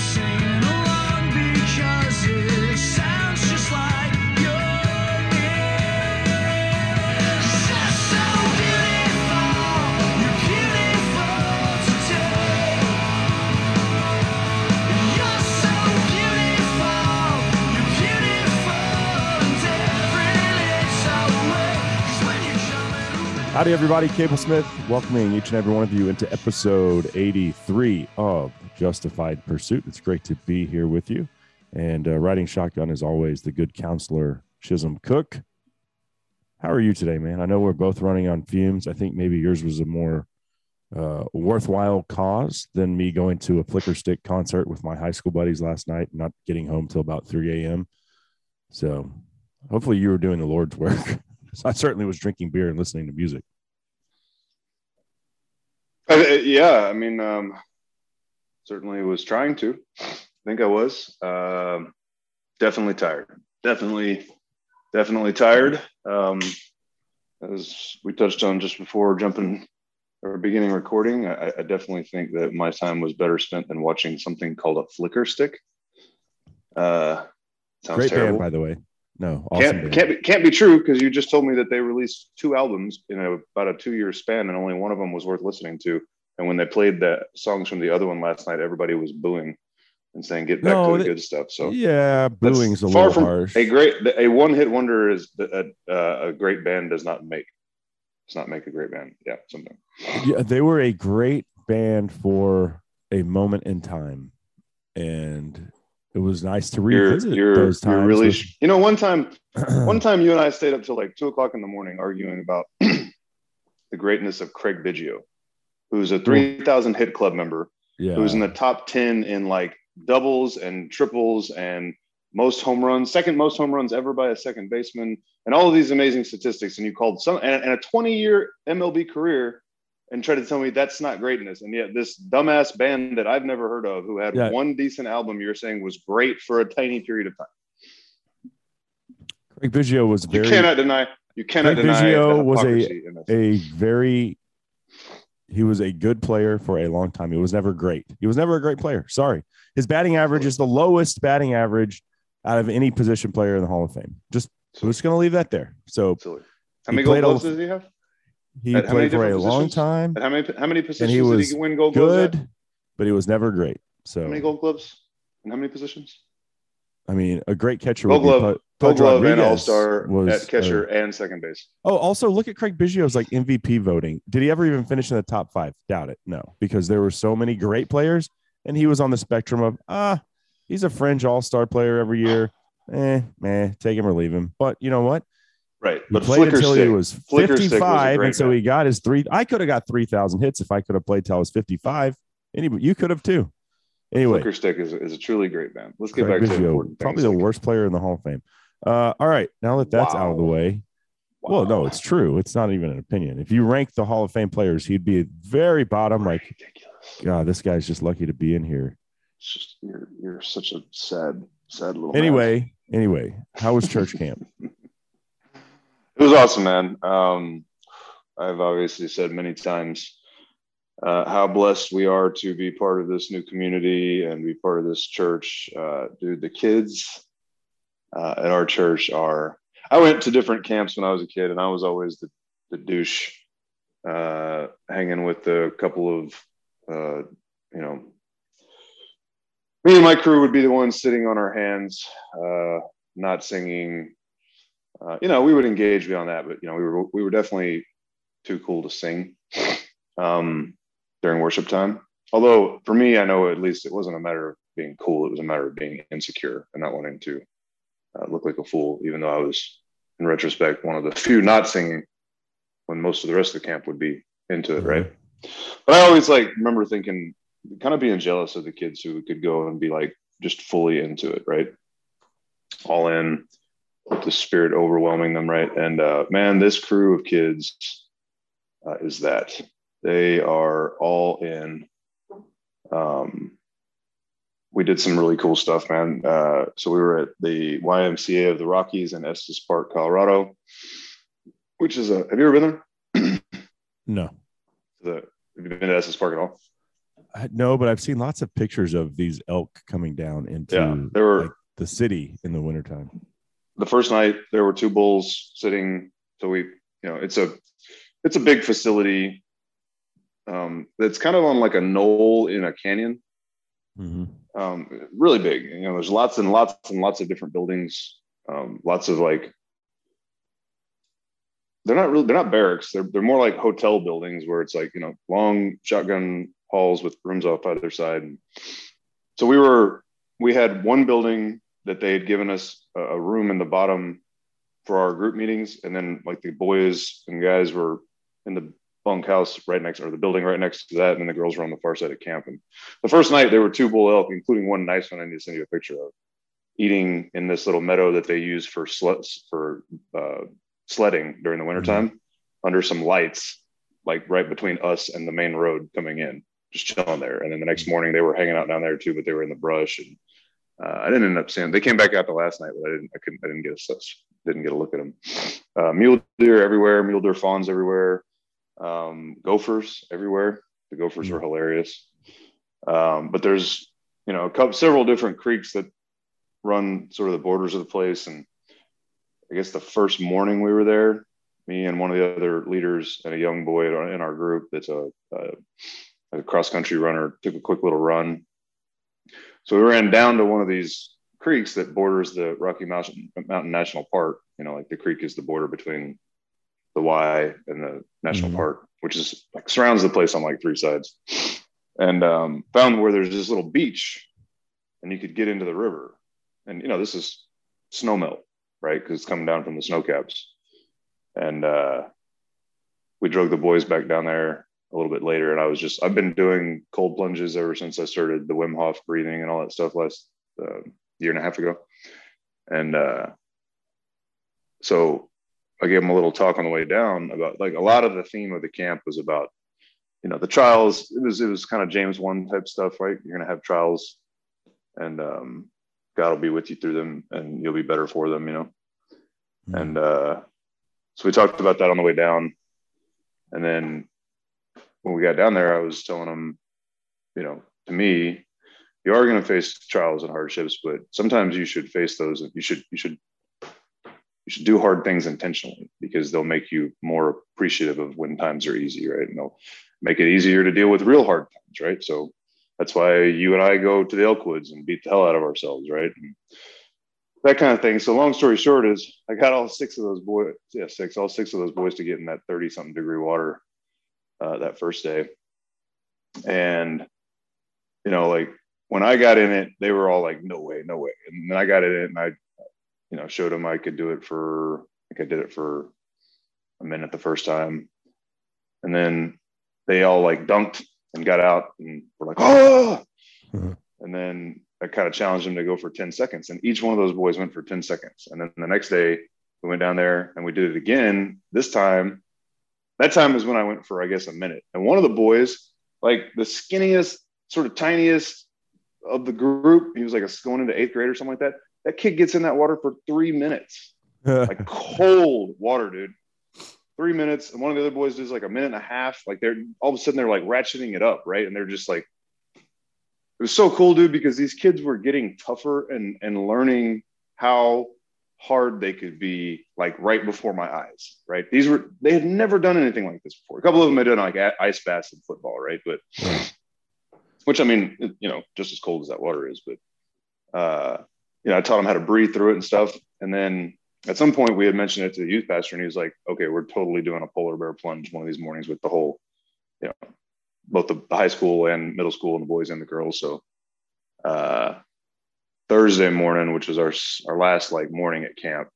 singing Howdy, everybody. Cable Smith welcoming each and every one of you into episode 83 of Justified Pursuit. It's great to be here with you. And uh, riding shotgun, as always, the good counselor, Chisholm Cook. How are you today, man? I know we're both running on fumes. I think maybe yours was a more uh, worthwhile cause than me going to a Flickerstick concert with my high school buddies last night, not getting home till about 3 a.m. So hopefully you were doing the Lord's work. I certainly was drinking beer and listening to music. Uh, uh, yeah, I mean, um, certainly was trying to. I think I was. Um, definitely tired. Definitely, definitely tired. Um, as we touched on just before jumping or beginning recording, I, I definitely think that my time was better spent than watching something called a Flickerstick. Uh, sounds Great terrible. band, by the way. No, awesome can't can't be, can't be true because you just told me that they released two albums in a, about a two year span and only one of them was worth listening to. And when they played the songs from the other one last night, everybody was booing and saying, "Get back No, to the they- good stuff." So yeah, booing's a far little from harsh. a great a one hit wonder is a, uh, a great band does not make does not make a great band. Yeah, something. yeah, they were a great band for a moment in time, and it was nice to You're revisit you're, those times. you're really with- you know one time one time you and I stayed up till like two o'clock in the morning arguing about the greatness of Craig Biggio, who's a three thousand hit club member yeah, who's in the top 10 in like doubles and triples and most home runs, second most home runs ever by a second baseman, and all of these amazing statistics. And you called some and, and a 20 year MLB career and try to tell me that's not greatness. And yet, this dumbass band that I've never heard of, who had Yeah. one decent album, you're saying was great for a tiny period of time. Craig Biggio was You cannot deny. You cannot Craig deny Biggio was a- hypocrisy in this. a very he was a good player for a long time. He was never great. He was never a great player. Sorry. His batting average is the lowest batting average out of any position player in the Hall of Fame. Just we're just gonna leave that there. So. How many gold gloves does he have? He At played for a different long time, And how many how many positions he did was he win gold gloves at? good, but he was never great. So How many gold gloves? And how many positions? I mean, a great catcher Gold glove, Pud- Gold glove and All Star at catcher uh, and second base. oh, also look at Craig Biggio's like MVP voting. Did he ever even finish in the top five? Doubt it. No, because there were so many great players, and he was on the spectrum of ah, he's a fringe All Star player every year. Eh, man, take him or leave him. But you know what? Right, He but played flicker until stick. he was Flickerstick was 55, and so he got his three. I could have got 3,000 hits if I could have played till I was 55. Anybody, you could have too. Anyway, Flicker stick is, is a truly great band. Let's get Craig back to Biggio, important probably the worst player in the Hall of Fame. Uh, all right, now that that's out of the Wow. way, well, no, it's true. It's not even an opinion. If you rank the Hall of Fame players, he'd be very bottom. Like, ridiculous. God, this guy's just lucky to be in here. It's just you're you're such a sad sad little. man. Anyway, anyway, how was church camp? It was awesome, man. Um, I've obviously said many times uh, how blessed we are to be part of this new community and be part of this church. Uh, dude, the kids uh, at our church are. I went to different camps when I was a kid, and I was always the, the douche, uh, hanging with a couple of, uh, you know, me and my crew would be the ones sitting on our hands, uh, not singing, uh, you know, we would engage beyond that, but you know, we were we were definitely too cool to sing um, during worship time. Although for me, I know at least it wasn't a matter of being cool; it was a matter of being insecure and not wanting to uh, look like a fool. Even though I was, in retrospect, one of the few not singing when most of the rest of the camp would be into it, right? But I always like remember thinking, kind of being jealous of the kids who could go and be like just fully into it, right? All in with the spirit overwhelming them, right? And uh, man, this crew of kids uh, is that they are all in. Um, we did some really cool stuff, man. Uh, so we were at the YMCA of the Rockies in Estes Park, Colorado, which is a. Have you ever been there? No, The, have you been to Estes Park at all? I- no, but I've seen lots of pictures of these elk coming down into Yeah, there were- like, the city in the wintertime. The first night there were two bulls sitting so we you know it's a it's a big facility. Um it's kind of on like a knoll in a canyon. Mhm. um really big. You know there's lots and lots and lots of different buildings. Um lots of like they're not really they're not barracks. They're, they're more like hotel buildings where it's like you know long shotgun halls with rooms off either side. And so we were we had one building that they had given us a, room in the bottom for our group meetings. And then like the boys and guys were in the bunkhouse right next or the building right next to that. And then the girls were on the far side of camp. And the first night there were two bull elk including one nice one i need to send you a picture of eating in this little meadow that they use for for uh, sledding during the wintertime under some lights like right between us and the main road coming in just chilling there. And then the next morning they were hanging out down there too but they were in the brush and uh, I didn't end up seeing. They came back out the last night, but I didn't. I couldn't. I didn't get a. Didn't get a look at them. Uh, mule deer everywhere. Mule deer fawns everywhere. Um, gophers everywhere. The gophers Mhm. were hilarious. Um, but there's you know a couple, several different creeks that run sort of the borders of the place, and I guess the first morning we were there, me and one of the other leaders and a young boy in our group that's a, a, a cross country runner took a quick little run so we ran down to one of these creeks that borders the Rocky Mountain, Mountain National Park. You know, like the creek is the border between the Y and the national Mhm. park, which is like surrounds the place on like three sides. And um, found where there's this little beach, and you could get into the river. And you know, this is snow melt, right? Because it's coming down from the snow caps. And uh, we drove the boys back down there a little bit later. And i was just i've been doing cold plunges ever since i started the wim hof breathing and all that stuff last uh, year and a half ago. And uh, so i gave them a little talk on the way down about like a lot of the theme of the camp was about you know the trials. It was it was kind of james one type stuff right? You're going to have trials and um, god will be with you through them and you'll be better for them you know? Mhm. and uh, so we talked about that on the way down. And then when we got down there, I was telling them, you know, to me, you are going to face trials and hardships, but sometimes you should face those. You should, you should, you should do hard things intentionally because they'll make you more appreciative of when times are easy, right? And they'll make it easier to deal with real hard times, right? So that's why you and I go to the Elkwoods and beat the hell out of ourselves, right? And that kind of thing. So long story short is I got all six of those boys, yeah, six, all six of those boys to get in that 30 something degree water uh, that first day. And, you know, like when I got in it, they were all like, no way, no way. And then I got in it and I, you know, showed them I could do it for, like I did it for a minute the first time. And then they all like dunked and got out and were like, oh, Mhm. and then I kind of challenged them to go for 10 seconds. And each one of those boys went for 10 seconds. And then the next day we went down there and we did it again. This time, that time is when I went for, I guess, a minute. And one of the boys, like the skinniest, sort of tiniest of the group, he was like a going into eighth grade or something like that. That kid gets in that water for three minutes, like cold water, dude. Three minutes. And one of the other boys does like a minute and a half. Like they're all of a sudden they're like ratcheting it up, right? And they're just like, it was so cool, dude, because these kids were getting tougher and and learning how hard they could be like right before my eyes right? These were they had never done anything like this before. A couple of them had done like ice baths and football right? But which i mean you know just as cold as that water is but uh you know i taught them how to breathe through it and stuff. And then at some point we had mentioned it to the youth pastor and he was like okay we're totally doing a polar bear plunge one of these mornings with the whole you know both the high school and middle school and the boys and the girls. So uh Thursday morning, which was our our last like morning at camp,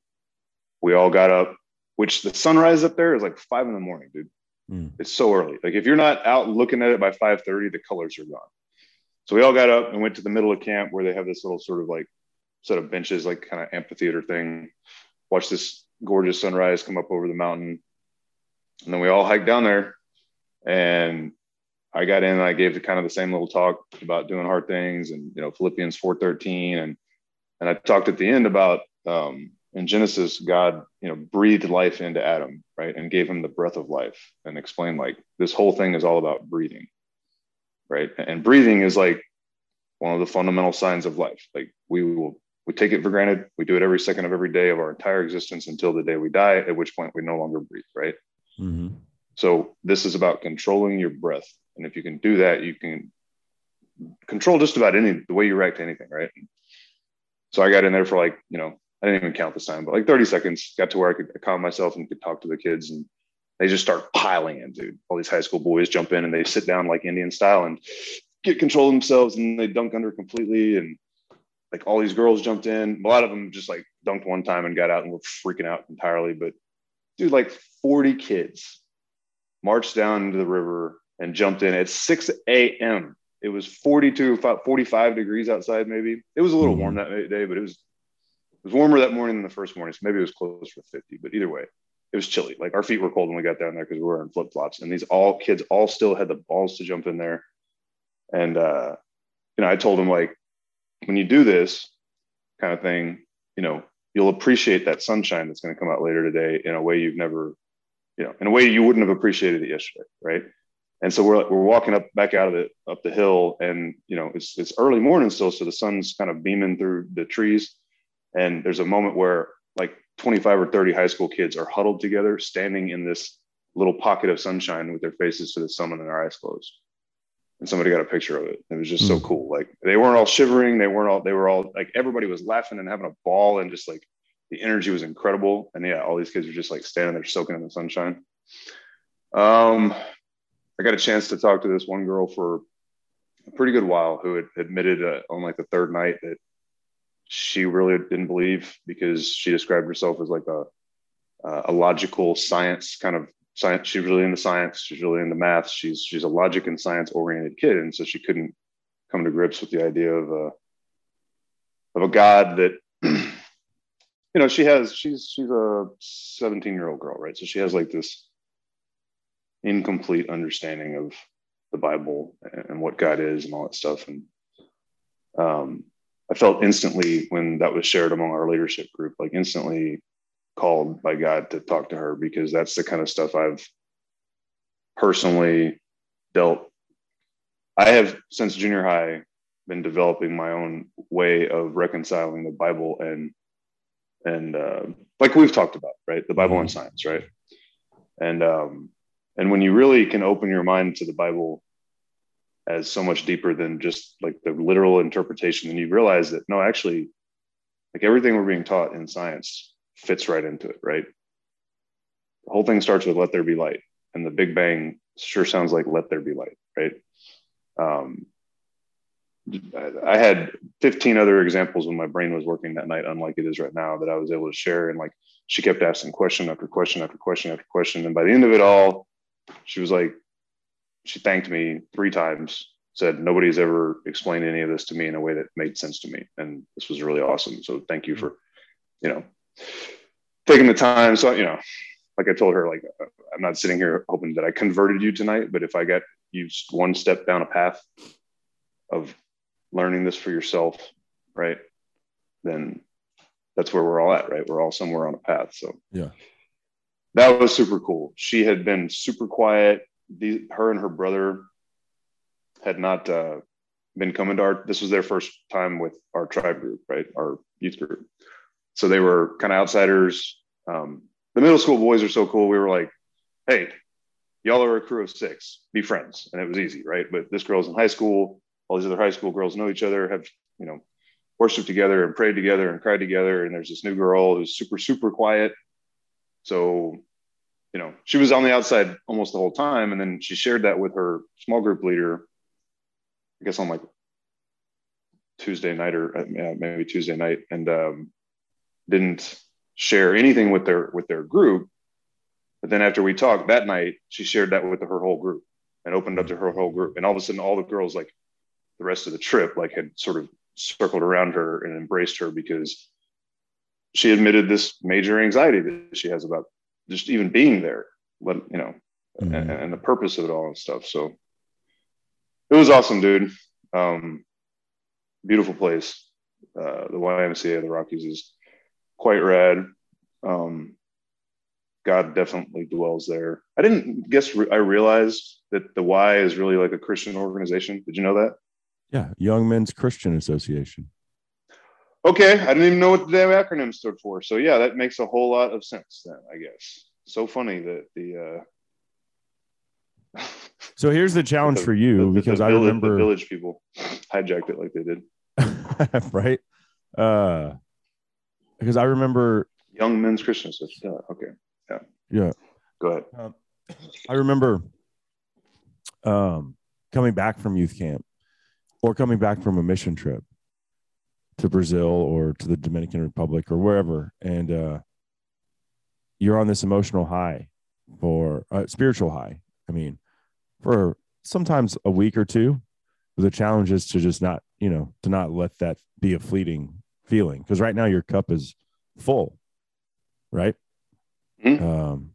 we all got up. Which the sunrise up there is like five in the morning, dude. Mm. It's so early. Like if you're not out looking at it by five thirty, the colors are gone. So we all got up and went to the middle of camp where they have this little sort of like set of benches, like kind of amphitheater thing. Watch this gorgeous sunrise come up over the mountain, and then we all hiked down there. And I got in and I gave the kind of the same little talk about doing hard things and you know Philippians 4:13 and and I talked at the end about um, in Genesis God you know breathed life into Adam right and gave him the breath of life and explained like this whole thing is all about breathing right? And breathing is like one of the fundamental signs of life. Like we will we take it for granted. We do it every second of every day of our entire existence until the day we die, at which point we no longer breathe, right? Mm-hmm. So this is about controlling your breath. And if you can do that, you can control just about any the way you react to anything, right? So I got in there for like, you know, I didn't even count this time, but like 30 seconds, got to where I could calm myself and could talk to the kids and they just start piling in, dude. All these high school boys jump in and they sit down like Indian style and get control of themselves and they dunk under completely. And like all these girls jumped in. A lot of them just like dunked one time and got out and were freaking out entirely. But dude, like 40 kids marched down into the river and jumped in at 6 a.m. It was 42, 45 degrees outside, maybe. It was a little warm that day, but it was it was warmer that morning than the first morning. So maybe it was close to 50, but either way, it was chilly. Like our feet were cold when we got down there because we were in flip flops. And these all kids all still had the balls to jump in there. And uh, you know, I told them like, when you do this kind of thing, you know, you'll appreciate that sunshine that's going to come out later today in a way you've never, you know, in a way you wouldn't have appreciated it yesterday, right? And so we're we're walking up back out of it up the hill, and you know it's it's early morning still, so the sun's kind of beaming through the trees, and there's a moment where like 25 or 30 high school kids are huddled together, standing in this little pocket of sunshine with their faces to the sun and their eyes closed. And somebody got a picture of it. It was just so Hmm. cool. Like they weren't all shivering. They weren't all. They were all like everybody was laughing and having a ball, and just like the energy was incredible. And yeah, all these kids were just like standing there soaking in the sunshine. Um, I got a chance to talk to this one girl for a pretty good while who had admitted uh, on like the third night that she really didn't believe because she described herself as like a uh, a logical science kind of science. She's really into science. She's really into math. She's she's a logic and science oriented kid, and so she couldn't come to grips with the idea of a of a God that you know she has. She's she's a 17 year old girl, right? So she has like this incomplete understanding of the Bible and what God is and all that stuff. And um, I felt instantly when that was shared among our leadership group, like instantly called by God to talk to her because that's the kind of stuff I've personally dealt. I have since junior high been developing my own way of reconciling the Bible and and uh, like we've talked about, right? The Bible and science, right? And um, and when you really can open your mind to the Bible as so much deeper than just like the literal interpretation, then you realize that no, actually, like everything we're being taught in science fits right into it, right? The whole thing starts with "Let there be light," and the Big Bang sure sounds like "Let there be light," right? Um, I had 15 other examples when my brain was working that night, unlike it is right now, that I was able to share. And like she kept asking question after question after question after question. And by the end of it all, she was like, she thanked me three times, said, Nobody's ever explained any of this to me in a way that made sense to me. And this was really awesome. So thank you for, you know, taking the time. So, you know, like I told her, like, I'm not sitting here hoping that I converted you tonight, but if I got you one step down a path of learning this for yourself, right? Then that's where we're all at, right? We're all somewhere on a path. So Yeah. That was super cool. She had been super quiet. The, her and her brother had not uh, been coming to our. This was their first time with our tribe group, right? Our youth group. So they were kind of outsiders. Um, the middle school boys are so cool. We were like, "Hey, y'all are a crew of six. Be friends," and it was easy, right? But this girl's in high school all these other high school girls know each other, have, you know, worshiped together and prayed together and cried together. And there's this new girl who's super, super quiet. So, you know, she was on the outside almost the whole time. And then she shared that with her small group leader, I guess on like Tuesday night or uh, maybe Tuesday night, and um, didn't share anything with their with their group. But then after we talked that night, she shared that with her whole group and opened up to her whole group. And all of a sudden, all the girls like the rest of the trip like had sort of circled around her and embraced her because she admitted this major anxiety that she has about just even being there but you know Mhm. and, and the purpose of it all and stuff so it was awesome dude um beautiful place uh the ymca of the rockies is quite rad um God definitely dwells there. I didn't guess I realized that the Y is really like a Christian organization. Did you know that? Yeah, Young Men's Christian Association. Okay, I didn't even know what the damn acronym stood for. So yeah, that makes a whole lot of sense then, I guess. So funny that the uh So here's the challenge the- for you the- the because I village- the remember village people hijacked it like they did. right? Uh because I remember Young Men's Christian Association. Yeah, okay. Yeah. Yeah. Go ahead. um, I remember um coming back from youth camp or coming back from a mission trip to Brazil or to the Dominican Republic or wherever and uh you're on this emotional high for uh, spiritual high. I mean, for sometimes a week or two. The challenge is to just not, you know, to not let that be a fleeting feeling because right now your cup is full, right? Mhm. Um,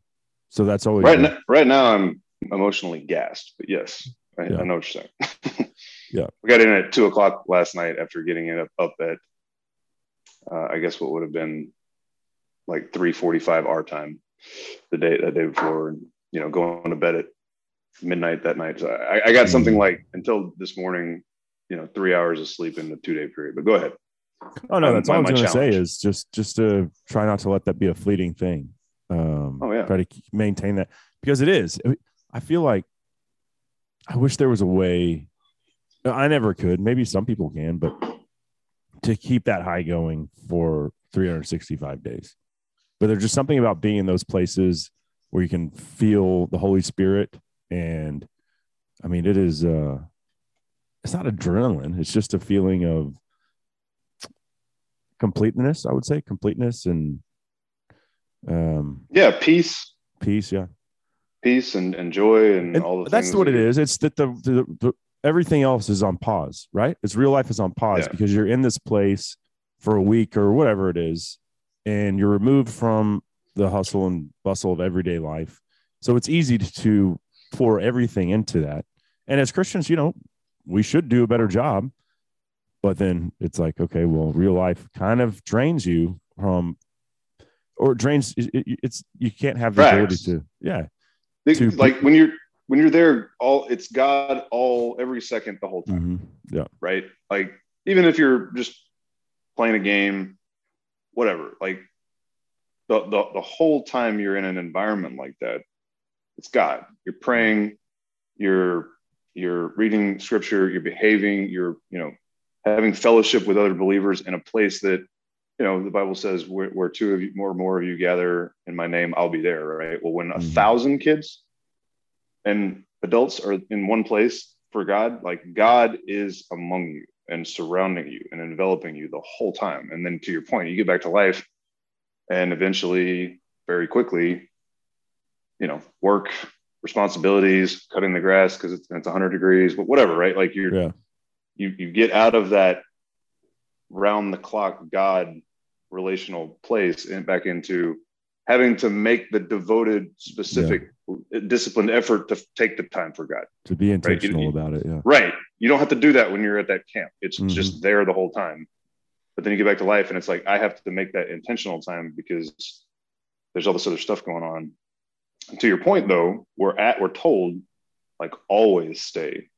so that's always Right now, right now I'm emotionally gassed, but yes, I, Yeah. I know what you're saying. Yeah. We got in at two o'clock last night after getting it up, up at uh, I guess what would have been like three forty five our time the day that day before and you know going to bed at midnight that night. So I, I got something Mhm. like until this morning, you know, three hours of sleep in the two day period. But go ahead. Oh no, my- that's all I was my going to say is just just to try not to let that be a fleeting thing. Um, Oh, yeah. try to maintain that because it is. I feel like I wish there was a way. I never could. Maybe some people can, but to keep that high going for 365 days. But there's just something about being in those places where you can feel the Holy Spirit, and I mean, it is. uh It's not adrenaline. It's just a feeling of completeness i would say completeness and um Yeah, peace, peace yeah peace and, and joy and, and all the that's what it is it's that the, the, the everything else is on pause right? It's real life is on pause Yeah. because you're in this place for a week or whatever it is and you're removed from the hustle and bustle of everyday life. So it's easy to, to pour everything into that. And as christians you know we should do a better job but then it's like okay well real life kind of drains you from or drains it, it- it's you can't have the ability to yeah They- to- like when you're when you're there all it's god all every second the whole time mhm, yeah. right? Like even if you're just playing a game whatever like the, the the whole time you're in an environment like that it's god. You're praying you're you're reading scripture you're behaving you're you know having fellowship with other believers in a place that you know the bible says where, where two of you more and more of you gather in my name i'll be there right? Well when a Mhm. thousand kids and adults are in one place for god like god is among you and surrounding you and enveloping you the whole time. And then to your point you get back to life and eventually very quickly you know work responsibilities cutting the grass because it's, it's 100 degrees but whatever right? Like you're yeah. you you get out of that round the clock God relational place and back into having to make the devoted, specific, disciplined effort to take the time for God. to be intentional you- about it yeah Right. You don't have to do that when you're at that camp. It's Mhm. just there the whole time. But then you get back to life and it's like I have to make that intentional time because there's all this other stuff going on. And to your point though, we're at we're told like always stay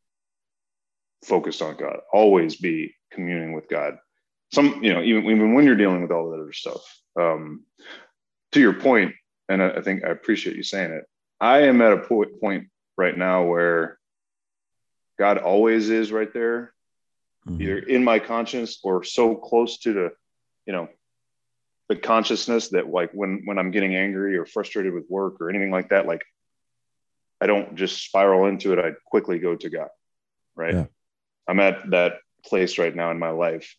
focused on God, always be communing with God. Some, you know, even, even when you're dealing with all that other stuff. Um, to your point, and I, I think I appreciate you saying it. I am at a point right now where God always is right there, Mhm. either in my conscience or so close to the, you know, the consciousness that like when when I'm getting angry or frustrated with work or anything like that, like I don't just spiral into it. I quickly go to God. Right. Yeah. I'm at that place right now in my life.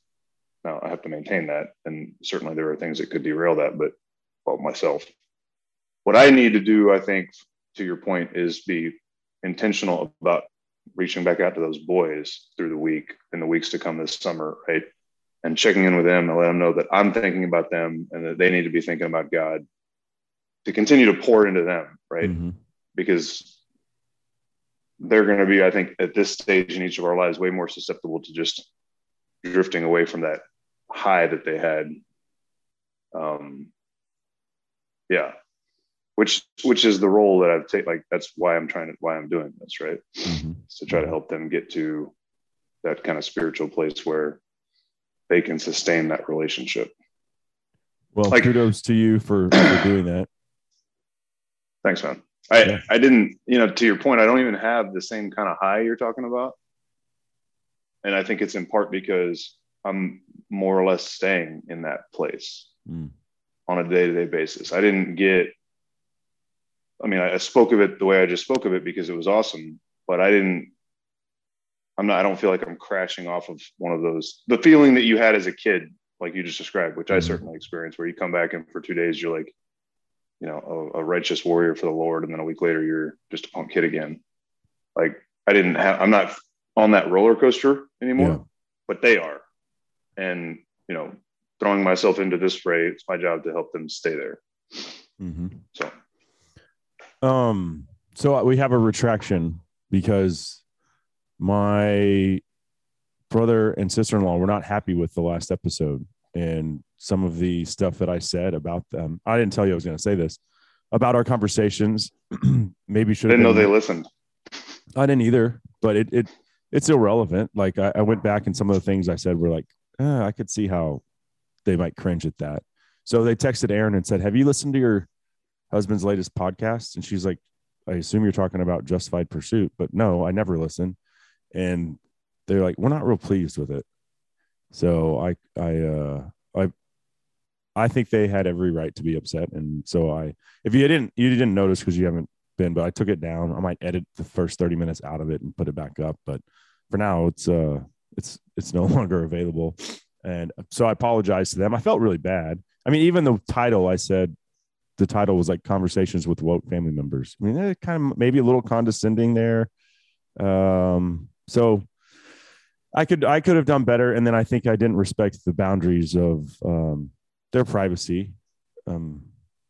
Now I have to maintain that. And certainly there are things that could derail that, but well, myself. What I need to do, I think, to your point, is be intentional about reaching back out to those boys through the week in the weeks to come this summer, right? And checking in with them and let them know that I'm thinking about them and that they need to be thinking about God to continue to pour into them, right? Mhm. Because they're going to be, I think, at this stage in each of our lives, way more susceptible to just drifting away from that high that they had. Um, yeah. Which which is the role that I've taken. Like that's why I'm trying to why I'm doing this, right? Mhm. Is to try to help them get to that kind of spiritual place where they can sustain that relationship. Well, Like- kudos to you for, for doing that. Thanks, man. I Yeah. I didn't, you know, to your point, I don't even have the same kind of high you're talking about, and I think it's in part because I'm more or less staying in that place. Mm. on a day-to-day basis. I didn't get I mean, I, I spoke of it the way I just spoke of it because it was awesome, but I didn't I'm not I don't feel like I'm crashing off of one of those the feeling that you had as a kid, like you just described, which I Mhm. certainly experienced, where you come back and for two days you're like, you know, a, a righteous warrior for the Lord, and then a week later you're just a punk kid again. Like I didn't have I'm not on that roller coaster anymore, Yeah. but they are. And you know, throwing myself into this fray, it's my job to help them stay there. hmm So Um, so we have a retraction because my brother and sister-in-law were not happy with the last episode and some of the stuff that I said about them. I didn't tell you I was going to say this about our conversations. Maybe should didn't know they listened. I didn't either, but it it it's irrelevant. Like I, I went back and some of the things I said were like, eh, I could see how they might cringe at that. So they texted Aaron and said, "Have you listened to your husband's latest podcast?" And she's like, "I assume you're talking about Justified Pursuit, but no, I never listen." And they're like, "We're not real pleased with it." So I I uh I I think they had every right to be upset, and so I if you didn't you didn't notice because you haven't been, but I took it down. I might edit the first 30 minutes out of it and put it back up. But for now, it's uh it's it's no longer available. And so I apologize to them. I felt really bad. I mean, even the title I said the title was like conversations with woke family members. I mean, eh, kind of maybe a little condescending there. Um, so I could I could have done better. And then I think I didn't respect the boundaries of um their privacy. Um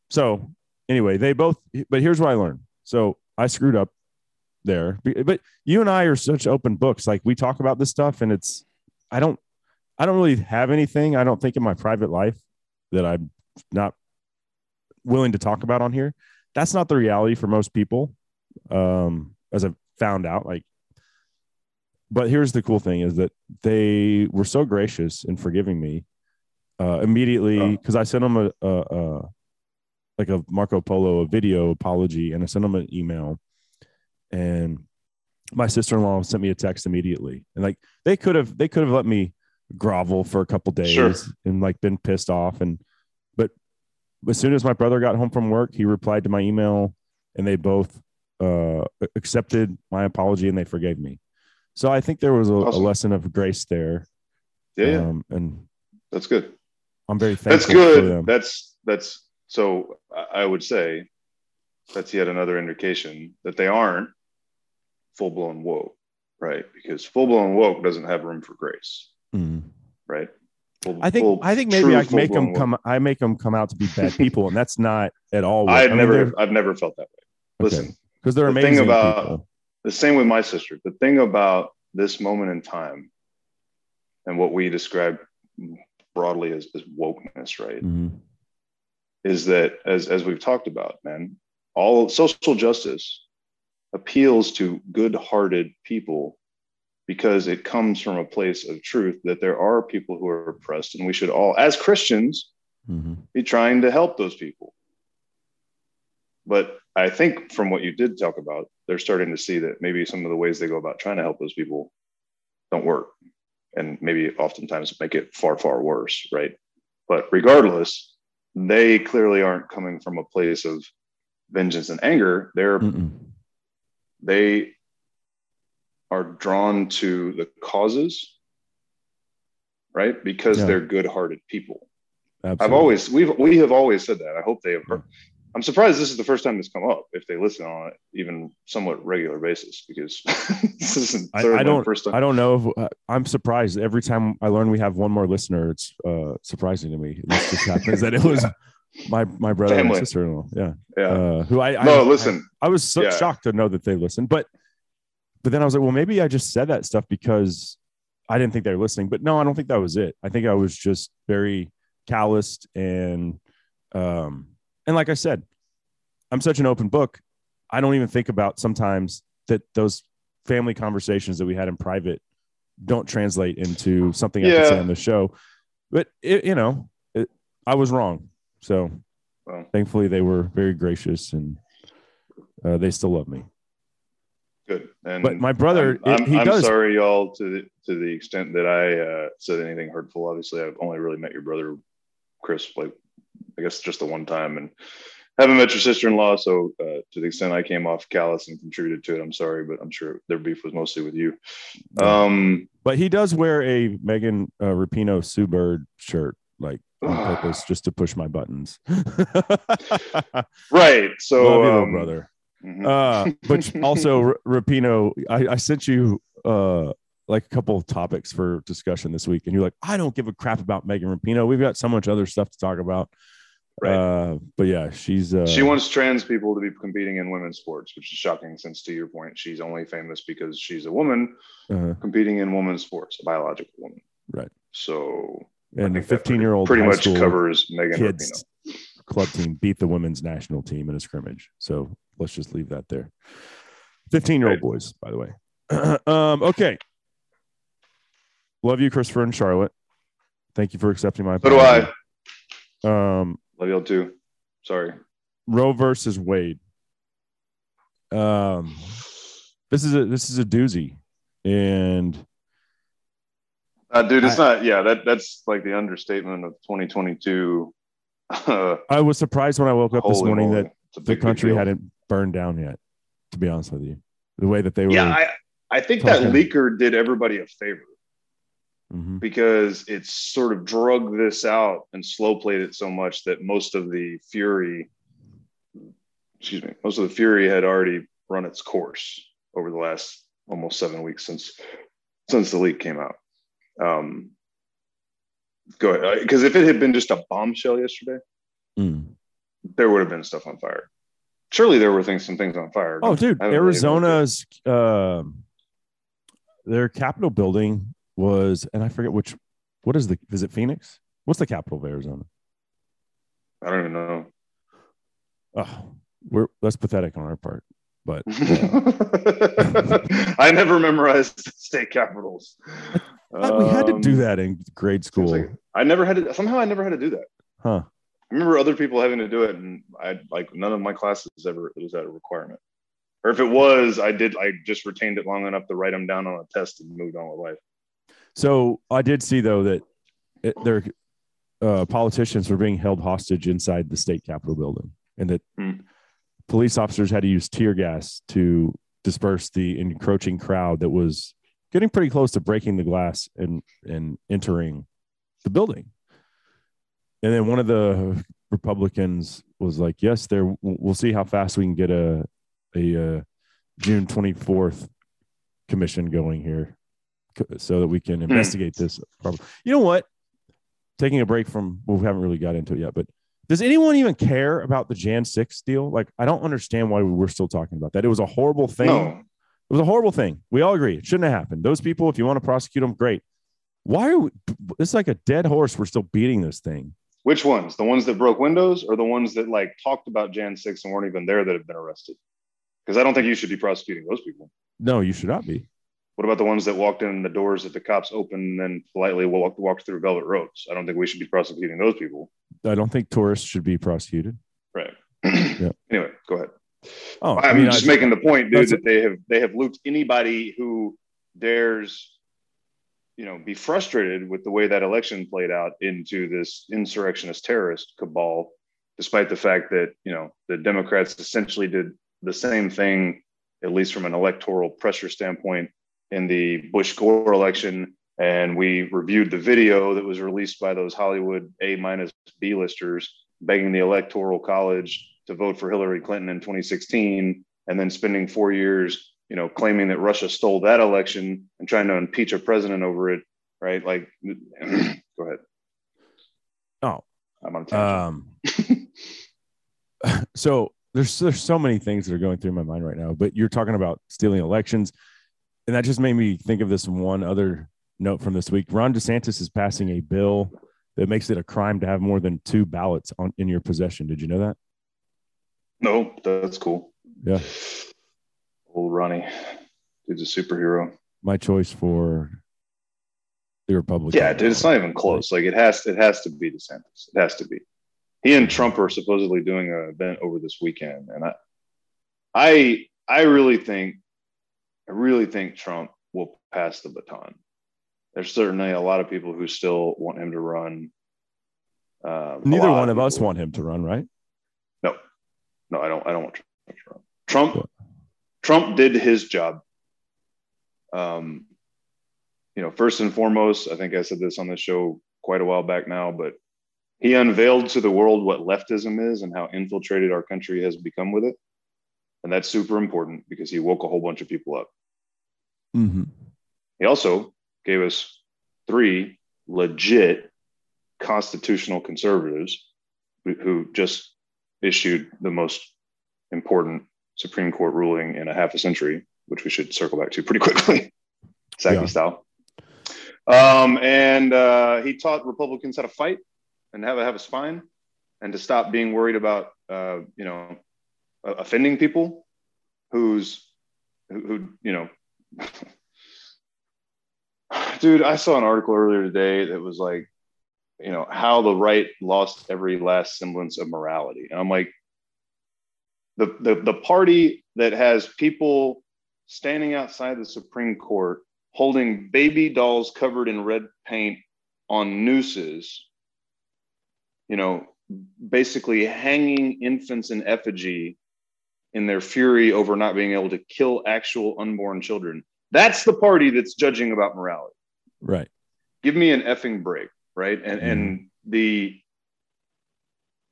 so anyway, they both but here's what I learned. So I screwed up there. But you and I are such open books. Like we talk about this stuff and it's I don't I don't really have anything I don't think in my private life that I'm not willing to talk about on here. That's not the reality for most people. Um as I've found out like but here's the cool thing is that they were so gracious in forgiving me uh immediately Oh. because I sent them a, a, a like a Marco Polo a video apology and I sent them an email and my sister-in-law sent me a text immediately and like they could have they could have let me grovel for a couple days Sure. and like been pissed off and as soon as my brother got home from work he replied to my email and they both uh accepted my apology and they forgave me so i think there was a, Awesome. a lesson of grace there Yeah, um and that's good. i'm very thankful That's for good. them That's that's so I- would say that's yet another indication that they aren't full blown woke, right? Because full blown woke doesn't have room for grace, Mhm. right? I think I think maybe I make them come. I make them come out to be bad people, and that's not at all. what- I've I mean, never I've never felt that way. okay. Listen, because they're the thing amazing about- people. the same with my sister. The thing about this moment in time and what we describe broadly as, as wokeness, right? Mhm. is that as as we've talked about, man, all social justice appeals to good-hearted people because it comes from a place of truth that there are people who are oppressed, and we should all, as Christians, Mhm. be trying to help those people. But I think from what you did talk about, they're starting to see that maybe some of the ways they go about trying to help those people don't work, and maybe oftentimes make it far, far worse, right? But regardless, they clearly aren't coming from a place of vengeance and anger. They're Mm-mm. they are drawn to the causes, right? Because Yeah. they're good-hearted people. I've always we've we have always said that. I hope they have heard. I'm surprised this is the first time it's come up if they listen on it even somewhat regular basis because this isn't I, third I one, don't. first time. I don't know. If, uh, I'm surprised every time I learn we have one more listener. It's uh, surprising to me. This just happens that it was my my brother Family. and sister-in-law. Yeah. yeah. Uh, who I, I no, listen. I was so Yeah. shocked to know that they listened, but but then I was like, well, maybe I just said that stuff because I didn't think they were listening. But no, I don't think that was it. I think I was just very calloused and um and like I said, I'm such an open book. I don't even think about sometimes that those family conversations that we had in private don't translate into something I can say on the show. But it, you know, it, I was wrong. So Well, thankfully they were very gracious and uh, they still love me. Good. And But my brother, I'm, I'm, he I'm does. sorry, y'all, to the to the extent that I uh, said anything hurtful. Obviously, I've only really met your brother, Chris, like I guess just the one time, and haven't met your sister-in-law. So, uh, to the extent I came off callous and contributed to it, I'm sorry, but I'm sure their beef was mostly with you. Um, But he does wear a Megan uh, Rapinoe Sue Bird shirt, like on purpose, just to push my buttons. right. So, Love um, brother. Mhm. Uh, but also, Rapinoe, I, I sent you uh, like a couple of topics for discussion this week, and you're like, I don't give a crap about Megan Rapinoe. We've got so much other stuff to talk about. Right. Uh, but yeah, she's uh, she wants trans people to be competing in women's sports, which is shocking. Since to your point, she's only famous because she's a woman uh, competing in women's sports, a biological woman. Right. So and the 15 year old pretty much covers Megan kids Rapinoe. Club team beat the women's national team in a scrimmage. So let's just leave that there. 15 year old boys, by the way. um, okay. Love you, Christopher and Charlotte. Thank you for accepting my So do I. I. Um, Love y'all too. Sorry. Roe versus Wade. Um, this is a this is a doozy, and Uh, dude, it's I- not. Yeah, that that's like the understatement of 2022. I was surprised when I woke up this morning moly. that the country hadn't burned down yet. To be honest with you, the way that they were. Yeah, I, I think that leaker did everybody a favor Mhm. because it sort of drug this out and slow played it so much that most of the fury, excuse me, most of the fury had already run its course over the last almost seven weeks since since the leak came out. Um, go ahead, because if it had been just a bombshell yesterday, Mm. there would have been stuff on fire. Surely there were things, some things on fire. Oh, dude, I really looked Arizona's um, their Capitol building was, and I forget which. What is the? Is it Phoenix? What's the capital of Arizona? I don't even know. Oh, we're that's pathetic on our part, but uh, I never memorized state capitals. We had to do Um, that in grade school, like- I never had to. Somehow, I never had to do that. huh? I remember other people having to do it, and I like none of my classes ever it was that a requirement. Or if it was, I did. I just retained it long enough to write them down on a test and moved on with life. So I did see though that it, their uh, politicians were being held hostage inside the state capitol building, and that Hmm. police officers had to use tear gas to disperse the encroaching crowd that was getting pretty close to breaking the glass and and entering the building. And then one of the Republicans was like, "Yes, there. We'll see how fast we can get a a uh, June twenty fourth commission going here." so that we can investigate this problem. You know what? Taking a break from well, we haven't really got into it yet, but does anyone even care about the Jan 6 deal? Like, I don't understand why we're still talking about that. It was a horrible thing. No, was a horrible thing. We all agree. It shouldn't have happened. Those people, if you want to prosecute them, great. Why are we, it's like a dead horse. We're still beating this thing. which ones? The ones that broke windows, or the ones that like talked about Jan six and weren't even there that have been arrested? Because I don't think you should be prosecuting those people. No, you should not be. What about the ones that walked in the doors that the cops opened and then politely walked, walked through velvet ropes? I don't think we should be prosecuting those people. I don't think tourists should be prosecuted. Right. Yeah. Anyway, go ahead. Oh, I'm I mean, just I- making the point, dude, that they have they have looped anybody who dares, you know, be frustrated with the way that election played out into this insurrectionist terrorist cabal, despite the fact that you know the Democrats essentially did the same thing, at least from an electoral pressure standpoint, in the Bush Gore election. And we reviewed the video that was released by those Hollywood A minus B listers begging the Electoral College to vote for Hillary Clinton in 2016, and then spending four years, you know, claiming that Russia stole that election and trying to impeach a president over it, right? Like, go ahead. Oh. I'm on tangent. Um, so there's there's so many things that are going through my mind right now. But you're talking about stealing elections, and that just made me think of this one other note from this week. Ron DeSantis is passing a bill that makes it a crime to have more than two ballots on in your possession. Did you know that? No, that's cool. Yeah. Old Ronnie, dude's a superhero. My choice for the Republican. Yeah, dude, it's not even close. Like it has, it has to be DeSantis. It has to be. He and Trump are supposedly doing an event over this weekend, and I, I, I really think, I really think Trump will pass the baton. There's certainly a lot of people who still want him to run. Um, Neither one of us want him to run, right? No, I don't. I don't want Trump. Trump, Trump did his job. Um, you know, first and foremost, I think I said this on the show quite a while back now, but he unveiled to the world what leftism is and how infiltrated our country has become with it, and that's super important because he woke a whole bunch of people up. Mm-hmm. He also gave us three legit constitutional conservatives who, who just issued the most important Supreme Court ruling in a half a century, which we should circle back to pretty quickly, Psaki Yeah. style. Um, and uh, he taught Republicans how to fight and how to have a spine and to stop being worried about, uh, you know, offending people who's, who, who you know, dude i saw an article earlier today that was like you know how the right lost every last semblance of morality. And i'm like the the, the party that has people standing outside the supreme court holding baby dolls covered in red paint on nooses you know basically hanging infants in effigy in their fury over not being able to kill actual unborn children. That's the party that's judging about morality. Right. give me an effing break right? And hmm. and the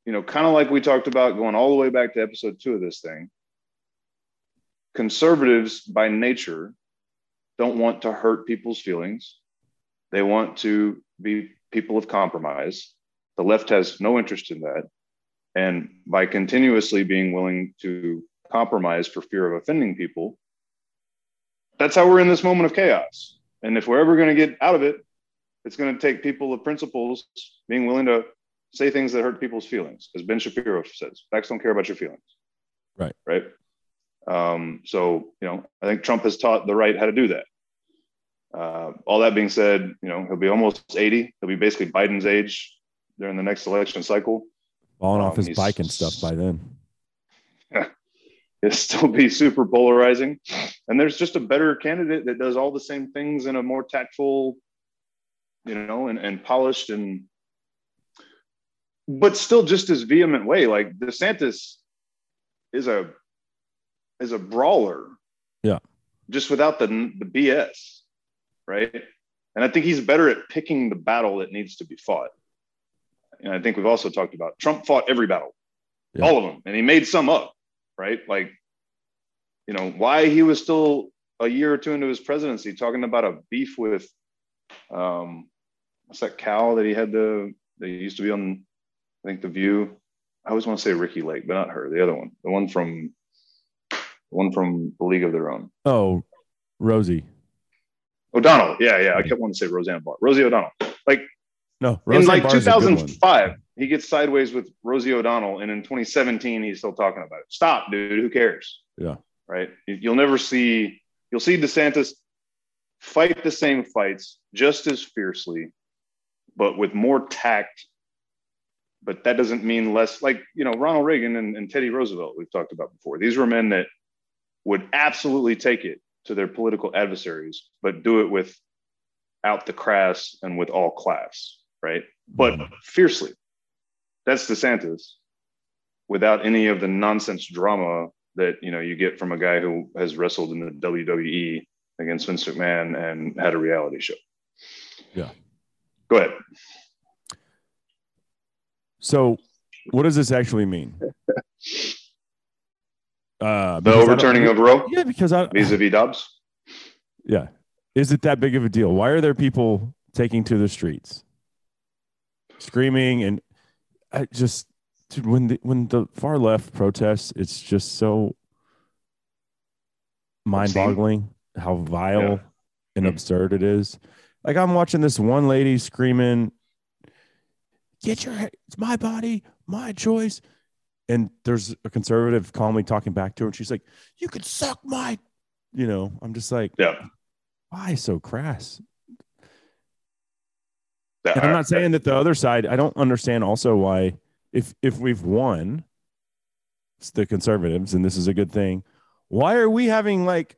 you know kind of like we talked about going all the way back to episode two of this thing conservatives by nature don't want to hurt people's feelings. They want to be people of compromise. The left has no interest in that. And by continuously being willing to compromise for fear of offending people that's how we're in this moment of chaos. And if we're ever going to get out of it, it's going to take people of principles being willing to say things that hurt people's feelings, as Ben Shapiro says. Facts don't care about your feelings. Right. Right. Um, so, you know, I think Trump has taught the right how to do that. Uh, all that being said, you know, he'll be almost 80. He'll be basically Biden's age during the next election cycle. Falling off Um, his bike and stuff by then. It'll still be super polarizing. And there's just a better candidate that does all the same things in a more tactful, you know, and, and polished and but still just as vehement way. Like DeSantis is a is a brawler. Yeah. Just without the the BS. Right. And I think he's better at picking the battle that needs to be fought. And I think we've also talked about Trump fought every battle, Yeah. all of them, and he made some up right? Like, you know, why he was still a year or two into his presidency talking about a beef with, um, what's that cow that he had the, that used to be on, I think, The View. I always want to say Ricki Lake, but not her, the other one, the one from, the one from The League of Their Own. Oh, Rosie. O'Donnell. Yeah, yeah. I kept wanting to say Roseanne Barr. Rosie O'Donnell. Like, No, in like Barr's a good one. 2005, he gets sideways with Rosie O'Donnell, and in 2017, he's still talking about it. Stop, dude. Who cares? Yeah. Right. You'll never see. You'll see DeSantis fight the same fights just as fiercely, but with more tact. But that doesn't mean less. Like you know, Ronald Reagan and, and Teddy Roosevelt. We've talked about before. These were men that would absolutely take it to their political adversaries, but do it with out the crass and with all class, right? But mm-hmm. fiercely. That's DeSantis without any of the nonsense drama that you know you get from a guy who has wrestled in the WWE against Vince McMahon and had a reality show. Yeah. Go ahead. So, what does this actually mean? Uh, The because I don't- overturning of Roe Yeah, because I vis-a-vis Dobbs. yeah, is it that big of a deal? Why are there people taking to the streets, screaming and I just dude, when the when the far left protests, it's just so mind-boggling how vile Yeah. and Mm. absurd it is. Like I'm watching this one lady screaming, "Get your head, it's my body, my choice," and there's a conservative calmly talking back to her, and she's like, "You could suck my," you know. I'm just like, Yeah. why so crass? Yeah, And I'm not saying that the other side. I don't understand also why if if we've won, it's the conservatives, and this is a good thing. Why are we having like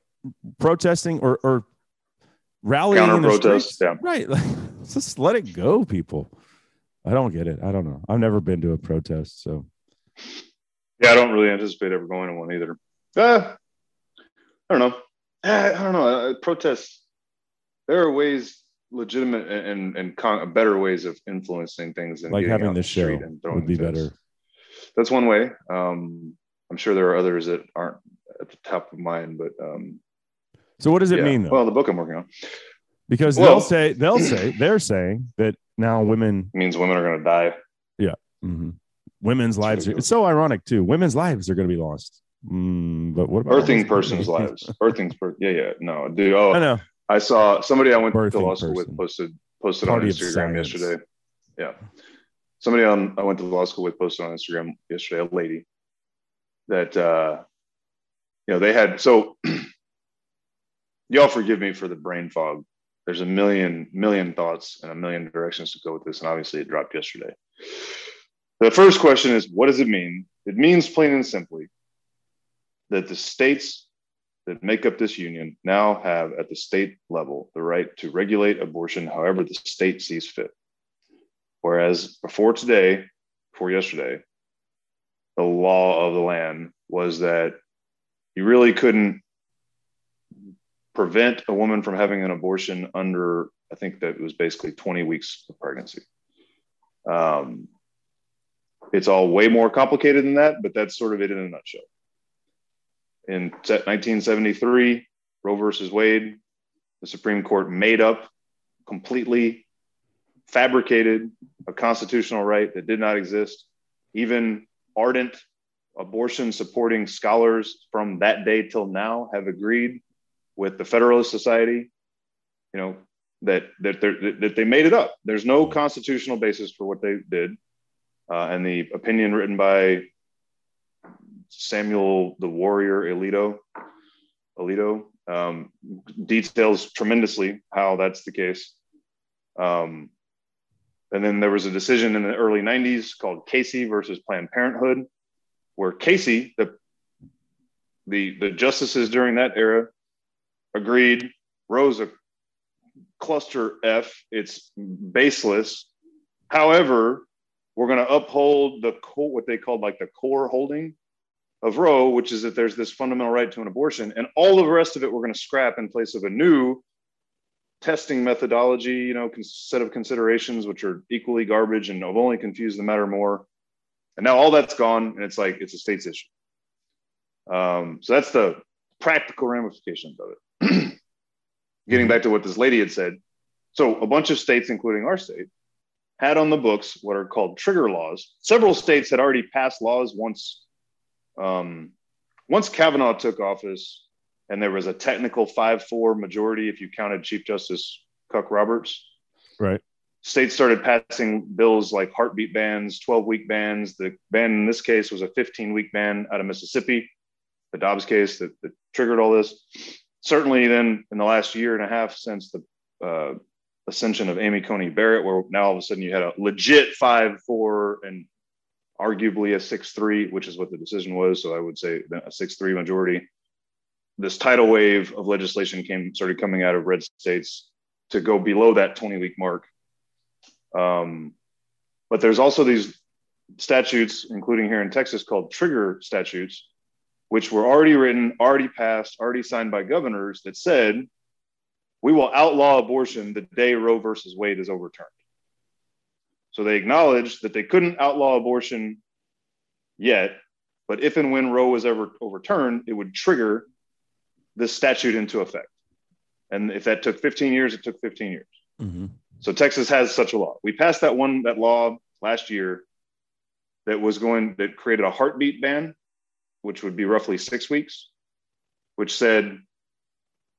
protesting or or rallying in the Counter-protests, streets? Right, like, just let it go, people. I don't get it. I don't know. I've never been to a protest, so Yeah, I don't really anticipate ever going to one either. Uh, I don't know. Uh, I don't know. Uh, protests. There are ways, legitimate and and, con- better ways of influencing things than like having this the street show and would be better. That's one way. Um, I'm sure there are others that aren't at the top of mind, but um, So what does it yeah. mean though? Well, the book I'm working on because well- they'll say they'll say they're saying that now women means women are going to die. mhm, women's lives are, it's so ironic too. Women's lives are going to be lost. Mm, but what about birthing persons' lives. birthing's per- yeah, yeah. No, dude. Oh, I know. I saw somebody I went to law school with posted posted Party on Instagram yesterday. Yeah, somebody on I went to law school with posted on Instagram yesterday. A lady that uh, you know they had so y'all forgive me for the brain fog. There's a million million thoughts and a million directions to go with this, and obviously it dropped yesterday. The first question is, what does it mean? It means plain and simply that the states that make up this union now have at the state level the right to regulate abortion however the state sees fit. Whereas before today, before yesterday, the law of the land was that you really couldn't prevent a woman from having an abortion under, I think that it was basically 20 weeks of pregnancy. Um, it's all way more complicated than that, but that's sort of it in a nutshell in 1973, Roe versus Wade, the Supreme Court made up completely fabricated a constitutional right that did not exist. Even ardent abortion supporting scholars from that day till now have agreed with the Federalist Society, you know, that that, that they made it up. There's no constitutional basis for what they did. Uh, and the opinion written by Samuel the Warrior Alito, Alito um, details tremendously how that's the case. Um, and then there was a decision in the early 90s called Casey versus Planned Parenthood, where Casey, the, the, the justices during that era, agreed Roe's a cluster F, it's baseless. However, we're going to uphold the core, what they called like the core holding of Roe, which is that there's this fundamental right to an abortion, and all of the rest of it we're going to scrap in place of a new testing methodology, you know, set of considerations which are equally garbage and have only confused the matter more. And now all that's gone, and it's like it's a state's issue. Um, so that's the practical ramifications of it. Getting back to what this lady had said, so a bunch of states, including our state, had on the books what are called trigger laws. Several states had already passed laws once um, once Kavanaugh took office, and there was a technical 5 4 majority if you counted Chief Justice Cuck Roberts, Right. states started passing bills like heartbeat bans, 12 week bans. The ban in this case was a 15 week ban out of Mississippi, the Dobbs case that, that triggered all this. Certainly, then in the last year and a half since the uh, ascension of Amy Coney Barrett, where now all of a sudden you had a legit 5 4 and arguably a 6 3, which is what the decision was. So I would say a 6 3 majority. This tidal wave of legislation came started coming out of red states to go below that 20 week mark. Um, but there's also these statutes, including here in Texas, called trigger statutes, which were already written, already passed, already signed by governors that said, we will outlaw abortion the day Roe versus Wade is overturned. So they acknowledged that they couldn't outlaw abortion yet, but if and when Roe was ever overturned, it would trigger this statute into effect. And if that took 15 years, it took 15 years. Mhm. So Texas has such a law. We passed that one, that law last year that was going, that created a heartbeat ban, which would be roughly six weeks, which said,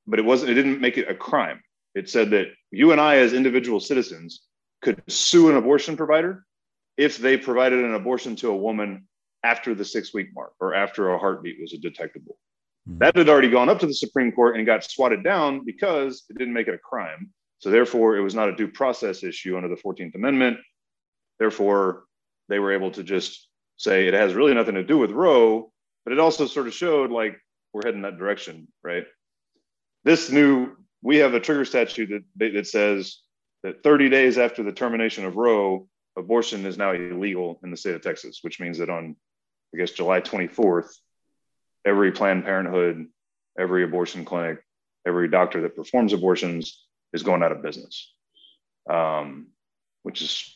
but it wasn't, it didn't make it a crime. It said that you and I, as individual citizens, could sue an abortion provider if they provided an abortion to a woman after the six week mark or after a heartbeat was detectable. Mhm. That had already gone up to the Supreme Court and got swatted down because it didn't make it a crime. So therefore, it was not a due process issue under the 14th Amendment. Therefore, they were able to just say it has really nothing to do with Roe, but it also sort of showed like we're heading that direction, right? This new, we have a trigger statute that that says that 30 days after the termination of Roe, abortion is now illegal in the state of Texas, which means that on, I guess, July 24th, every Planned Parenthood, every abortion clinic, every doctor that performs abortions is going out of business. Um, which is,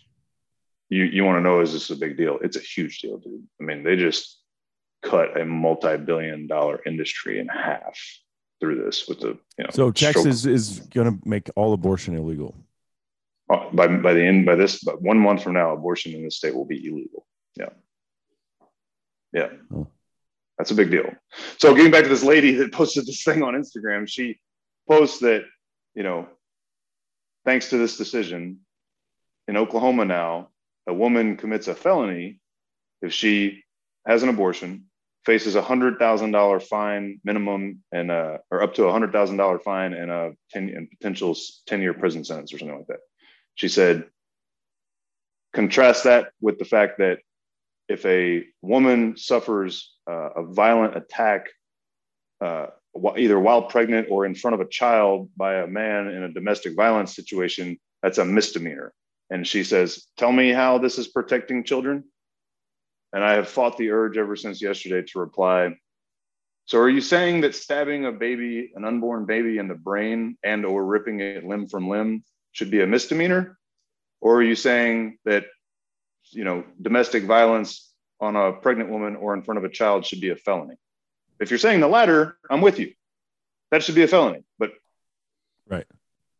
you you want to know is this a big deal? It's a huge deal, dude. I mean, they just cut a multi-billion-dollar industry in half through this with the you know. So stroke- Texas is going to make all abortion illegal. uh, by by the end by this, but one month from now, abortion in this state will be illegal. Yeah, yeah, Oh. that's a big deal. So getting back to this lady that posted this thing on Instagram, she posts that you know, thanks to this decision in Oklahoma now, a woman commits a felony if she has an abortion, faces a hundred thousand dollar fine minimum and uh or up to a hundred thousand dollar fine and a ten and potential ten year prison sentence or something like that. She said, contrast that with the fact that if a woman suffers uh, a violent attack, uh, either while pregnant or in front of a child by a man in a domestic violence situation, that's a misdemeanor. And she says, Tell me how this is protecting children. And I have fought the urge ever since yesterday to reply. So are you saying that stabbing a baby, an unborn baby in the brain and or ripping it limb from limb should be a misdemeanor? Or are you saying that you know domestic violence on a pregnant woman or in front of a child should be a felony? If you're saying the latter, I'm with you. That should be a felony. But Right.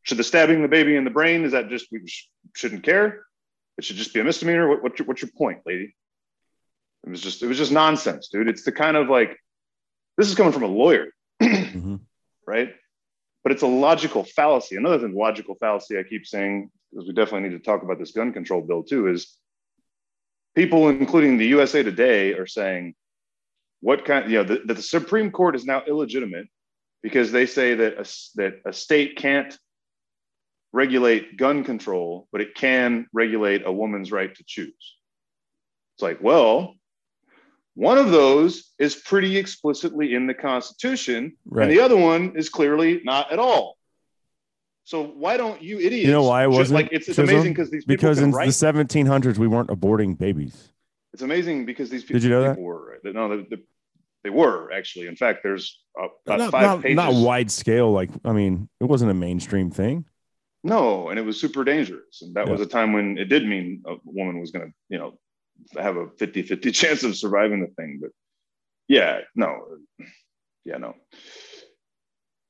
should the stabbing the baby in the brain is that just we sh- shouldn't care? It should just be a misdemeanor. What, what's your what's your point, lady? It was just it was just nonsense, dude. It's the kind of like this is coming from a lawyer, Mhm. right? But it's a logical fallacy. Another than logical fallacy, I keep saying because we definitely need to talk about this gun control bill too. Is people, including the USA Today, are saying what kind? You know, that the, the Supreme Court is now illegitimate because they say that a, that a state can't regulate gun control, but it can regulate a woman's right to choose. It's like, well, one of those is pretty explicitly in the Constitution, Right. and the other one is clearly not at all. So why don't you idiots? You know why it wasn't, like it's, it's amazing because these people because in write. the 1700s we weren't aborting babies. It's amazing because these people, Did you know that? were right. No, they, they, they were actually. In fact, there's about Not, five not, pages. not wide scale. Like I mean, it wasn't a mainstream thing. No, and it was super dangerous. And that Yeah. was a time when it did mean a woman was going to, you know, have a 50 50 chance of surviving the thing. But yeah, no, yeah, no.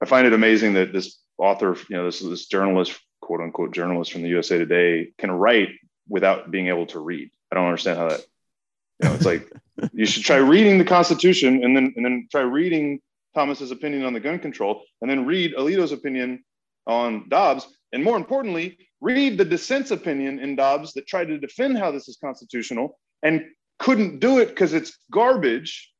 I find it amazing that this author, you know, this, this journalist, quote unquote, journalist from the USA Today can write without being able to read. I don't understand how that, you know, it's like you should try reading the Constitution and then, and then try reading Thomas's opinion on the gun control and then read Alito's opinion on Dobbs. And more importantly, read the dissent's opinion in Dobbs that tried to defend how this is constitutional and couldn't do it because it's garbage.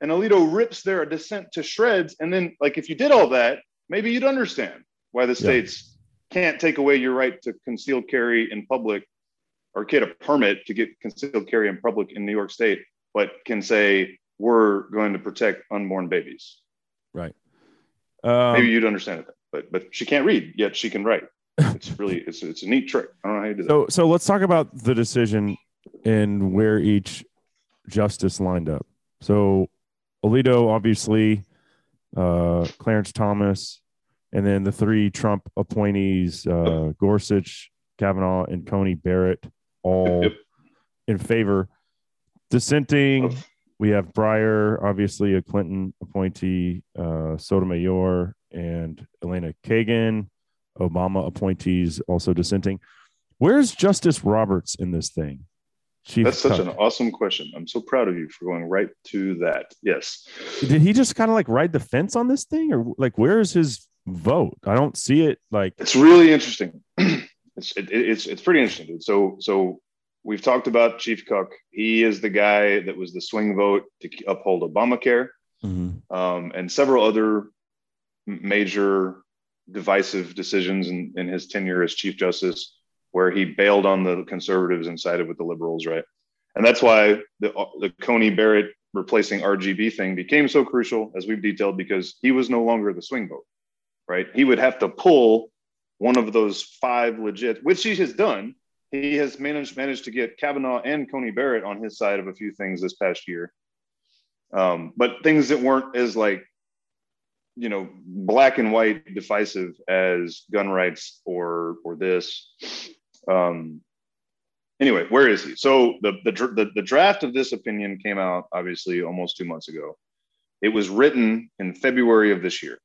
And Alito rips their dissent to shreds. And then, like, if you did all that, maybe you'd understand why the states can't take away your right to concealed carry in public or get a permit to get concealed carry in public in New York State, but can say, we're going to protect unborn babies. Right. Um, Maybe you'd understand it, but but she can't read yet she can write. It's really it's it's a neat trick. I don't know how you do that. so so let's talk about the decision and where each justice lined up. So Alito, obviously, uh, Clarence Thomas, and then the three Trump appointees, uh, Gorsuch, Kavanaugh, and Coney Barrett, all Yep. in favor. Dissenting, Of- we have Breyer, obviously a Clinton appointee, uh, Sotomayor, and Elena Kagan, Obama appointees also dissenting. Where's Justice Roberts in this thing? Chief That's such Justice. an awesome question. I'm so proud of you for going right to that. Yes. Did he just kind of like ride the fence on this thing, or like where is his vote? I don't see it. Like It's really interesting. it's it, it's it's pretty interesting. Dude. So so we've talked about Chief Cook. He is the guy that was the swing vote to uphold Obamacare Mhm. um, and several other major divisive decisions in, in his tenure as Chief Justice, where he bailed on the conservatives and sided with the liberals, right? And that's why the, the Coney Barrett replacing RGB thing became so crucial, as we've detailed, because he was no longer the swing vote, right? He would have to pull one of those five legit, which he has done. He has managed managed to get Kavanaugh and Coney Barrett on his side of a few things this past year, um, but things that weren't as like you know black and white divisive as gun rights or or this. Um anyway where is he? So the the, the the draft of this opinion came out obviously almost two months ago. It was written in february of this year.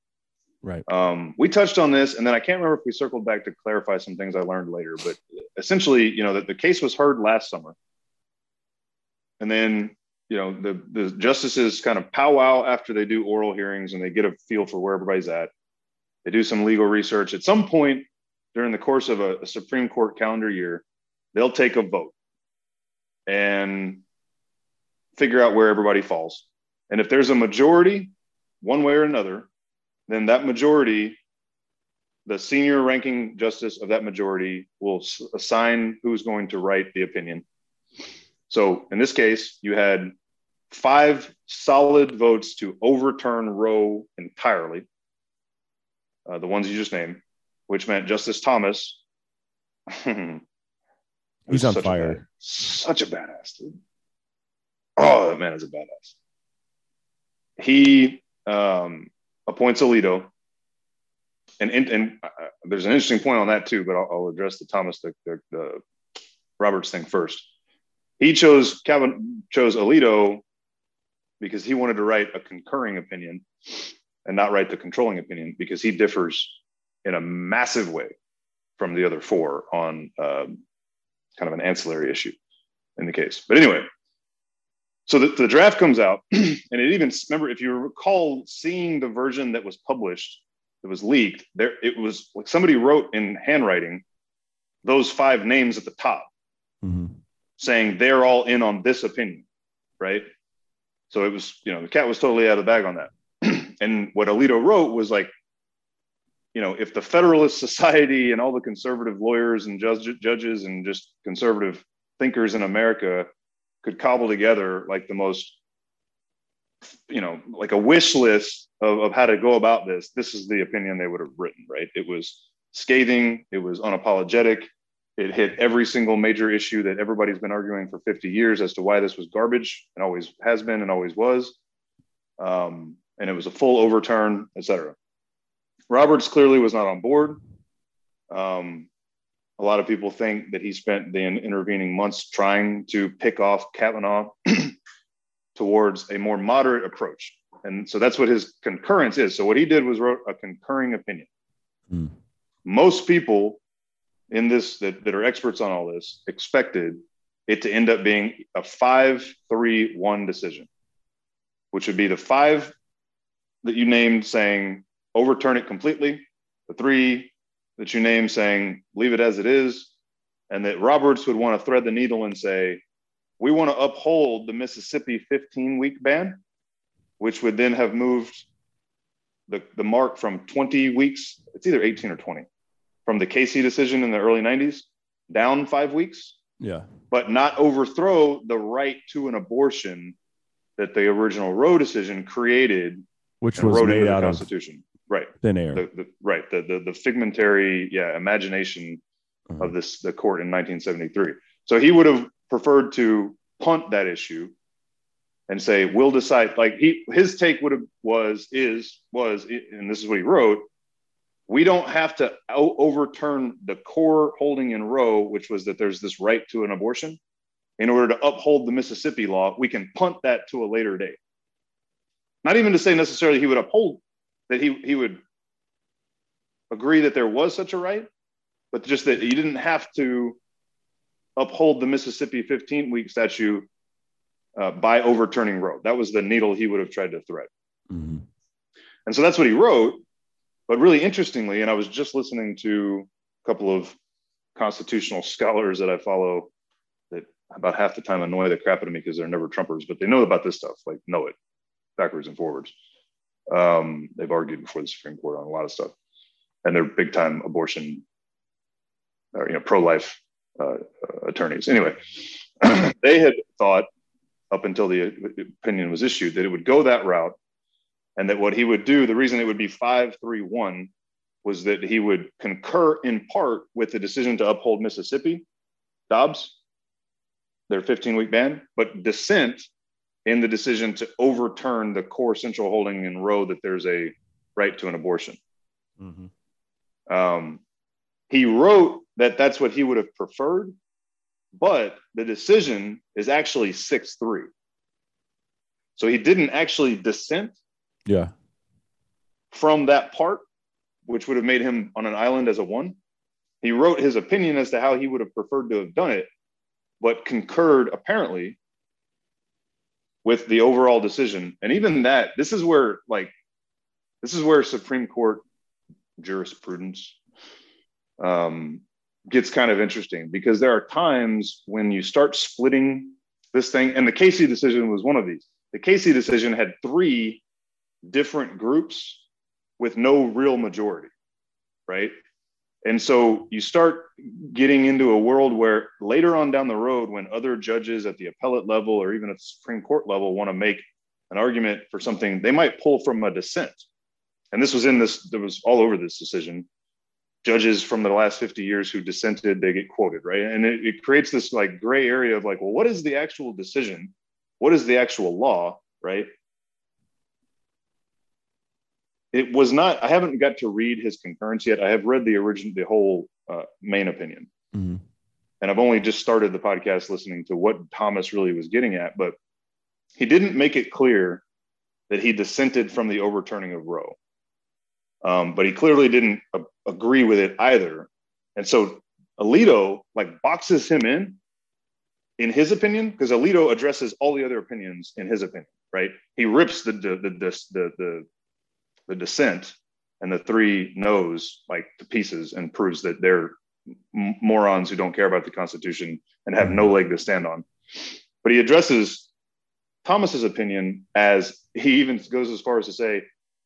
Right. um, we touched on this and then i can't remember if we circled back to clarify some things i learned later but essentially you know that the case was heard last summer. And then you know the the justices kind of powwow after they do oral hearings and they get a feel for where everybody's at. They do some legal research. At some point during the course of a, a supreme court calendar year they'll take a vote and figure out where everybody falls. And if there's a majority one way or another then that majority the senior ranking justice of that majority will assign who's going to write the opinion. So in this case you had five solid votes to overturn Roe entirely, uh, the ones you just named, which meant Justice Thomas. He's on such a fire. bad- such a badass, dude. Oh, that man is a badass. He um, appoints Alito. And, and, and uh, there's an interesting point on that too, but I'll, I'll address the Thomas, the, the, the Roberts thing first. He chose Kevin chose Alito because he wanted to write a concurring opinion and not write the controlling opinion because he differs in a massive way from the other four on um, kind of an ancillary issue in the case. But anyway, so the, the draft comes out, and it even remember if you recall seeing the version that was published that was leaked, there it was like somebody wrote in handwriting those five names at the top Mhm. saying they're all in on this opinion, right? So it was, you know, the cat was totally out of the bag on that. and what Alito wrote was like, you know, if the Federalist Society and all the conservative lawyers and judge, judges and just conservative thinkers in America could cobble together like the most, you know, like a wish list of, of how to go about this, this is the opinion they would have written, right? It was scathing, it was unapologetic, it hit every single major issue that everybody's been arguing for 50 years as to why this was garbage and always has been and always was. Um, and it was a full overturn, etc. Roberts clearly was not on board. Um, a lot of people think that he spent the intervening months trying to pick off Kavanaugh towards a more moderate approach. And so that's what his concurrence is. So what he did was wrote a concurring opinion. Hmm. Most people in this that, that are experts on all this expected it to end up being a 5-3-1 decision, which would be the five that you named saying overturn it completely, the three that you named saying leave it as it is, and that Roberts would want to thread the needle and say, we want to uphold the Mississippi 15 week ban, which would then have moved the, the mark from 20 weeks, it's either 18 or 20, from the Casey decision in the early 90s down five weeks, Yeah. but not overthrow the right to an abortion that the original Roe decision created Which was made the out of Constitution. Right. thin air. The, the, right. The, the, the figmentary, yeah, imagination Uh-huh. of this the court in 1973. So he would have preferred to punt that issue and say we'll decide. Like he his take would have was is was and this is what he wrote. We don't have to overturn the core holding in Roe, which was that there's this right to an abortion. In order to uphold the Mississippi law, we can punt that to a later date. Not even to say necessarily he would uphold that he he would agree that there was such a right, but just that you didn't have to uphold the Mississippi 15 week statute uh, by overturning Roe. That was the needle he would have tried to thread. Mhm. And so that's what he wrote. But really interestingly, and I was just listening to a couple of constitutional scholars that I follow that about half the time annoy the crap out of me because they're never Trumpers, but they know about this stuff, like know it backwards and forwards. Um, they've argued before the Supreme Court on a lot of stuff, and they're big time abortion, or you know, pro life uh, uh, attorneys. Anyway, they had thought up until the opinion was issued that it would go that route, and that what he would do, the reason it would be five three one, was that he would concur in part with the decision to uphold Mississippi, Dobbs, their 15 week ban, but dissent in the decision to overturn the core central holding in Roe that there's a right to an abortion. Mm-hmm. Um, he wrote that that's what he would have preferred, but the decision is actually 6 3. So he didn't actually dissent Yeah. from that part, which would have made him on an island as a one. He wrote his opinion as to how he would have preferred to have done it, but concurred apparently with the overall decision. And even that, this is where like this is where Supreme Court jurisprudence um, gets kind of interesting because there are times when you start splitting this thing, and the Casey decision was one of these. The Casey decision had three different groups with no real majority, right? And so you start getting into a world where later on down the road, when other judges at the appellate level or even at the Supreme Court level want to make an argument for something, they might pull from a dissent. And this was in this, there was all over this decision. Judges from the last 50 years who dissented, they get quoted, right? And it, it creates this like gray area of like, well, what is the actual decision? What is the actual law, right? It was not i haven't got to read his concurrence yet. I have read the original the whole uh, main opinion. Mhm. and i've only just started the podcast listening to what thomas really was getting at but he didn't make it clear that he dissented from the overturning of roe. Um, but he clearly didn't a- agree with it either. And so alito like boxes him in in his opinion because alito addresses all the other opinions in his opinion right? He rips the the the the, the, the dissent and the three no's like the pieces and proves that they're morons who don't care about the Constitution and have no leg to stand on. But he addresses Thomas's opinion as he even goes as far as to say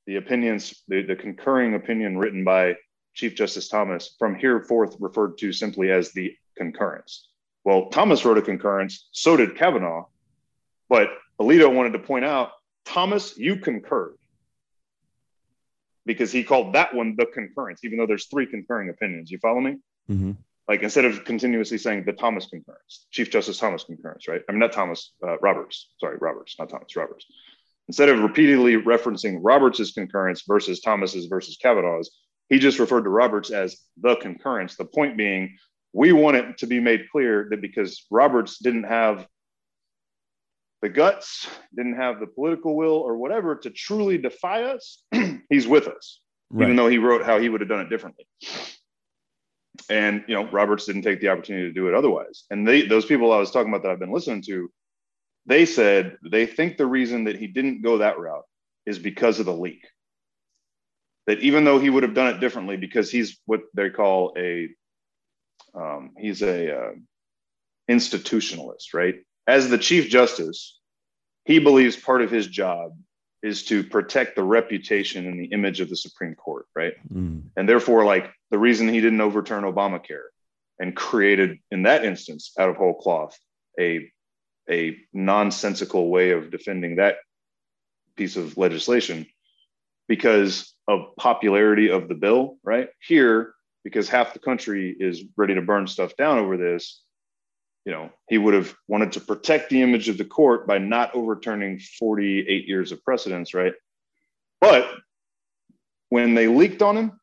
the opinions, the, the concurring opinion written by Chief Justice Thomas from here forth referred to simply as the concurrence. Well, Thomas wrote a concurrence, so did Kavanaugh, but Alito wanted to point out, Thomas, you concurred because he called that one the concurrence, even though there's three concurring opinions. You follow me? Mhm. Like instead of continuously saying the Thomas concurrence, Chief Justice Thomas concurrence, right? I mean, not Thomas, uh, Roberts. Sorry, Roberts, not Thomas, Roberts. Instead of repeatedly referencing Roberts's concurrence versus Thomas's versus Kavanaugh's, he just referred to Roberts as the concurrence. The point being, we want it to be made clear that because Roberts didn't have the guts, didn't have the political will or whatever to truly defy us, he's with us, Right. even though he wrote how he would have done it differently. And you know, Roberts didn't take the opportunity to do it otherwise. And they, those people I was talking about that I've been listening to, they said they think the reason that he didn't go that route is because of the leak. That even though he would have done it differently, because he's what they call a, um, he's a uh, institutionalist, right? As the chief justice, he believes part of his job is to protect the reputation and the image of the Supreme Court, right? Mhm. And therefore, like the reason he didn't overturn Obamacare and created, in that instance, out of whole cloth, a a nonsensical way of defending that piece of legislation because of popularity of the bill, right? Here, because half the country is ready to burn stuff down over this, you know, he would have wanted to protect the image of the court by not overturning 48 years of precedence, right? But when they leaked on him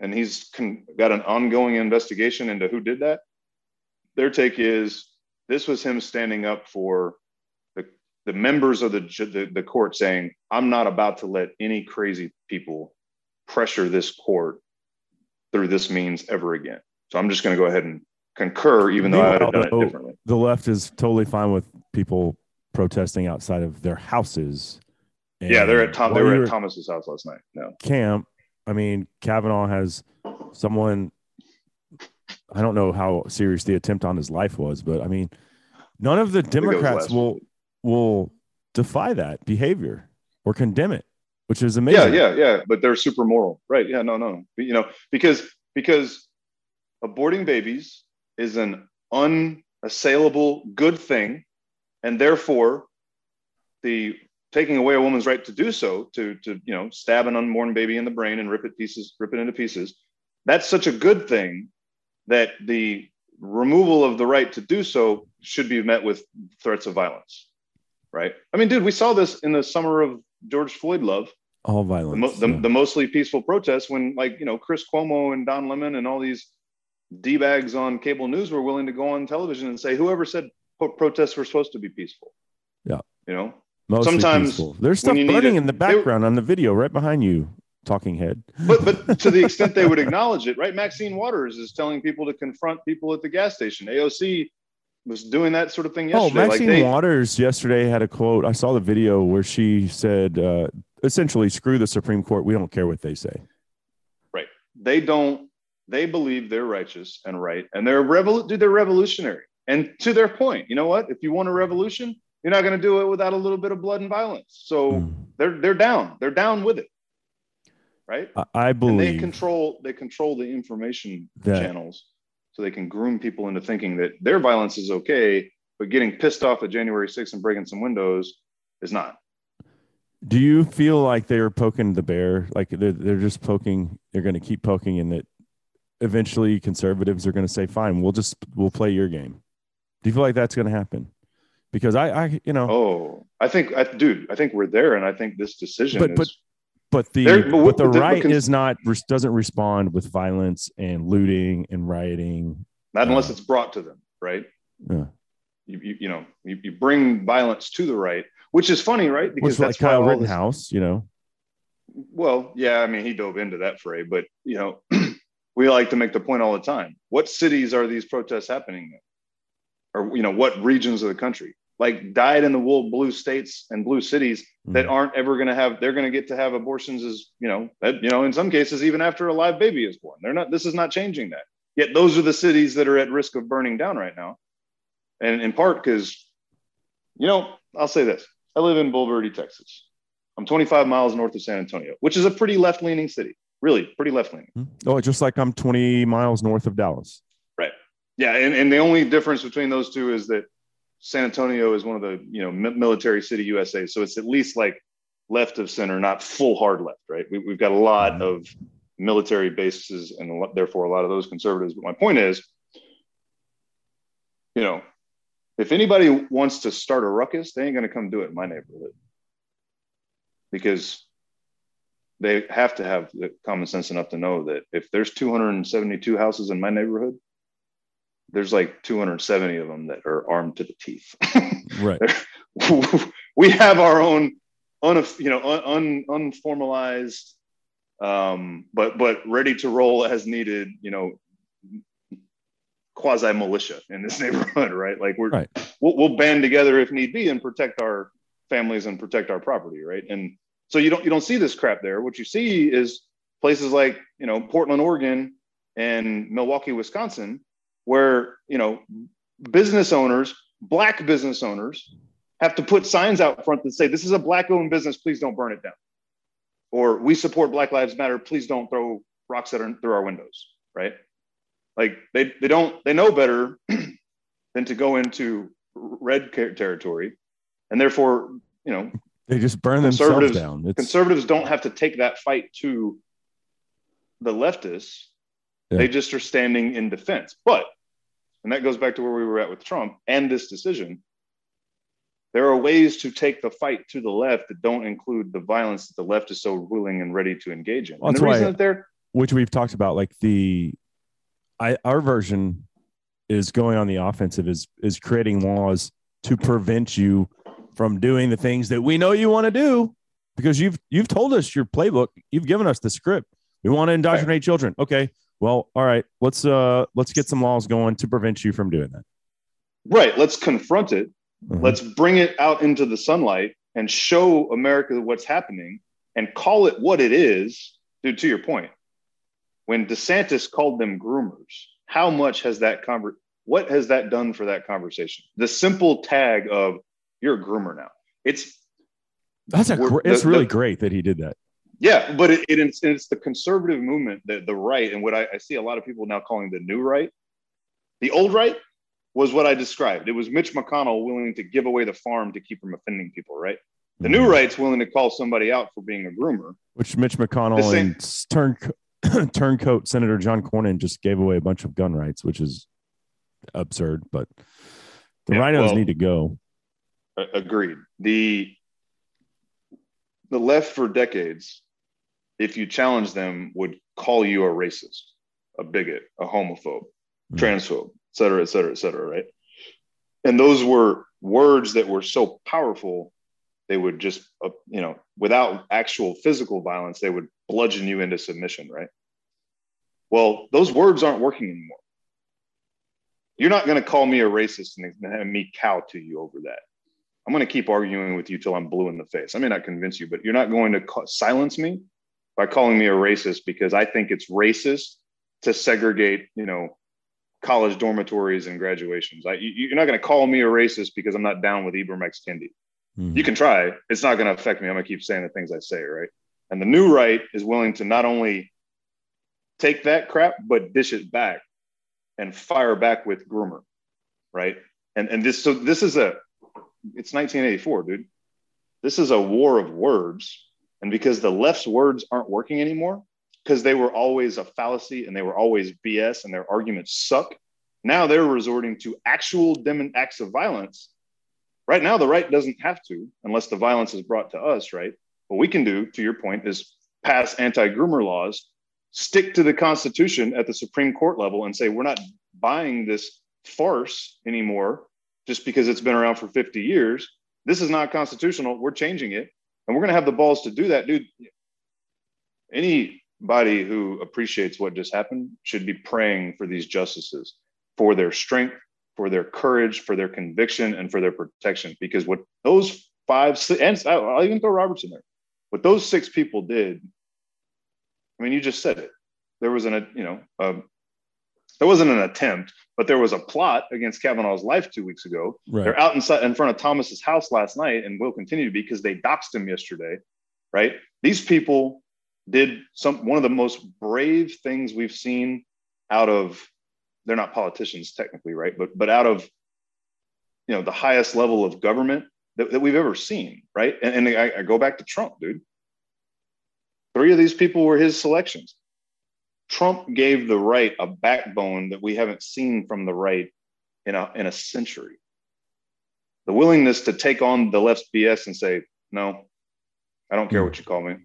and he's con- got an ongoing investigation into who did that, their take is this was him standing up for the, the members of the, the, the court saying, I'm not about to let any crazy people pressure this court through this means ever again. So I'm just going to go ahead and concur, even though I would have done it differently. The left is totally fine with people protesting outside of their houses. Yeah, they're at Tom. They were at Thomas's house last night. No, camp. I mean, Kavanaugh has someone. I don't know how serious the attempt on his life was, but I mean, None of the think that was Democrats will will defy that behavior or condemn it, which is amazing. Yeah, yeah, yeah. But they're super moral, right? Yeah, no, no. But, You know, because because aborting babies is an unassailable good thing, and therefore the taking away a woman's right to do so, to to you know, stab an unborn baby in the brain and rip it pieces, rip it into pieces, that's such a good thing that the removal of the right to do so should be met with threats of violence. Right. I mean, dude, we saw this in the summer of George Floyd love All the, violence. mo- the, yeah. the mostly peaceful protests when like you know chris cuomo and don lemon and all these d-bags on cable news were willing to go on television and say whoever said pro- protests were supposed to be peaceful Yeah. you know Mostly sometimes peaceful. There's stuff burning it- in the they- background on the video right behind you, talking head. but but to the extent they would acknowledge it right maxine waters is telling people to confront people at the gas station aoc was doing that sort of thing yesterday. Oh, yesterday Maxine like they, Waters yesterday had a quote. I saw the video where she said, uh, essentially, screw the Supreme Court. We don't care what they say. Right. They don't they believe they're righteous and right and they're revol dude, they're revolutionary. And to their point you know what? If you want a revolution you're not going to do it without a little bit of blood and violence. So Mm. they're they're down. They're down with it. Right? I, I and they believe control they control the information that channels so they can groom people into thinking that their violence is okay but getting pissed off at january 6th and breaking some windows is not. Do you feel like they're poking the bear? Like they're, they're just poking, they're going to keep poking, and that eventually conservatives are going to say, fine, we'll just, we'll play your game. Do you feel like that's going to happen? Because I, I, you know, oh i think I, dude i think we're there and i think this decision But- is but- but the, There- but but, the but right because- is not, doesn't respond with violence and looting and rioting. not unless Uh, it's brought to them right Yeah. you, you, you know you, you bring violence to the right which is funny right Which like why Kyle all this- Rittenhouse, you know, well yeah i mean he dove into that fray but you know we like to make the point all the time. What cities are these protests happening in? Or you know what regions of the country? Like dyed in the wool blue states and blue cities that Mhm. aren't ever going to have they're going to get to have abortions as you know that, you know in some cases even after a live baby is born. They're not this is not changing that. Yet those are the cities that are at risk of burning down right now. And in part because you know i'll say this. I live in bulverde texas. I'm 25 miles north of san antonio which is a pretty left-leaning city really pretty left-leaning oh, just like I'm 20 miles north of Dallas. Right. Yeah and, and the only difference between those two is that san antonio is one of the you know military city usa so it's at least like left of center not full hard left right we, we've got a lot Mhm. of military bases and therefore a lot of those conservatives but my point is you know if anybody wants to start a ruckus they ain't going to come do it in my neighborhood because they have to have the common sense enough to know that if there's 272 houses in my neighborhood there's like 270 of them that are armed to the teeth. Right. we have our own, un, you know, un, un, unformalized, um, but but ready to roll as needed, you know, quasi militia in this neighborhood, right? Like we're Right. we'll, we'll band together if need be and protect our families and protect our property, right? And so you don't you don't see this crap there. What you see is places like you know Portland, Oregon, and Milwaukee, Wisconsin, where you know business owners, black business owners, have to put signs out front that say, "This is a black-owned business. Please don't burn it down," or "We support Black Lives Matter. Please don't throw rocks at our, through our windows." Right? Like they they don't they know better than to go into red territory, and therefore, you know, They just burn themselves Conservatives- down. It's, conservatives don't have to take that fight to the leftists. Yeah. They just are standing in defense. But, and that goes back to where we were at with Trump and this decision. There are ways to take the fight to the left that don't include the violence that the left is so willing and ready to engage in. Well, and the reason why- that they're which we've talked about like the I our version is going on the offensive is is creating laws to prevent you from doing the things that we know you want to do because you've you've told us your playbook you've given us the script we want to indoctrinate children okay well all right let's uh let's get some laws going to prevent you from doing that right. Let's confront it Mhm. Let's bring it out into the sunlight and show America what's happening and call it what it is. Dude, to your point, when DeSantis called them groomers, how much has that conver- what has that done for that conversation? The simple tag of you're a groomer now. It's That's a gr- it's the- really the- great that he did that. yeah, but it, it, it's, it's the conservative movement, the, the right, and what I, I see a lot of people now calling the new right. The old right was what I described. It was Mitch McConnell willing to give away the farm to keep from offending people, right? The new Mhm. right's willing to call somebody out for being a groomer. which Mitch McConnell same- and turn turncoat Senator John Cornyn just gave away a bunch of gun rights, which is absurd. But the Yeah, RINOs well- need to go. Agreed. The the left for decades, if you challenge them, would call you a racist, a bigot, a homophobe, Mhm. transphobe, et cetera, et cetera, et cetera, right? And those were words that were so powerful, they would just, uh, you know, without actual physical violence, they would bludgeon you into submission, right? Well, those words aren't working anymore. You're not going to call me a racist and have me cow to you over that. I'm going to keep arguing with you till I'm blue in the face. I may not convince you, but you're not going to ca- silence me by calling me a racist because I think it's racist to segregate, you know, college dormitories and graduations. I, you, you're not going to call me a racist because I'm not down with Ibram X. Kendi. Mhm. You can try. It's not going to affect me. I'm going to keep saying the things I say, right? And the new right is willing to not only take that crap, but dish it back and fire back with groomer, right? And and this so this is a it's 1984, dude. This is a war of words, and because the left's words aren't working anymore, because they were always a fallacy and they were always BS and their arguments suck. Now they're resorting to actual dem- acts of violence Right now, the right doesn't have to, unless the violence is brought to us, right? What we can do, to your point, is pass anti groomer laws, stick to the Constitution at the Supreme Court level, and say, we're not buying this farce anymore just because it's been around for 50 years. This is not constitutional. We're changing it. And we're going to have the balls to do that. Dude, anybody who appreciates what just happened should be praying for these justices, for their strength, for their courage, for their conviction, and for their protection. Because what those five, and I'll even throw Roberts in there, what those six people did, I mean, you just said it. There was an, you know, um, there wasn't an attempt, but there was a plot against Kavanaugh's life two weeks ago. Right. They're out inside in front of Thomas's house last night and will continue to be because they doxed him yesterday, right? These people did some one of the most brave things we've seen out of they're not politicians technically, right? But but out of you know the highest level of government that, that we've ever seen, right? And, and I, I go back to Trump, dude. Three of these people were his selections. Trump gave the right a backbone that we haven't seen from the right in a in a century. The willingness to take on the left's BS and say, no, I don't care what you call me.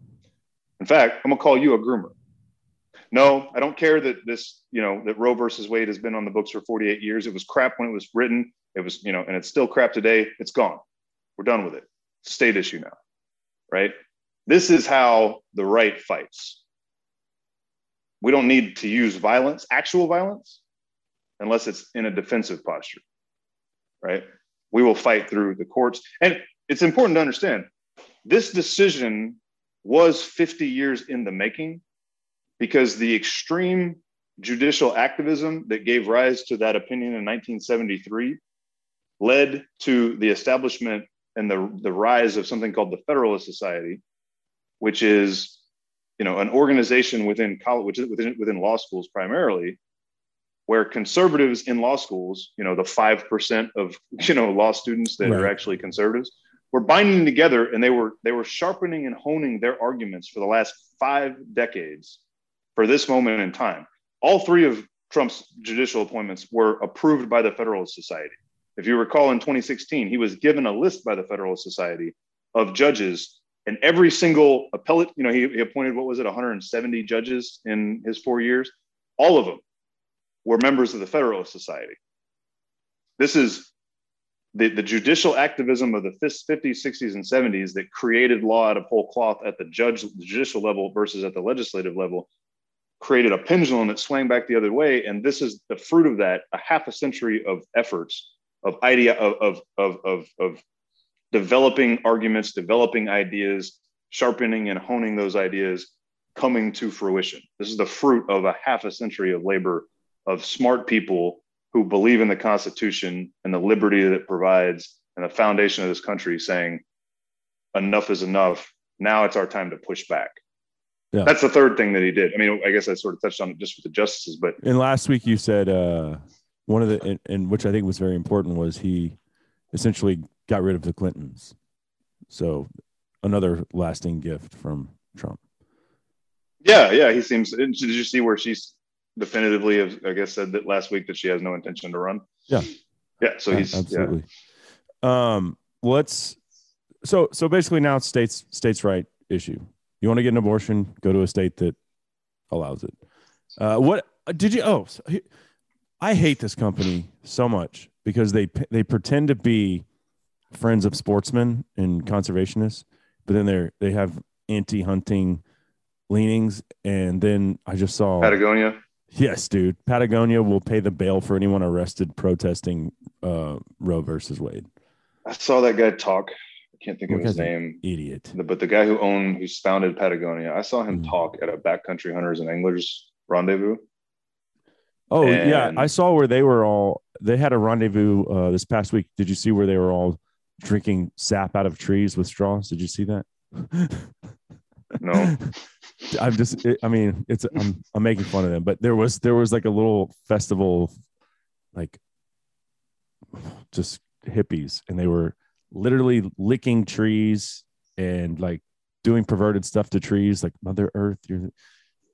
In fact, I'm gonna call you a groomer. No, I don't care that this, you know, that Roe versus Wade has been on the books for 48 years. It was crap when it was written. It was, you know, and it's still crap today. It's gone. We're done with it. State issue now, right? This is how the right fights. We don't need to use violence, actual violence, unless it's in a defensive posture, right? We will fight through the courts. And it's important to understand this decision was 50 years in the making because the extreme judicial activism that gave rise to that opinion in 1973 led to the establishment and the, the rise of something called the Federalist Society, which is you know an organization within college, which is within, within law schools primarily, where conservatives in law schools, you know, the five percent of you know law students that are actually conservatives, were binding together and they were they were sharpening and honing their arguments for the last five decades for this moment in time. All three of Trump's judicial appointments were approved by the Federalist Society. If you recall, in 2016, he was given a list by the Federalist Society of judges, and every single appellate, you know, he, he appointed what was it, 170 judges in his four years. All of them were members of the Federalist Society. This is the, the judicial activism of the 50s, 60s, and 70s that created law out of whole cloth at the judge, the judicial level versus at the legislative level, created a pendulum that swung back the other way. And this is the fruit of that, a half a century of efforts of idea of, of, of, of, of developing arguments, developing ideas, sharpening and honing those ideas, coming to fruition. This is the fruit of a half a century of labor of smart people who believe in the Constitution and the liberty that it provides and the foundation of this country saying enough is enough. Now it's our time to push back. Yeah. That's the third thing that he did. I mean, I guess I sort of touched on it just with the justices, but And last week you said uh, one of the, and, and which I think was very important, was he essentially got rid of the Clintons. So another lasting gift from Trump. yeah, yeah, he seems. Did you see where she's definitively, I guess, said that last week that she has no intention to run? Yeah. Yeah. So Yeah, he's yeah. absolutely. Um, let's so so basically now it's states states right issue. You want to get an abortion, go to a state that allows it. Uh, what did you? Oh, I hate this company so much because they they pretend to be friends of sportsmen and conservationists, but then they're they have anti-hunting leanings. And then I just saw Patagonia. Yes, dude. Patagonia will pay the bail for anyone arrested protesting uh, Roe versus Wade. I saw that guy talk. I can't think of his name. Idiot. But the guy who owned, who's founded Patagonia, I saw him Mm. talk at a backcountry hunters and anglers rendezvous. Oh yeah, I saw where they were all. They had a rendezvous uh, this past week. Did you see where they were all drinking sap out of trees with straws? Did you see that? No. I'm just. It, I mean, it's. I'm. I'm making fun of them, but there was there was like a little festival, like, just hippies, and they were literally licking trees and like doing perverted stuff to trees, like Mother Earth. You're,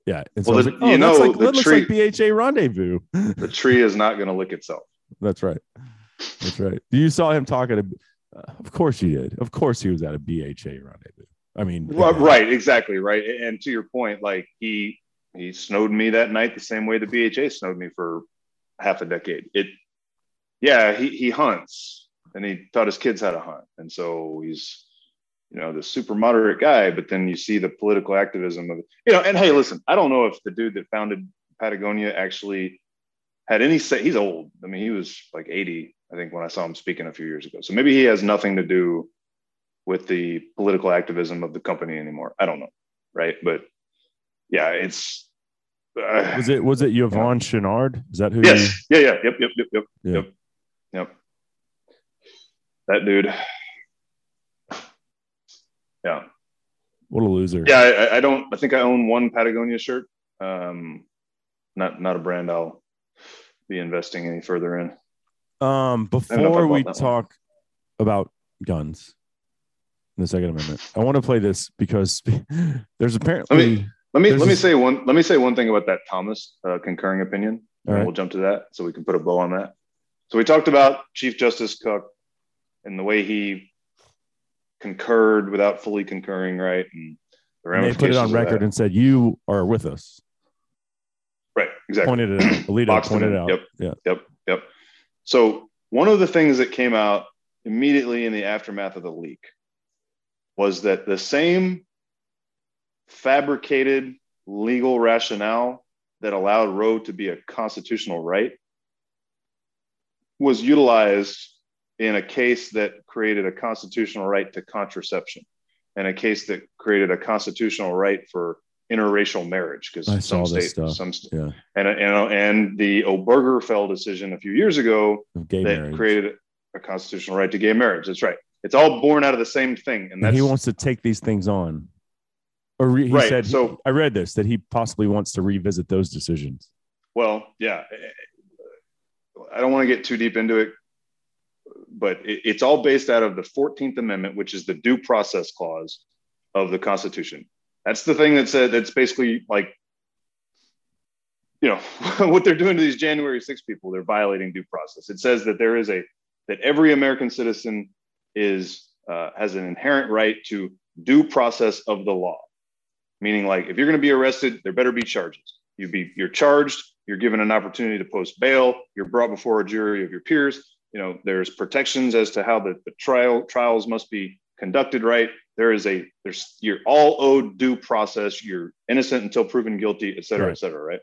yeah. And so Well, the- like, oh, you know, like that looks like BHA rendezvous. The tree is not going to lick itself. That's right. That's right. You saw him talking a. Uh, of course he did. Of course he was at a BHA rendezvous. I mean, Well, right, exactly, right. And to your point, like he he snowed me that night the same way the BHA snowed me for half a decade. It, yeah, he he hunts and he taught his kids how to hunt, and so he's you know the super moderate guy. But then you see the political activism of you know. And hey, listen, I don't know if the dude that founded Patagonia actually had any say. He's old. I mean, he was like eighty, I think, when I saw him speaking a few years ago. So maybe he has nothing to do with the political activism of the company anymore. I don't know, right? But yeah, it's uh, Was it was it Yvon Chouinard? Is that who? yes, yeah, yeah, yep, yep, yep, yep, Yeah. yep, yep. That dude. Yeah, what a loser. yeah. I, I- I don't. I think I own one Patagonia shirt. Um, not not a brand I'll be investing any further in. Um, know if I before we talk about guns, the Second Amendment, I want to play this because there's apparently. Let me let me let me this- say one let me say one thing about that Thomas uh, concurring opinion. And right. we'll jump to that so we can put a bow on that. So we talked about Chief Justice Cook and the way he concurred without fully concurring, right? And the and they put it on record and said you are with us. right, exactly. Pointed it out. Alito Boxed pointed it out. Yep. Yeah. Yep, yep. So one of the things that came out immediately in the aftermath of the leak was that the same fabricated legal rationale that allowed Roe to be a constitutional right was utilized in a case that created a constitutional right to contraception and a case that created a constitutional right for interracial marriage because some this states stuff. some st- Yeah. and and and the Obergefell decision a few years ago that marriage. created a constitutional right to gay marriage. That's right. It's all born out of the same thing, and and that's he wants to take these things on. Or he Right, said, so- I read this that he possibly wants to revisit those decisions. well, yeah. Eh, eh, I don't want to get too deep into it, but it, it's all based out of the Fourteenth Amendment, which is the due process clause of the Constitution. That's the thing that said that's basically like, you know, what they're doing to these January 6 people. They're violating due process. It says that there is a that every American citizen is uh, has an inherent right to due process of the law. Meaning, like, if you're going to be arrested, there better be charges. You be you're charged. You're given an opportunity to post bail. You're brought before a jury of your peers. You know, there's protections as to how the, the trial trials must be conducted. Right there is a there's you're all owed due process. You're innocent until proven guilty, et cetera, Right. et cetera. Right.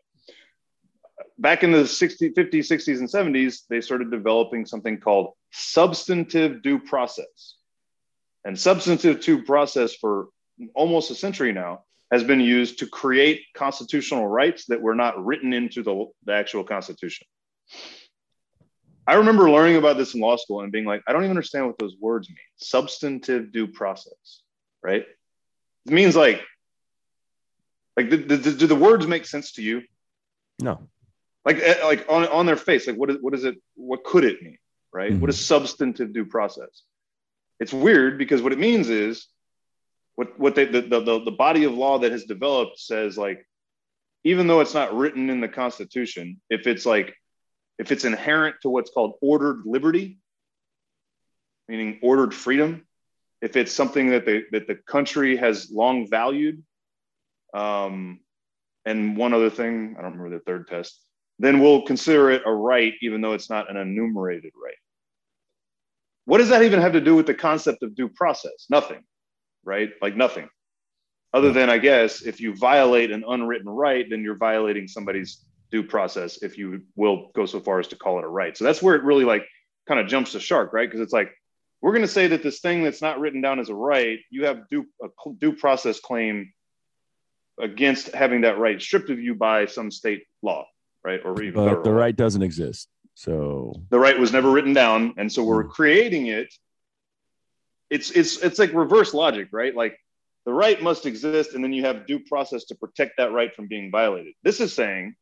Back in the 60, 50s, 60s, and 70s, they started developing something called substantive due process. And substantive due process for almost a century now has been used to create constitutional rights that were not written into the, the actual Constitution. I remember learning about this in law school and being like, I don't even understand what those words mean. Substantive due process, right? It means like, like, do, do, do the words make sense to you? No. Like, eh, like on, on their face, like, what is, what is it? What could it mean? Right? What is substantive due process? It's weird because what it means is what, what they, the, the, the, the body of law that has developed says like, even though it's not written in the constitution, if it's like if it's inherent to what's called ordered liberty, meaning ordered freedom, if it's something that the that the country has long valued, um, and one other thing, I don't remember the third test, then we'll consider it a right, even though it's not an enumerated right. What does that even have to do with the concept of due process? Nothing, right? Like nothing. Other than, I guess, if you violate an unwritten right, then you're violating somebody's due process if you will go so far as to call it a right. So that's where it really like kind of jumps the shark, right? Because it's like we're going to say that this thing that's not written down as a right, you have due a due process claim against having that right stripped of you by some state law, right? Or even But the right doesn't exist. So the right was never written down, and so we're hmm. creating it. It's it's it's like reverse logic, right? Like the right must exist, and then you have due process to protect that right from being violated. This is saying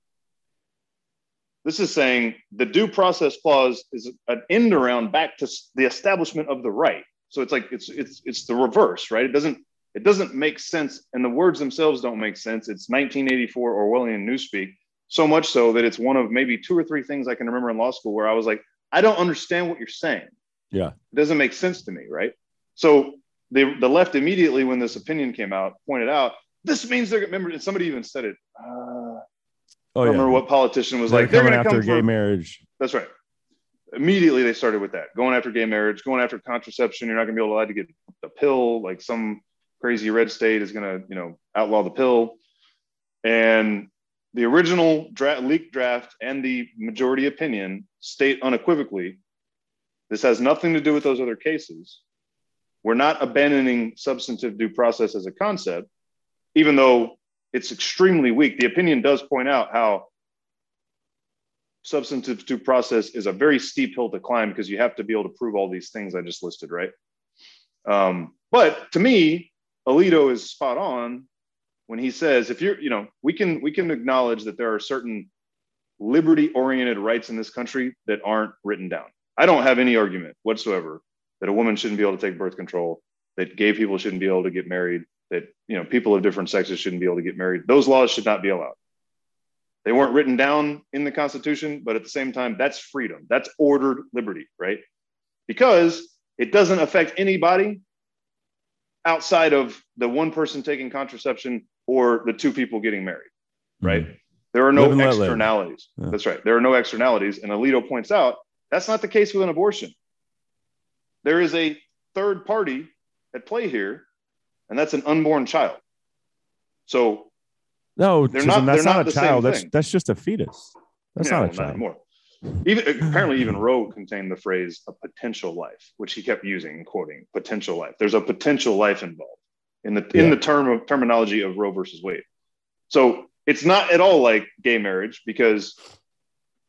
this is saying the due process clause is an end around back to the establishment of the right. So it's like it's it's it's the reverse, right? It doesn't it doesn't make sense, and the words themselves don't make sense. It's 1984 Orwellian newspeak, so much so that it's one of maybe two or three things I can remember in law school where I was like, I don't understand what you're saying. yeah. It doesn't make sense to me, right? So the the left immediately when this opinion came out pointed out this means they're remember and somebody even said it. Uh, Oh I yeah. remember what politician was They're like. They're going after come gay marriage. that's right. Immediately they started with that, going after gay marriage, going after contraception. You're not going to be able to allowed to get the pill. Like some crazy red state is going to, you know, outlaw the pill. And the original dra- leaked draft and the majority opinion state unequivocally, this has nothing to do with those other cases. We're not abandoning substantive due process as a concept, even though it's extremely weak. The opinion does point out how substantive due process is a very steep hill to climb because you have to be able to prove all these things I just listed, right? Um, but to me, Alito is spot on when he says, if you're, you know, we can we can acknowledge that there are certain liberty-oriented rights in this country that aren't written down. I don't have any argument whatsoever that a woman shouldn't be able to take birth control, that gay people shouldn't be able to get married, that you know people of different sexes shouldn't be able to get married. Those laws should not be allowed. They weren't written down in the Constitution, but at the same time, that's freedom. That's ordered liberty, right? Because it doesn't affect anybody outside of the one person taking contraception or the two people getting married, right? There are no Live and let live. externalities. Yeah. That's right. There are no externalities. And Alito points out that's not the case with an abortion. There is a third party at play here, and that's an unborn child. So No, They're not- that's they're not, not a child. That's thing. that's just a fetus. That's Yeah, not a well, child. anymore. Even apparently, even Roe contained the phrase "a potential life," which he kept using and quoting "potential life." There's a potential life involved in the in the term of terminology of Roe versus Wade. So it's not at all like gay marriage because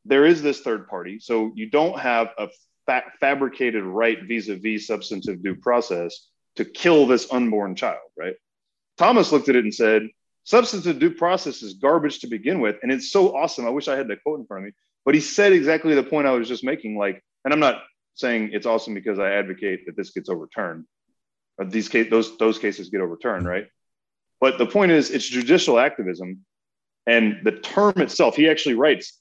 there is this third party. So you don't have a fa- fabricated right vis-a-vis substantive due process to kill this unborn child, right? Thomas looked at it and said, substantive due process is garbage to begin with. And it's so awesome. I wish I had that quote in front of me. But he said exactly the point I was just making. Like, and I'm not saying it's awesome because I advocate that this gets overturned. Or these case, those those cases get overturned, right? But the point is, it's judicial activism, and the term itself. He actually writes,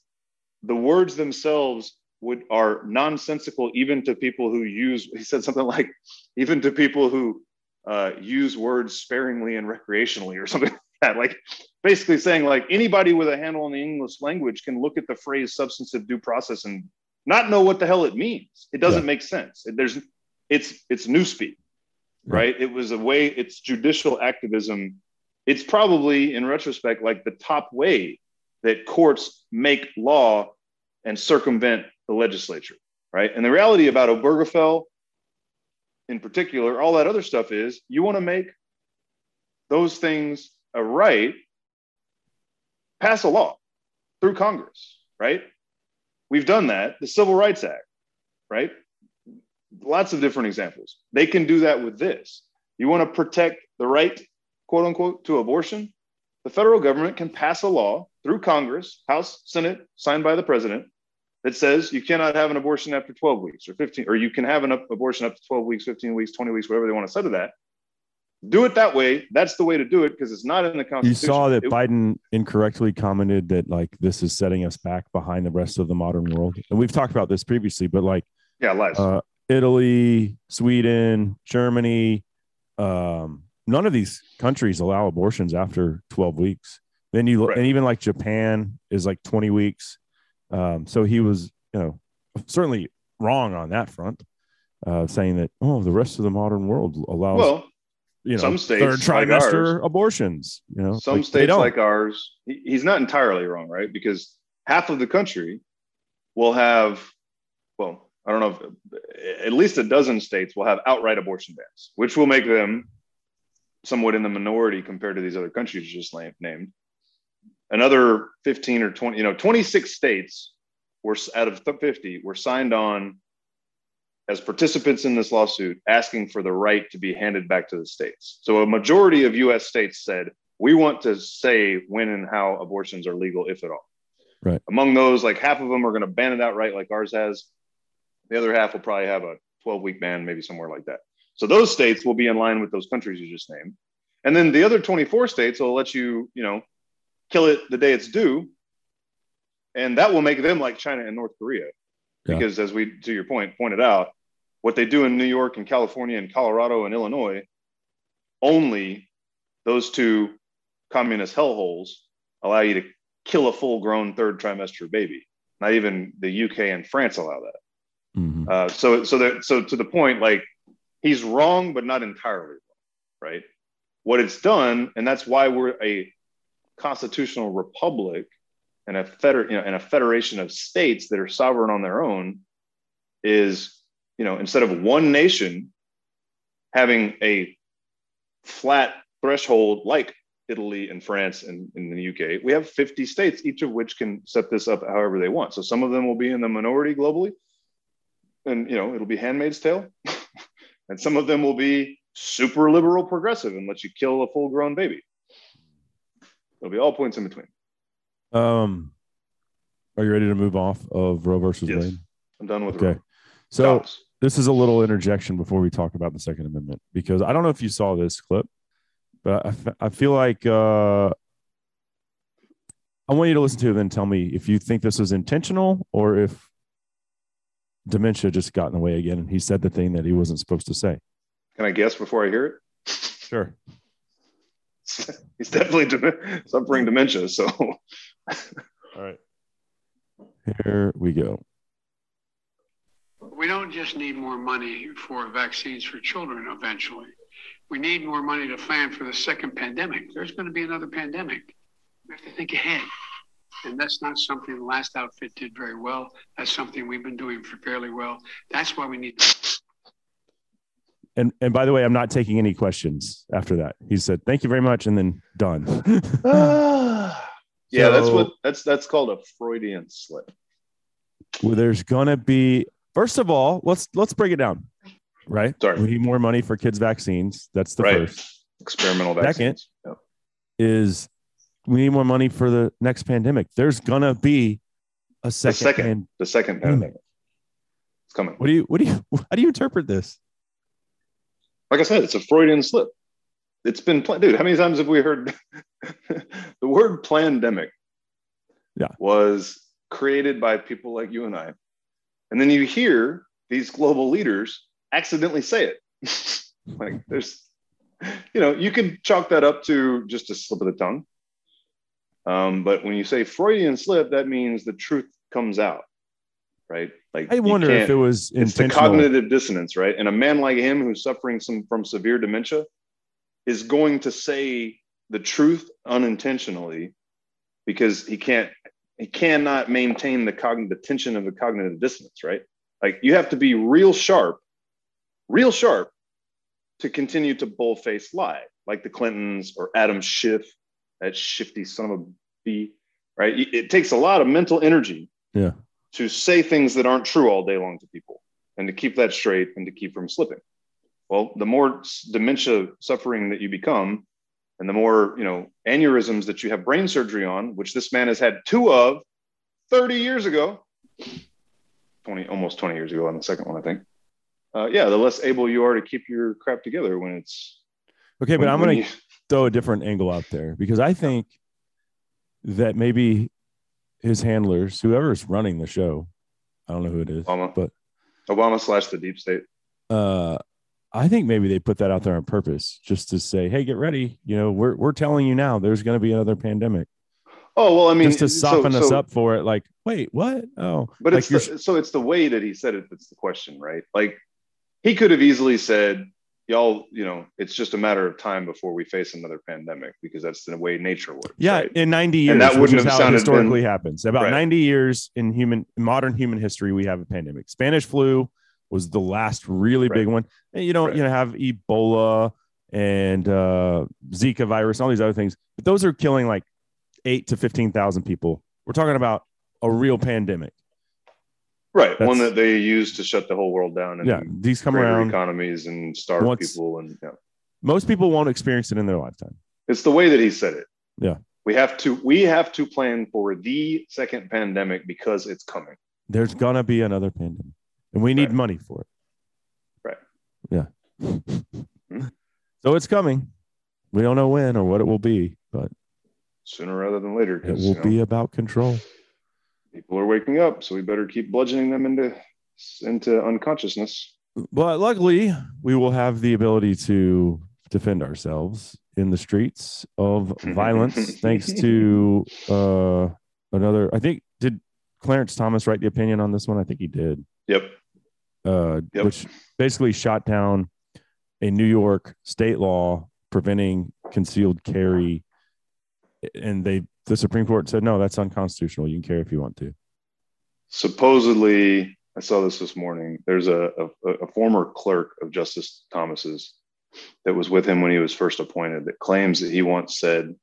the words themselves would are nonsensical even to people who use. He said something like, even to people who uh, use words sparingly and recreationally, or something like that. Like basically saying like anybody with a handle on the English language can look at the phrase substantive due process and not know what the hell it means. It doesn't Yeah. make sense. There's it's it's newspeak, Yeah. right? It was a way. It's judicial activism. It's probably in retrospect like the top way that courts make law and circumvent the legislature, right? And the reality about Obergefell in particular, all that other stuff is you want to make those things a right, pass a law through Congress, right? We've done that. The Civil Rights Act, right? Lots of different examples. They can do that with this. You want to protect the right, quote unquote, to abortion? The federal government can pass a law through Congress, House, Senate, signed by the president, that says you cannot have an abortion after 12 weeks or 15, or you can have an abortion up to 12 weeks, 15 weeks, 20 weeks, whatever they want to say to that. Do it that way. That's the way to do it because it's not in the Constitution. You saw that It- Biden incorrectly commented that like this is setting us back behind the rest of the modern world. And we've talked about this previously, but like yeah, lies. uh, Italy, Sweden, Germany, um, none of these countries allow abortions after 12 weeks. Then you Right. and even like Japan is like 20 weeks. Um, so he was, you know, certainly wrong on that front, uh, saying that oh, the rest of the modern world allows well, you know some states, third like trimester ours- abortions. You know, some like, states like ours, he- he's not entirely wrong, right? Because half of the country will have, well, I don't know, if, at least a dozen states will have outright abortion bans, which will make them somewhat in the minority compared to these other countries just named. Another 15 or 20, you know, 26 states were out of 50 were signed on as participants in this lawsuit asking for the right to be handed back to the states. So a majority of US states said, we want to say when and how abortions are legal, if at all. Right. Among those, like half of them are going to ban it outright, like ours has. The other half will probably have a 12 week ban, maybe somewhere like that. So those states will be in line with those countries you just named. And then the other 24 states will let you, you know, kill it the day it's due. And that will make them like China and North Korea. Yeah. Because as we, to your point, pointed out, what they do in New York and California and Colorado and Illinois, only those two communist hellholes allow you to kill a full grown third trimester baby. Not even the UK and France allow that. Mhm. Uh, so, so that, so to the point, like he's wrong, but not entirely wrong, right? What it's done, and that's why we're a constitutional republic and a feder, you know, and a federation of states that are sovereign on their own, is you know instead of one nation having a flat threshold like Italy and France and in the UK, we have 50 states, each of which can set this up however they want. So some of them will be in the minority globally, and you know it'll be Handmaid's Tale, and some of them will be super liberal progressive and let you kill a full grown baby. It'll be all points in between. Um, are you ready to move off of Roe versus Yes. Wade? I'm done with Okay. Roe. So this is a little interjection before we talk about the Second Amendment because I don't know if you saw this clip, but I, f- I feel like uh, I want you to listen to it and tell me if you think this was intentional or if dementia just got in the way again and he said the thing that he wasn't supposed to say. Can I guess before I hear it? Sure. He's definitely dem- suffering dementia. So All right. Here we go. We don't just need more money for vaccines for children eventually. We need more money to plan for the second pandemic. There's going to be another pandemic. We have to think ahead. And that's not something the last outfit did very well. That's something we've been doing for fairly well. That's why we need And and by the way, I'm not taking any questions after that. He said, "Thank you very much," and then done. yeah, that's what that's that's called a Freudian slip. well, there's gonna be first of all, let's let's break it down. Right? Sorry. We need more money for kids' vaccines. That's the Right. first. Experimental Second. vaccines. Yep. Is we need more money for the next pandemic. There's gonna be a The second. second, the second pandemic. It's coming. what do you what do you how do you interpret this? Like I said, it's a Freudian slip. It's been, pla- dude. How many times have we heard the word "plandemic"? Yeah. was created by people like you and I, and then you hear these global leaders accidentally say it. like there's, you know, you can chalk that up to just a slip of the tongue. Um, but when you say Freudian slip, that means the truth comes out, right? Like I wonder if it was it's the cognitive dissonance, right? And a man like him who's suffering some from severe dementia is going to say the truth unintentionally because he can't he cannot maintain the cognitive the tension of the cognitive dissonance, right? Like you have to be real sharp, real sharp to continue to bullface lie, like the Clintons or Adam Schiff, that shifty son of a b, right? It takes a lot of mental energy Yeah. To say things that aren't true all day long to people. and to keep that straight and to keep from slipping. Well, the more dementia suffering that you become, and the more you know aneurysms that you have brain surgery on, which this man has had two of 30 years ago, 20 almost 20 years ago on the second one, I think. Uh, yeah, the less able you are to keep your crap together when it's Okay, but I'm when going you- to throw a different angle out there because I think that maybe his handlers, whoever's running the show, I don't know who it is, Obama. but Obama slash the deep state. uh, I think maybe they put that out there on purpose just to say, "Hey, get ready! You know, we're we're telling you now, there's going to be another pandemic." Oh well, I mean, just to so- soften us up for it. Like, wait, what? Oh, But like it's the, so it's the way that he said it that's the question, right? Like he could have easily said, "Y'all, you know, it's just a matter of time before we face another pandemic because that's the way nature works." yeah, right? in 90 years, And that wouldn't have how it sounded historically been- happens. About Right. 90 years in human modern human history, we have a pandemic. Spanish flu was the last really Right. big one. And you don't, you know, have Ebola and uh, Zika virus, and all these other things, but those are killing like eight to 15,000 people. We're talking about a real pandemic. Right, one that they use to shut the whole world down and Yeah, these come around. economies and starve Once- people, and yeah. Most people won't experience it in their lifetime. it's the way that he said it. Yeah. we have to we have to plan for the second pandemic because it's coming. There's gonna be another pandemic, and we need Right. money for it. Right. Yeah. Hmm. so it's coming. We don't know when or what it will be, but Sooner rather than later, it will you know, be about control. People are waking up, so we better keep bludgeoning them into into unconsciousness. But luckily, we will have the ability to defend ourselves in the streets of violence, thanks to uh, another. I think did Clarence Thomas write the opinion on this one? I think he did. Yep. uh, Yep. which basically shot down a New York state law preventing concealed carry, and they the Supreme Court said no, that's unconstitutional. You can carry if you want to. supposedly i saw this this morning. There's a, a, a former clerk of justice thomas's that was with him when he was first appointed that claims that he once said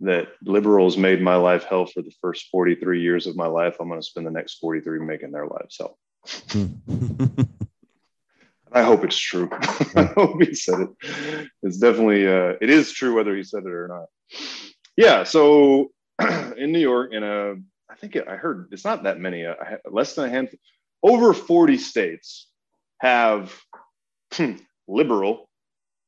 that liberals made my life hell for the first 43 years of my life. I'm going to spend the next 43 making their lives hell. I hope it's true. I hope he said it. It's definitely uh, it is true whether he said it or not yeah so in new york in a I think I heard it's not that many, uh, less than a handful. Over 40 states have liberal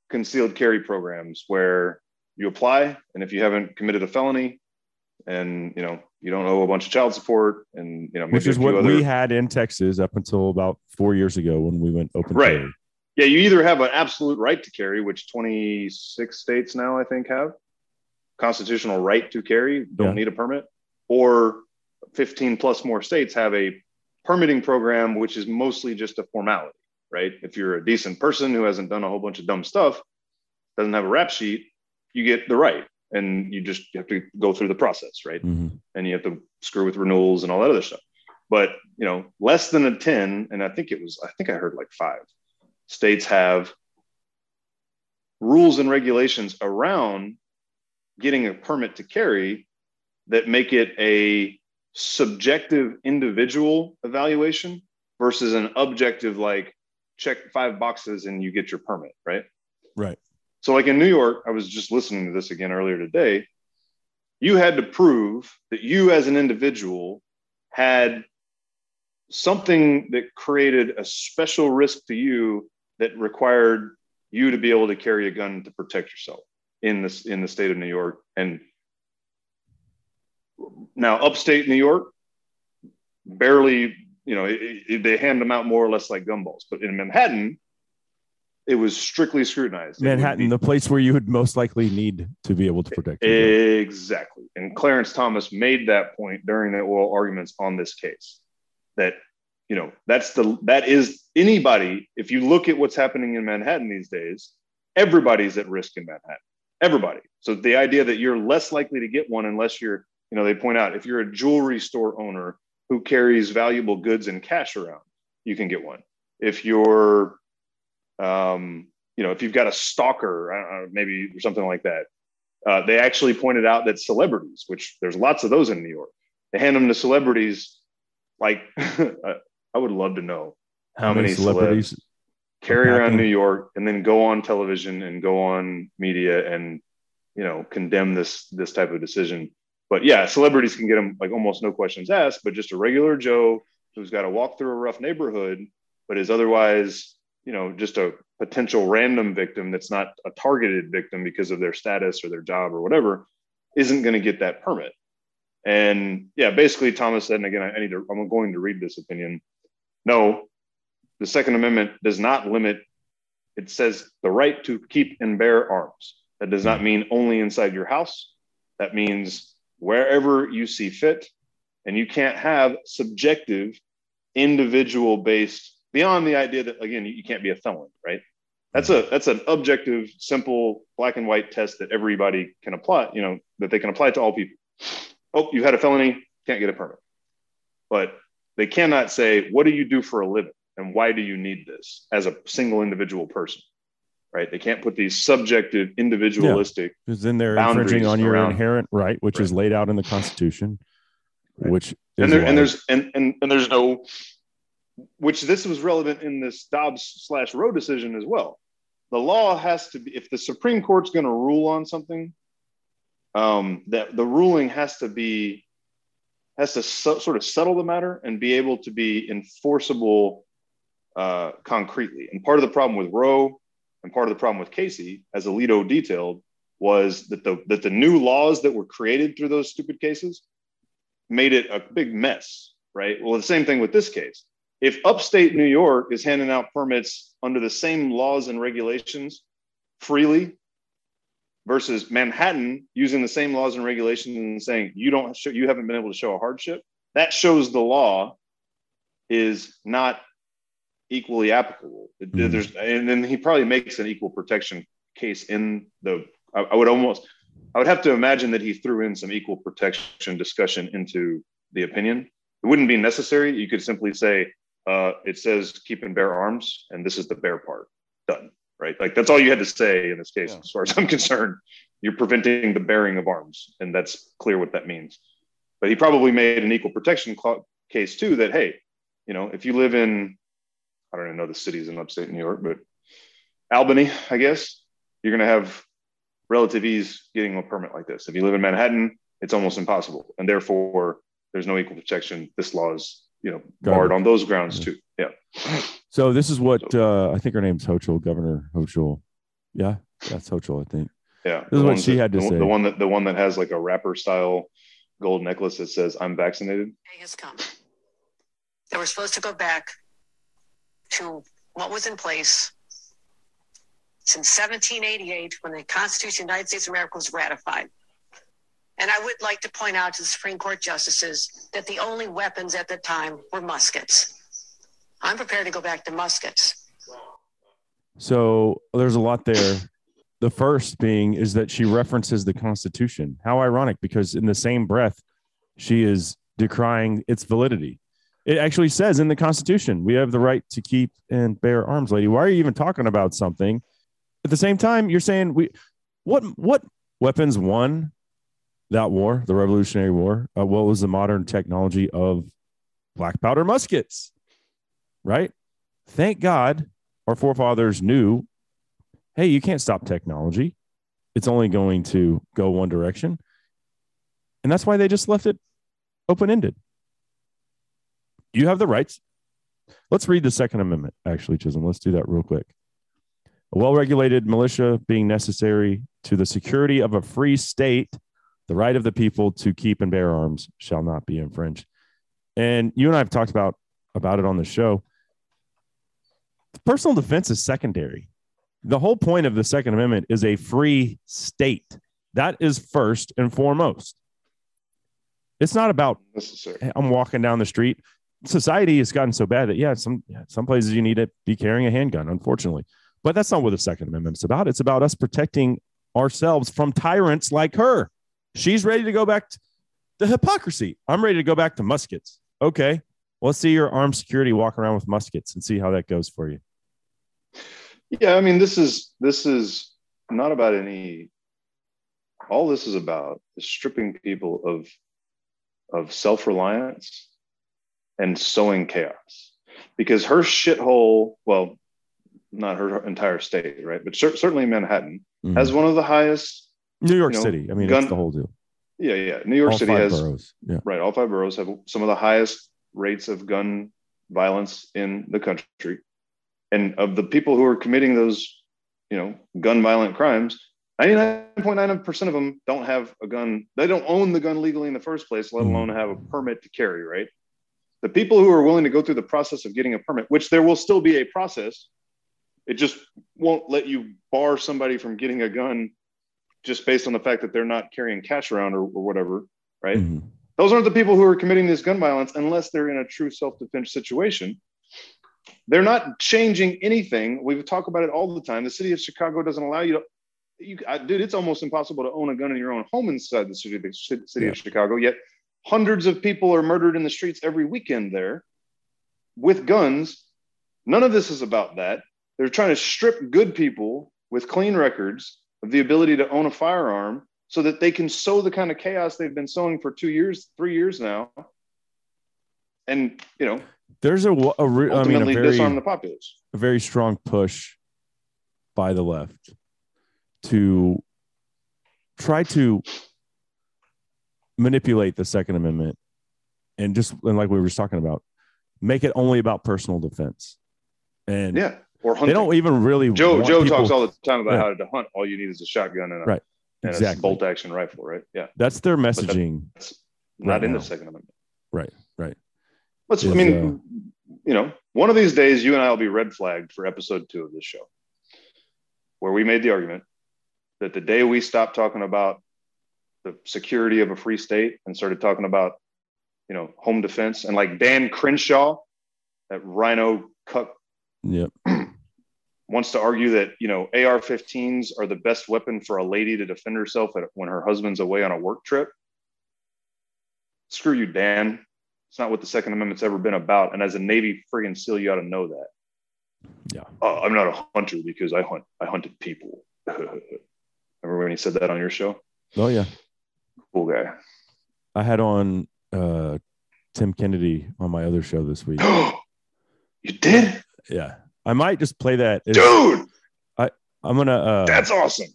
concealed carry programs where you apply, and if you haven't committed a felony, and you know you don't owe a bunch of child support, and you know maybe Which is what other, we had in Texas up until about four years ago when we went open. Right. carry. yeah, you either have an absolute right to carry, which 26 states now I think have constitutional right to carry, don't Yeah. need a permit, or 15 plus more states have a permitting program, which is mostly just a formality, right? If you're a decent person who hasn't done a whole bunch of dumb stuff, doesn't have a rap sheet, you get the right. And you just you have to go through the process, right? Mhm. and you have to screw with renewals and all that other stuff. But you know, less than a 10, and I think it was, I think I heard like five states have rules and regulations around getting a permit to carry that make it a subjective individual evaluation versus an objective like check five boxes and you get your permit, right? Right. So, like in New York, I was just listening to this again earlier today. You had to prove that you, as an individual, had something that created a special risk to you that required you to be able to carry a gun to protect yourself in this in the state of New York. And now, upstate New York, barely, you know, it, it- they hand them out more or less like gumballs. But in Manhattan, it was strictly scrutinized. Manhattan, be- the place where you would most likely need to be able to protect. Exactly. And Clarence Thomas made that point during the oral arguments on this case that, you know, that's the, that is anybody, if you look at what's happening in Manhattan these days, everybody's at risk in Manhattan. Everybody. So the idea that you're less likely to get one unless you're, you know, they point out if you're a jewelry store owner who carries valuable goods and cash around, you can get one. If you're, um, you know, if you've got a stalker, know, maybe or something like that, uh, they actually pointed out that celebrities, which there's lots of those in New York, they hand them to celebrities. Like, I would love to know how, many, celebrities carry around? New York and then go on television and go on media and you know condemn this this type of decision. But yeah, celebrities can get them like almost no questions asked, but just a regular Joe who's got to walk through a rough neighborhood, but is otherwise you know just a potential random victim that's not a targeted victim because of their status or their job or whatever isn't going to get that permit. And yeah, basically Thomas said, and again, I I need to, I'm going to read this opinion. No, the Second Amendment does not limit, it says the right to keep and bear arms. That does not mean only inside your house. That means wherever you see fit. And you can't have subjective, individual based, beyond the idea that, again, you can't be a felon, right? That's a that's an objective, simple, black and white test that everybody can apply, you know, that they can apply to all people. Oh, you had a felony, can't get a permit. But they cannot say, what do you do for a living? And why do you need this as a single individual person? Right? They can't put these subjective, individualistic. Because then they're infringing on your around- inherent right, which is laid out in the Constitution, Right. which And there, and there's and, and and there's no which this was relevant in this Dobbs slash Roe decision as well. The law has to be if the Supreme Court's going to rule on something, um, that the ruling has to be has to so, sort of settle the matter and be able to be enforceable uh, concretely. And part of the problem with Roe and part of the problem with Casey, as Alito detailed, was that the that the new laws that were created through those stupid cases made it a big mess, right? Well, the same thing with this case. If upstate New York is handing out permits under the same laws and regulations freely versus Manhattan using the same laws and regulations and saying you don't show, you haven't been able to show a hardship, that shows the law is not equally applicable. Mhm. There's and then he probably makes an equal protection case in the I, I would almost I would have to imagine that he threw in some equal protection discussion into the opinion. It wouldn't be necessary. You could simply say, uh, it says keep and bear arms, and this is the bear part. Done. Right. Like that's all you had to say in this case, Yeah. as far as I'm concerned. You're preventing the bearing of arms, and that's clear what that means. But he probably made an equal protection case too that, hey, you know, if you live in, I don't even know the cities in upstate New York, but Albany, I guess, you're going to have relative ease getting a permit like this. If you live in Manhattan, it's almost impossible. And therefore, there's no equal protection. This law is, you know, barred Garbage. on those grounds too. Yeah. So this is what uh, I think her name's Hochul, Governor Hochul. Yeah, that's Hochul, I think. Yeah. This is The what she that- had to the, say. The one that the one that has like a rapper style gold necklace that says I'm vaccinated. day has come. They we're supposed to go back to what was in place since 1788 when the Constitution of the United States of America was ratified. And I would like to point out to the Supreme Court justices that the only weapons at the time were muskets. I'm prepared to go back to muskets. So there's a lot there. The first being is that she references the Constitution. How ironic, because in the same breath, she is decrying its validity. It actually says in the Constitution, we have the right to keep and bear arms, lady. Why are you even talking about something? At the same time, you're saying we what what weapons won that war, the Revolutionary War? Uh, what was the modern technology of black powder muskets? Right? Thank God our forefathers knew hey, you can't stop technology. It's only going to go one direction. And that's why they just left it open ended. You have the rights. Let's read the Second Amendment, actually, Chisholm. Let's do that real quick. A well regulated militia being necessary to the security of a free state, the right of the people to keep and bear arms shall not be infringed. And you and I have talked about, about it on the show. Personal defense is secondary the whole point of the Second Amendment is a free state. That is first and foremost. It's not about Necessary. I'm walking down the street. Society has gotten so bad that yeah, some some places you need to be carrying a handgun, unfortunately. But that's not what the Second Amendment is about. It's about us protecting ourselves from tyrants like her. She's ready to go back to the hypocrisy. I'm ready to go back to muskets. Okay. Let's see your armed security walk around with muskets and see how that goes for you. Yeah, I mean, this is this is not about any. All this is about is stripping people of of self reliance and sowing chaos. because her shithole, well, not her entire state, right? But cer- certainly Manhattan Mhm. has one of the highest. New York you know, City. I mean, gun- it's the whole deal. Yeah, yeah. New York All City has boroughs. Yeah. right. All five boroughs have some of the highest rates of gun violence in the country, and of the people who are committing those, you know, gun violent crimes, ninety nine point nine percent of them don't have a gun. They don't own the gun legally in the first place, let Mhm. alone have a permit to carry. Right. The people who are willing to go through the process of getting a permit, which there will still be a process, it just won't let you bar somebody from getting a gun just based on the fact that they're not carrying cash around or, or whatever. Right Mhm. those aren't the people who are committing this gun violence unless they're in a true self-defense situation they're not changing anything we talk about it all the time the city of chicago doesn't allow you to you I, dude it's almost impossible to own a gun in your own home inside the city, the city of chicago yet hundreds of people are murdered in the streets every weekend there with guns. None of this is about that. They're trying to strip good people with clean records of the ability to own a firearm so that they can sow the kind of chaos they've been sowing for two years, three years now, and you know, There's a, a re- I mean, a very, disarm the populace. a very strong push by the left to try to manipulate the Second Amendment and just and like we were just talking about, make it only about personal defense. And Yeah, or they don't even really. Joe Joe people- talks all the time about Yeah. how to hunt. All you need is a shotgun and a, Right. and a bolt action rifle, right? Yeah, That's their messaging. that's not Right in now. the Second Amendment. Right. Right. Let's. I mean, uh, you know, one of these days, you and I will be red flagged for episode two of this show, where we made the argument that the day we stop talking about the security of a free state and started talking about, you know, home defense and like Dan Crenshaw, that RINO cuck Yep. wants to argue that you know AR-15s are the best weapon for a lady to defend herself at, when her husband's away on a work trip. Screw you, Dan. It's not what the Second Amendment's ever been about. And as a Navy friggin' SEAL, you ought to know that. Yeah. Oh, I'm not a hunter because I hunt. I hunted people. Remember when he said that on your show? Oh yeah. Cool guy. I had on uh, Tim Kennedy on my other show this week. you did, Yeah. I might just play that. It's- dude. I, I'm gonna. Uh, That's awesome.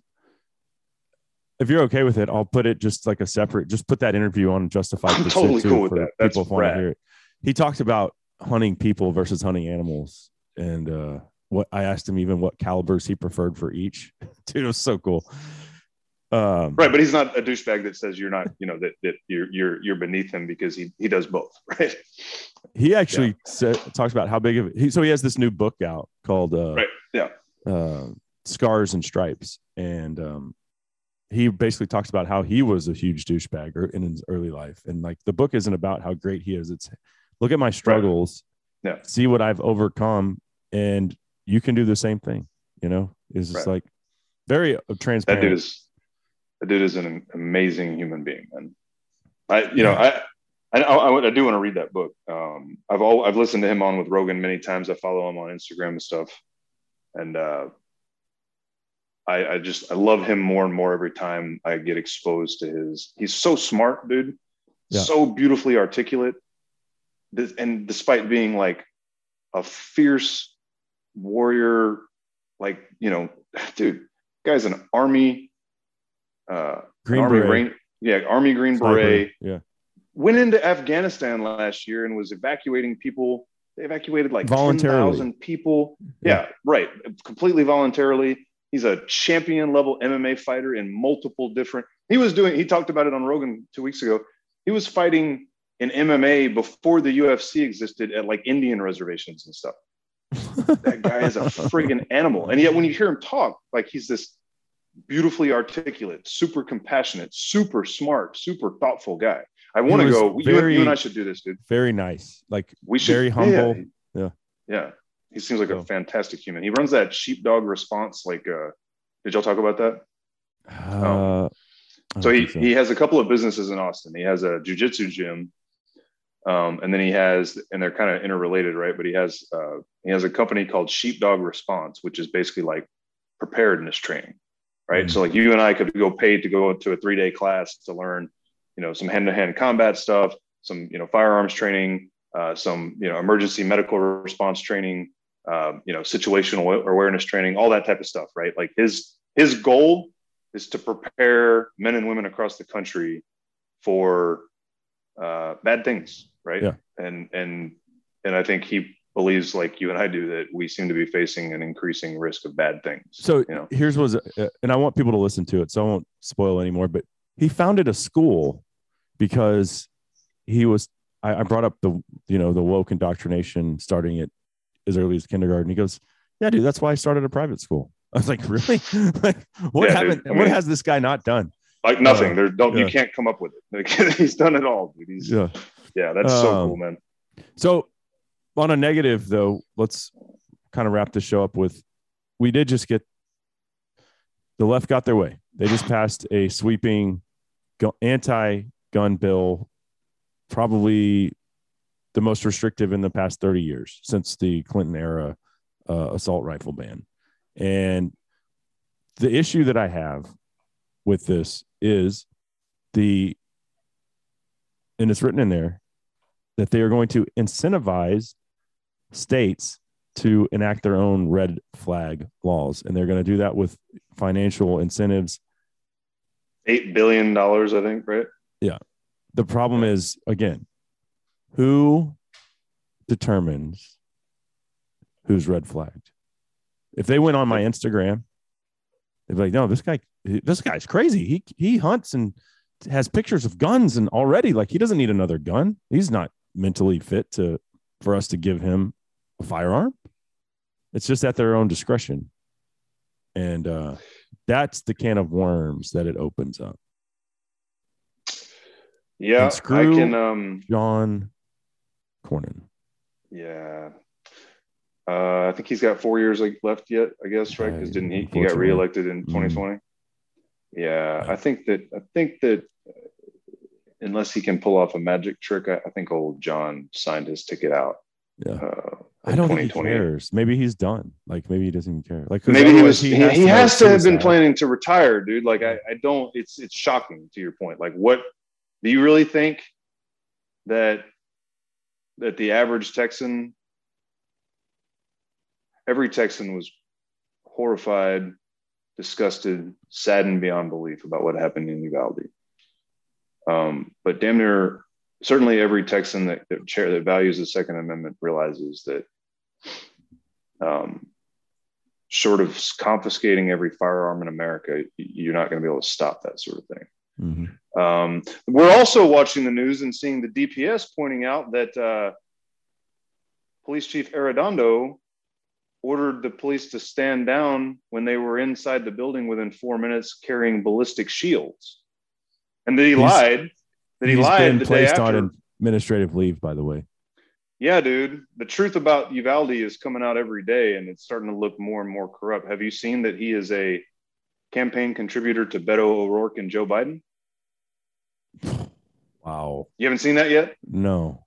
if you're okay with it, I'll put it just like a separate. Just put that interview on Justified. I'm totally cool with that. That's people want to rad. hear it. He talked about hunting people versus hunting animals, and uh, what I asked him even what calibers he preferred for each. Dude, it was so cool. Um, Right, but he's not a douchebag that says you're not, you know, that, that you're you're you're beneath him because he he does both, right? He actually said, talks about how big of he. So he has this new book out called uh, Right, yeah. uh, "Scars and Stripes," and um, he basically talks about how he was a huge douchebag in his early life, and like the book isn't about how great he is. It's look at my struggles, Yeah. see what I've overcome, and you can do the same thing. You know, it's just Right. like very uh, That transparent. dude is that dude is an amazing human being, And I you know I. I, I, I do want to read that book. Um, I've all I've listened to him on with Rogan many times. I follow him on Instagram and stuff, and uh, I, I just I love him more and more every time I get exposed to his. He's so smart, dude. Yeah. So beautifully articulate, and despite being like a fierce warrior, like you know, dude, guy's an army, uh, Green army Beret, rain, yeah, army green sniper, beret. yeah, Went into Afghanistan last year and was evacuating people. They evacuated like Voluntarily. 10,000 people. Yeah, right. Completely voluntarily. He's a champion level MMA fighter in multiple different. He was doing, he talked about it on Rogan two weeks ago. He was fighting in MMA before the UFC existed at like Indian reservations and stuff. That guy is a friggin' animal. And yet when you hear him talk, like he's this beautifully articulate, super compassionate, super smart, super thoughtful guy. I want to go. You, and- very- you and I should do this, dude. very nice. Like We should. very humble. Yeah. Yeah. Yeah. He seems like So- a fantastic human. He runs that sheepdog response. Like, uh, did y'all talk about that? uh, I So he, so. he has a couple of businesses in Austin. He has a jujitsu gym. Um, and then he has, and they're kind of interrelated, right? But he has, uh, he has a company called Sheepdog Response, which is basically like preparedness training, right? Mhm. So like you and I could go paid to go to a three day class to learn, you know, some hand to hand combat stuff, some, you know, firearms training, uh, some you know emergency medical response training, um, you know situational awareness training, all that type of stuff, right? Like his his goal is to prepare men and women across the country for uh, bad things, right? Yeah. And and and I think he believes, like you and I do, that we seem to be facing an increasing risk of bad things. So you know, here's was, uh, and I want people to listen to it, so I won't spoil anymore. But he founded a school because he was. I, I brought up the you know the woke indoctrination starting at as early as kindergarten. He goes, "Yeah, dude, that's why I started a private school." I was like, "Really? like, what Yeah? I what has this guy not done?" like nothing. Uh, there don't yeah. you can't come up with it. Like, he's done it all. Dude. He's, yeah. Yeah. that's so Um, cool, man. So, on a negative though, let's kind of wrap the show up with we did just get the left got their way. They just passed a sweeping anti-gun bill, probably the most restrictive in the past 30 years since the Clinton era uh, assault rifle ban. And the issue that I have with this is the and it's written in there that they are going to incentivize states to enact their own red flag laws. And they're going to do that with financial incentives. Eight billion dollars, I think, right? Yeah. The problem is again who determines who's red flagged? If they went on my instagram they'd be like no this guy this guy's crazy. He he hunts and has pictures of guns and already like he doesn't need another gun. He's not mentally fit to for us to give him a firearm it's just at their own discretion and uh that's the can of worms that it opens up Yeah, And screw- I can. Um, john cornyn yeah. Uh, I think he's got four years like left yet. I guess right because didn't he? He got reelected in Mhm. 2020. Yeah, Yeah. I think that. I think that. uh, Unless he can pull off a magic trick, I, I think old John signed his ticket out. Yeah. Uh, I don't think he cares. Maybe he's done. Like maybe he doesn't even care. Like Maybe he was. He, he know has to have been planning to retire, dude. Like I, I don't. It's it's shocking to your point. Like what? Do you really think that that the average Texan, every Texan was horrified, disgusted, saddened beyond belief about what happened in Uvalde. Um, but damn near, certainly every Texan that that, chair, that values the Second Amendment realizes that um, short of confiscating every firearm in America, you're not going to be able to stop that sort of thing. Mhm. Um, we're also watching the news and seeing the DPS pointing out that uh, Police Chief Arredondo ordered the police to stand down when they were inside the building within four minutes carrying ballistic shields, and that he He's- lied. That he He's lied been the day placed after. on administrative leave, by the way. Yeah, dude. The truth about Uvalde is coming out every day and it's starting to look more and more corrupt. Have you seen that he is a campaign contributor to Beto O'Rourke and Joe Biden? Wow. You haven't seen that yet? No.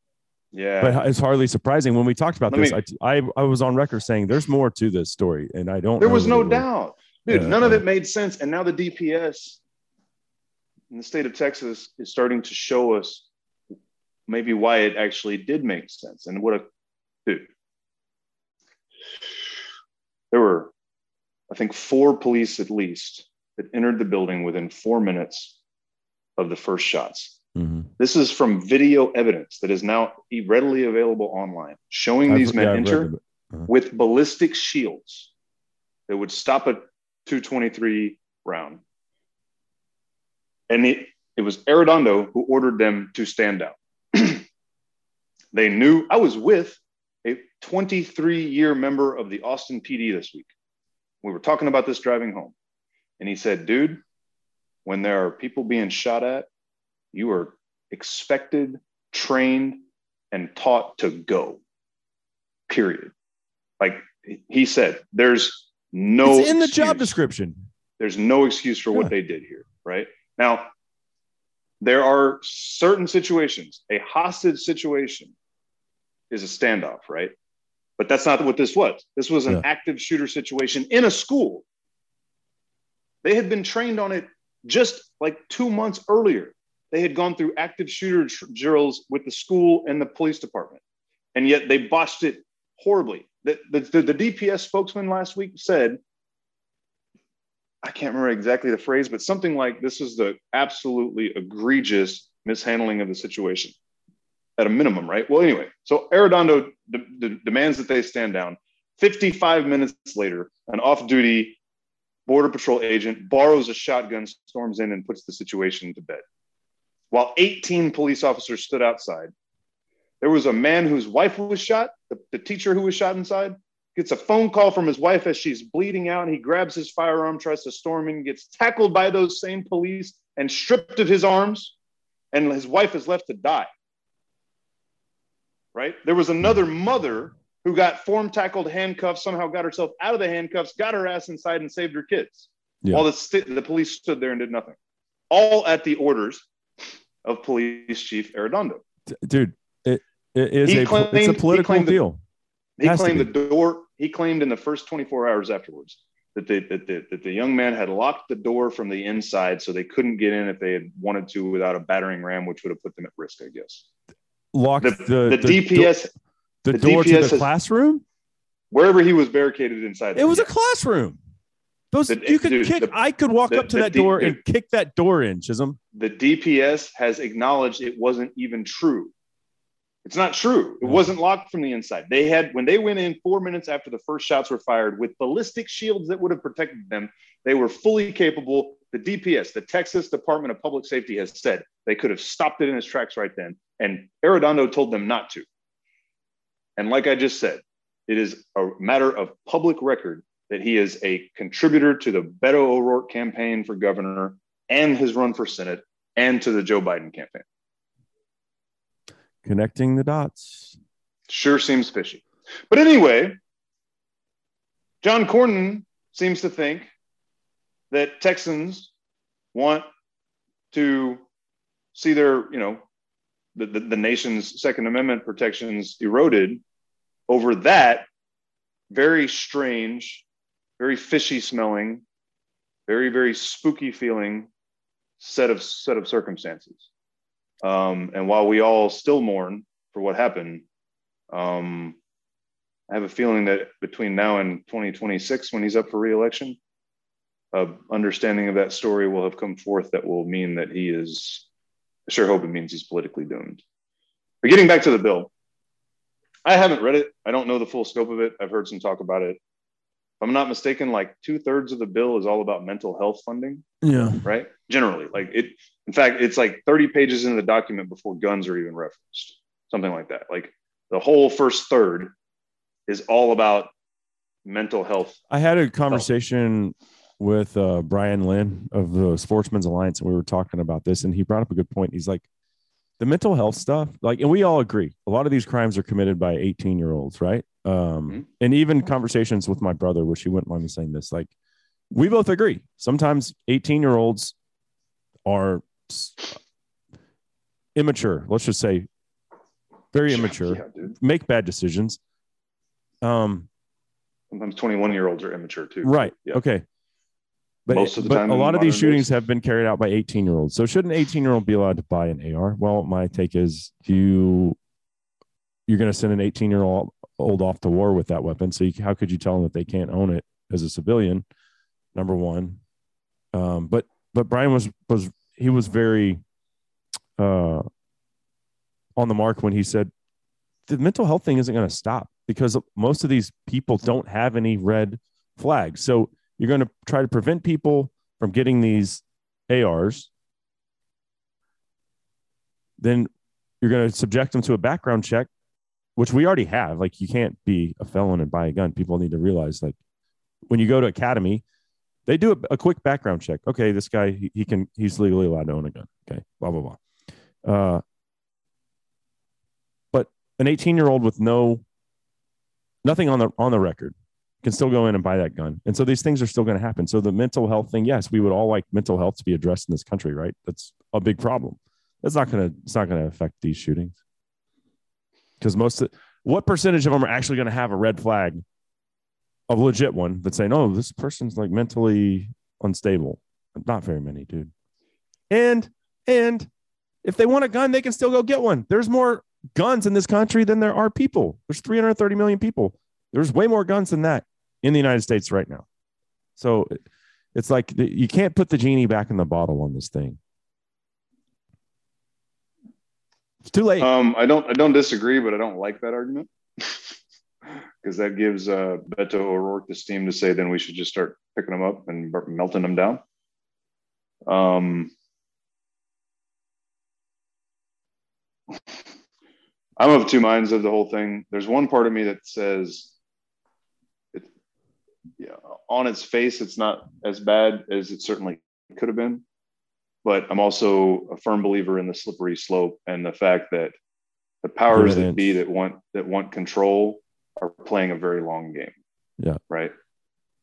Yeah. But it's hardly surprising when we talked about Let this. me- I, I I was on record saying there's more to this story, and I don't. there was no doubt. Dude, Yeah, none of it made sense. And now the DPS in the state of Texas is starting to show us maybe why it actually did make sense. And what a dude. There were, I think, four police at least that entered the building within four minutes of the first shots. Mhm. This is from video evidence that is now readily available online, showing I've- these men yeah, enter with ballistic shields that would stop a 223 round. And it, it was Arredondo who ordered them to stand down. They knew I was with a 23 year member of the Austin PD this week. We were talking about this driving home. And he said, dude, when there are people being shot at, you are expected, trained, and taught to go. Period. Like he said, there's no it's in the job description. There's no excuse for Yeah. what they did here, right? Now, there are certain situations. A hostage situation is a standoff, right? But that's not what this was. This was an Yeah. active shooter situation in a school. They had been trained on it just like two months earlier. They had gone through active shooter drills with the school and the police department. and yet they botched it horribly. The, the, the, the DPS spokesman last week said, I can't remember exactly the phrase, but something like this is the absolutely egregious mishandling of the situation at a minimum, right? Well, anyway, so Arredondo de- de- demands that they stand down. 55 minutes later, an off duty Border Patrol agent borrows a shotgun, storms in, and puts the situation to bed. While 18 police officers stood outside, there was a man whose wife was shot, the, the teacher who was shot inside, gets a phone call from his wife as she's bleeding out. He grabs his firearm, tries to storm in, gets tackled by those same police and stripped of his arms. And his wife is left to die. Right? There was another mother who got form tackled, handcuffs, somehow got herself out of the handcuffs, got her ass inside, and saved her kids. Yeah. While the, st- the police stood there and did nothing. All at the orders of Police Chief Arredondo. D- dude, it, it is a, claimed- it's a he political that- deal. He claimed the door. He claimed in the first 24 hours afterwards that, they, that, the, that the young man had locked the door from the inside, so they couldn't get in if they had wanted to without a battering ram, which would have put them at risk, I guess. Locked The, the, the, DPS, the, the door to the has- classroom. wherever he was barricaded inside, It was a classroom. Those The- you could dude, kick. the- I could walk the- up to that D- door and kick that door in, Chisholm. the DPS has acknowledged it wasn't even true. It's not true. It wasn't locked from the inside. They had when they went in four minutes after the first shots were fired with ballistic shields that would have protected them. They were fully capable. The DPS, the Texas Department of Public Safety, has said they could have stopped it in its tracks right then, and Arredondo told them not to. And like I just said, it is a matter of public record that he is a contributor to the Beto O'Rourke campaign for governor and his run for Senate and to the Joe Biden campaign. Connecting the dots. Sure seems fishy. But anyway, John Cornyn seems to think that Texans want to see their, you know, the, the, the nation's Second Amendment protections eroded over that very strange, very fishy smelling, very, very spooky feeling set of set of circumstances. Um, and while we all still mourn for what happened, um, I have a feeling that between now and 2026, when he's up for reelection, a understanding of that story will have come forth that will mean that he is. I sure hope it means he's politically doomed. But getting back to the bill, I haven't read it. I don't know the full scope of it. I've heard some talk about it. If I'm not mistaken, like two thirds of the bill is all about mental health funding Yeah. right? Generally, like it. In fact, it's like 30 pages into the document before guns are even referenced, something like that. Like the whole first third is all about mental health. I had a conversation with uh, Brian Lynn of the Sportsmen's Alliance, and we were talking about this, and he brought up a good point. He's like, the mental health stuff, like, and we all agree, a lot of these crimes are committed by 18 year olds, right? Um, Mhm. And even conversations with my brother, which he wouldn't mind me saying this, like, we both agree. Sometimes 18 year olds are immature. Let's just say very immature, Yeah, make bad decisions. Um, Sometimes 21 year olds are immature too. Right. Yeah. Okay. But, Most of the time a lot of these shootings have been carried out by 18 year olds. So should an 18 year old be allowed to buy an AR? Well, my take is you you're going to send an 18 year old old off to war with that weapon. So you, how could you tell them that they can't own it as a civilian? Number one. Um, but but Brian was was he was very uh, on the mark when he said the mental health thing isn't going to stop because most of these people don't have any red flags. So you're going to try to prevent people from getting these ARs. Then you're going to subject them to a background check, which we already have. Like you can't be a felon and buy a gun. People need to realize like when you go to academy, they do a, a quick background check. Okay, this guy he, he can he's legally allowed to own a gun. Okay, blah blah blah. Uh, but an 18 year old with no nothing on the on the record can still go in and buy that gun. And so these things are still going to happen. So the mental health thing, yes, we would all like mental health to be addressed in this country, right? That's a big problem. That's not going to it's not going to affect these shootings. Because most of, what percentage of them are actually going to have a red flag, a legit one that say, no, this person's like mentally unstable. Not very many, dude. And and if they want a gun, they can still go get one. There's more guns in this country than there are people. There's 330 million people. There's way more guns than that in the United States right now. So it's like you can't put the genie back in the bottle on this thing. It's too late. Um, I don't I don't disagree, but I don't like that argument because that gives uh, Beto O'Rourke the steam to say then we should just start picking them up and melting them down. Um, I'm of two minds of the whole thing. There's one part of me that says, on its face, it's not as bad as it certainly could have been. But I'm also a firm believer in the slippery slope and the fact that the powers that be that want that want control are playing a very long game. Yeah. Right.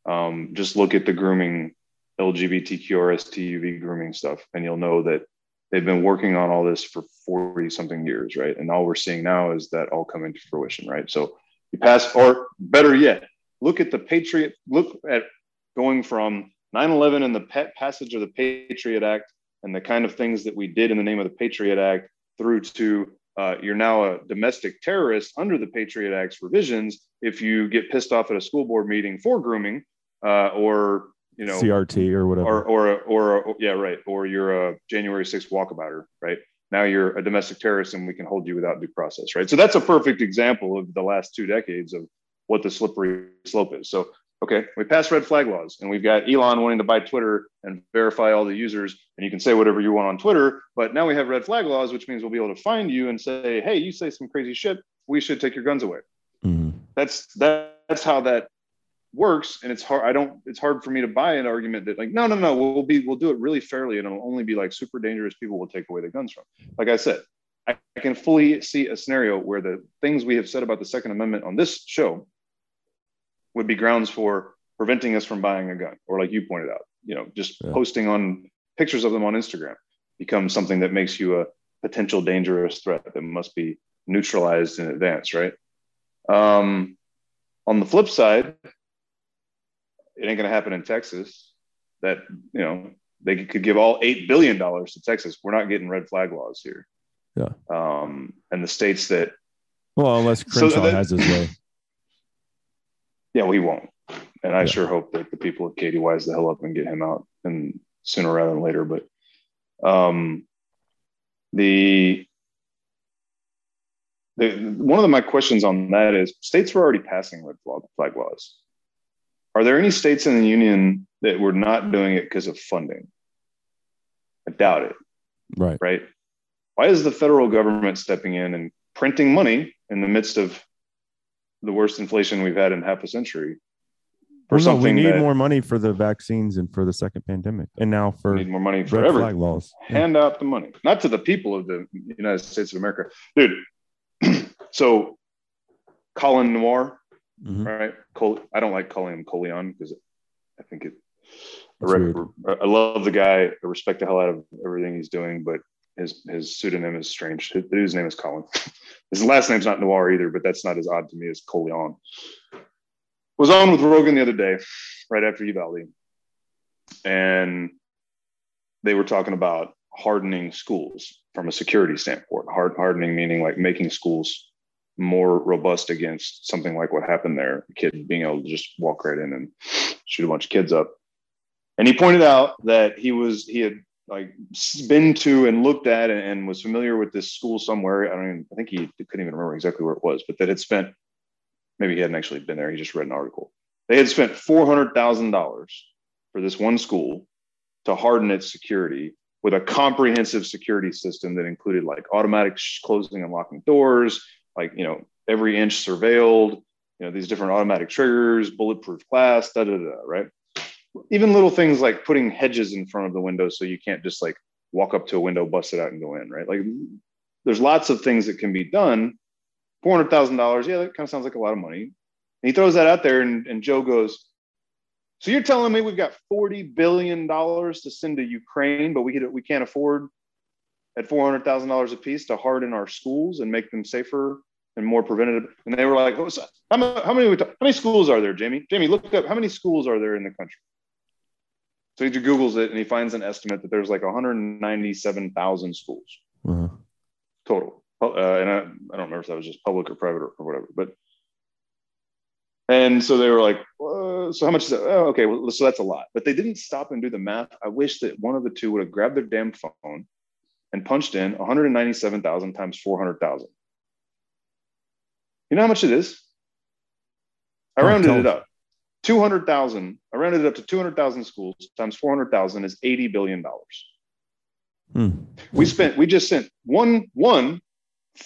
Um, just look at the grooming LGBTQ or STUV grooming stuff, and you'll know that they've been working on all this for 40 something years, right? And all we're seeing now is that all coming to fruition, right? So you pass, or better yet, look at the Patriot, look at going from 9 11 and the passage of the Patriot Act and the kind of things that we did in the name of the Patriot Act through to uh, you're now a domestic terrorist under the Patriot Act's revisions if you get pissed off at a school board meeting for grooming uh, or you know CRT or whatever, or or or, or yeah, right, or you're a January 6th walkabouter, right? Now you're a domestic terrorist, and we can hold you without due process, right? So that's a perfect example of the last two decades of what the slippery slope is. So okay, we passed red flag laws, and we've got Elon wanting to buy Twitter and verify all the users, and you can say whatever you want on Twitter. But now we have red flag laws, which means we'll be able to find you and say, hey, you say some crazy shit, we should take your guns away. Mm-hmm. That's that, that's how that works and it's hard i don't it's hard for me to buy an argument that like no no no we'll be we'll do it really fairly and it'll only be like super dangerous people will take away the guns from like i said I, I can fully see a scenario where the things we have said about the second amendment on this show would be grounds for preventing us from buying a gun or like you pointed out you know just yeah. posting on pictures of them on instagram becomes something that makes you a potential dangerous threat that must be neutralized in advance right um, on the flip side it ain't going to happen in Texas. That you know they could give all eight billion dollars to Texas. We're not getting red flag laws here. Yeah. Um, and the states that well, unless Crenshaw so that, has his way. Yeah, well, he won't. And I yeah. sure hope that the people of Katy wise the hell up and get him out and sooner rather than later. But um, the the, one of my questions on that is states were already passing red flag laws. Are there any states in the union that were not doing it because of funding? I doubt it. Right. Right. Why is the federal government stepping in and printing money in the midst of the worst inflation we've had in half a century? For well, no, we need more money for the vaccines and for the second pandemic, and now for need more money for every laws. Hand yeah. out the money, not to the people of the United States of America, dude. so, Colin Noir, Mm-hmm. Right. Col- I don't like calling him Colion because I think it. I, I love the guy. I respect the hell out of everything he's doing, but his his pseudonym is strange. His, his name is Colin. His last name's not Noir either, but that's not as odd to me as Colion. Was on with Rogan the other day, right after Uvalde, and they were talking about hardening schools from a security standpoint. Hard hardening meaning like making schools more robust against something like what happened there, a kid being able to just walk right in and shoot a bunch of kids up. And he pointed out that he was he had like been to and looked at and, and was familiar with this school somewhere. I don't even I think he couldn't even remember exactly where it was, but that had spent maybe he hadn't actually been there. He just read an article. They had spent four hundred thousand dollars for this one school to harden its security with a comprehensive security system that included like automatic closing and locking doors, like you know every inch surveilled you know these different automatic triggers bulletproof glass da da da right even little things like putting hedges in front of the window so you can't just like walk up to a window bust it out and go in right like there's lots of things that can be done $400000 yeah that kind of sounds like a lot of money and he throws that out there and, and joe goes so you're telling me we've got $40 billion to send to ukraine but we, could, we can't afford at $400,000 a piece to harden our schools and make them safer and more preventative. And they were like, oh, so how, many, how, many, how many schools are there, Jamie? Jamie, look up how many schools are there in the country? So he Googles it and he finds an estimate that there's like 197,000 schools uh-huh. total. uh, and I, I don't remember if that was just public or private or, or whatever, but and so they were like, uh, so how much is that? Oh, okay, well, so that's a lot. But they didn't stop and do the math. I wish that one of the two would have grabbed their damn phone and punched in 197,000 times 400,000. You know how much it is? I Oh, rounded it up. 200,000. I rounded it up to 200,000 schools times 400,000 is 80 billion dollars. Hmm. We spent, we just sent one, one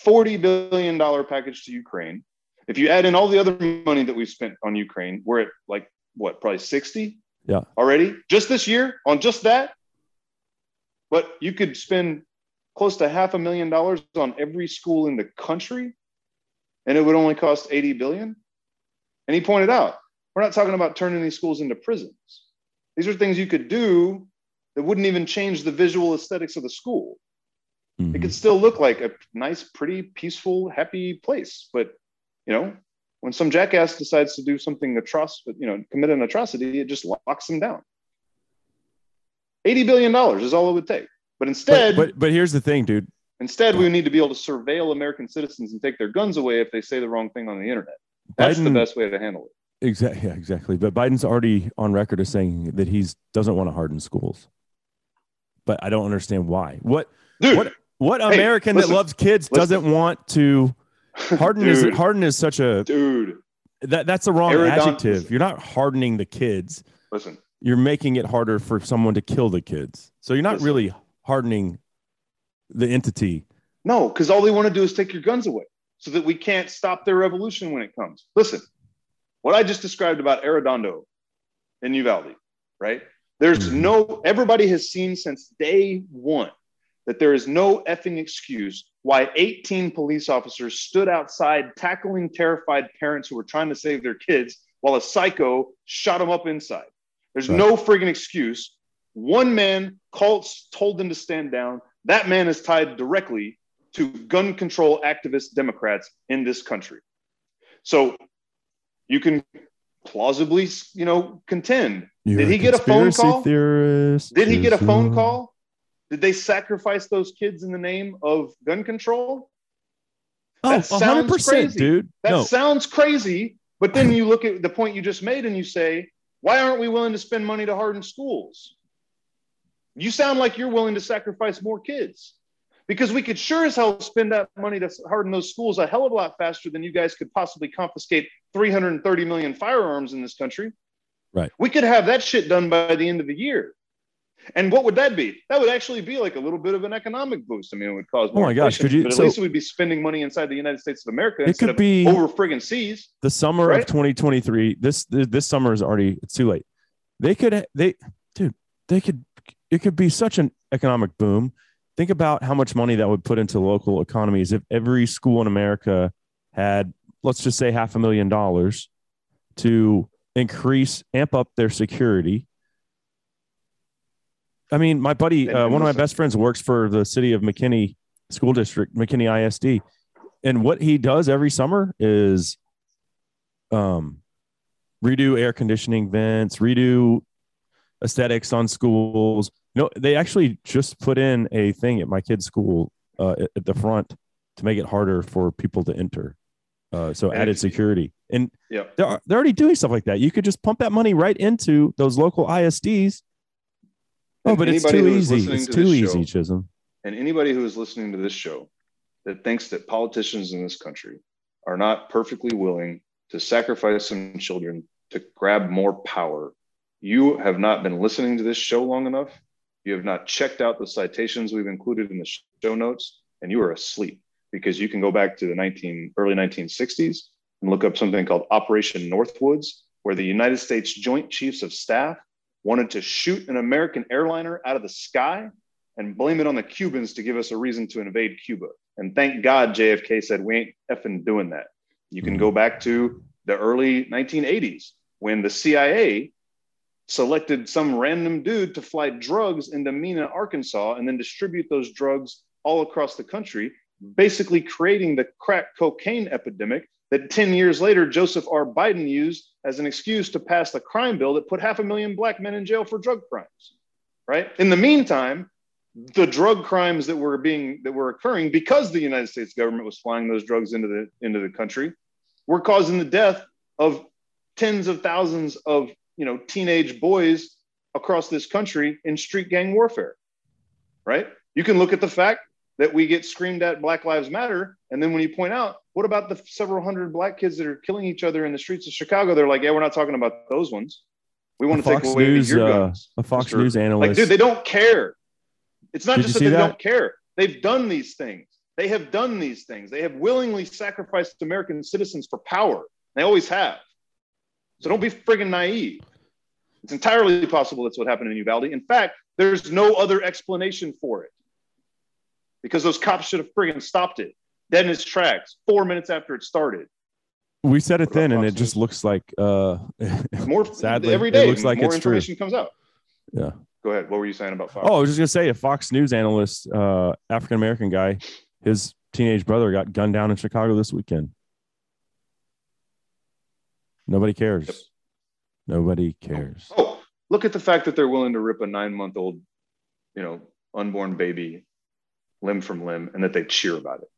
$40 billion package to Ukraine. If you add in all the other money that we've spent on Ukraine, we're at like what, probably 60 Yeah. already just this year on just that. But you could spend close to half a million dollars on every school in the country and it would only cost 80 billion. And he pointed out, we're not talking about turning these schools into prisons. These are things you could do that wouldn't even change the visual aesthetics of the school. It Mhm. could still look like a nice, pretty, peaceful, happy place. But you know, when some jackass decides to do something atrocious, but you know, commit an atrocity, it just locks them down. $80 billion is all it would take. But instead, But, but but here's the thing, dude. instead, we need to be able to surveil American citizens and take their guns away if they say the wrong thing on the internet. That's the best way to handle it. Exactly. Yeah, exactly. But Biden's already on record as saying that he's doesn't want to harden schools. But I don't understand why. What Dude, what what Hey, American listen, that loves kids listen. doesn't want to harden is harden is such a dude, that that's the wrong adjective. You're not hardening the kids. listen, You're making it harder for someone to kill the kids. So you're not really hardening the entity. No, because all they want to do is take your guns away so that we can't stop their revolution when it comes. Listen, what I just described about Arredondo in Uvalde, right? There's Mhm. no, everybody has seen since day one that there is no effing excuse why 18 police officers stood outside tackling terrified parents who were trying to save their kids while a psycho shot them up inside. There's Right. no friggin' excuse. One man called, told them to stand down. That man is tied directly to gun control activist Democrats in this country. So you can plausibly, you know, contend. You're Did he get a phone call? Theorist. Did he get a phone call? Did they sacrifice those kids in the name of gun control? Oh, That sounds 100%, crazy. dude. That no. sounds crazy. But then you look at the point you just made and you say, why aren't we willing to spend money to harden schools? You sound like you're willing to sacrifice more kids because we could sure as hell spend that money to harden those schools a hell of a lot faster than you guys could possibly confiscate 330 million firearms in this country. Right. We could have that shit done by the end of the year. And what would that be? That would actually be like a little bit of an economic boost. I mean, it would cause Oh my gosh, could you- but at so- least we'd be spending money inside the United States of America It could be over friggin' seas. the summer right? of 2023. This this summer is already it's too late. They could they dude, they could it could be such an economic boom. Think about how much money that would put into local economies if every school in America had let's just say half a million dollars to increase amp up their security. I mean, my buddy, uh, one of my best friends works for the city of McKinney School District, McKinney ISD. And what he does every summer is um, redo air conditioning vents, redo aesthetics on schools. No, they actually just put in a thing at my kid's school uh, at, at the front to make it harder for people to enter. Uh, so And added security, and Yeah. they're they're already doing stuff like that. You could just pump that money right into those local ISDs. Oh, And but it's too easy. It's to too easy, show- Chisholm. And anybody who is listening to this show that thinks that politicians in this country are not perfectly willing to sacrifice some children to grab more power, you have not been listening to this show long enough. You have not checked out the citations we've included in the show notes, and you are asleep because you can go back to the 19 early 1960s and look up something called Operation Northwoods, where the United States Joint Chiefs of Staff wanted to shoot an American airliner out of the sky and blame it on the Cubans to give us a reason to invade Cuba. And thank God JFK said, we ain't effing doing that. You can go hmm. back to the early 1980s when the CIA selected some random dude to fly drugs into Mena, Arkansas, and then distribute those drugs all across the country, basically creating the crack cocaine epidemic that 10 years later Joseph R. Biden used as an excuse to pass the crime bill that put half a million black men in jail for drug crimes. Right? In the meantime, the drug crimes that were being that were occurring because the United States government was flying those drugs into the into the country were causing the death of tens of thousands of you know teenage boys across this country in street gang warfare right you can look at the fact that we get screamed at black lives matter. And then when you point out what about the several hundred black kids that are killing each other in the streets of chicago? They're like yeah we're not talking about those ones. We want A to take Fox away News, your uh, guns. a Fox Mr. News like analyst. dude they don't care. It's not Did just that they that? don't care. They've done these things. They have done these things. They have willingly sacrificed american citizens for power. They always have. So don't be friggin' naive. It's entirely possible that's what happened in uvalde. In fact there's no other explanation for it because those cops should have friggin' stopped it dead in its tracks four minutes after it started we said it then, and it just looks like uh, more Sadly, every day. it looks like more it's true. information comes out Yeah. go ahead what were you saying about Fox? Oh, I was just gonna say a Fox News analyst, uh, African American guy, his teenage brother got gunned down in Chicago this weekend. Nobody cares. Yep. Nobody cares. Oh, look at the fact that they're willing to rip a nine month old, you know, unborn baby limb from limb and that they cheer about it.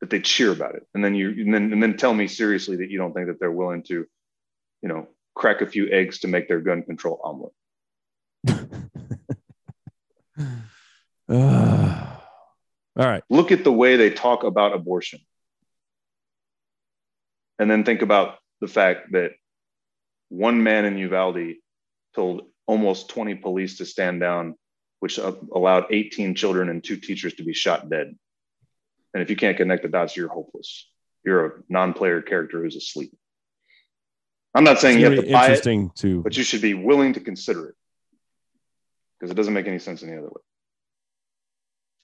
That they cheer about it. And then you and then and then tell me seriously that you don't think that they're willing to, you know, crack a few eggs to make their gun control omelet. Uh, all right. Look at the way they talk about abortion. And then think about the fact that one man in Uvalde told almost 20 police to stand down, which allowed 18 children and two teachers to be shot dead. And if you can't connect the dots, you're hopeless. You're a non player character who's asleep. I'm not saying you have to buy it, to but you should be willing to consider it because it doesn't make any sense any other way.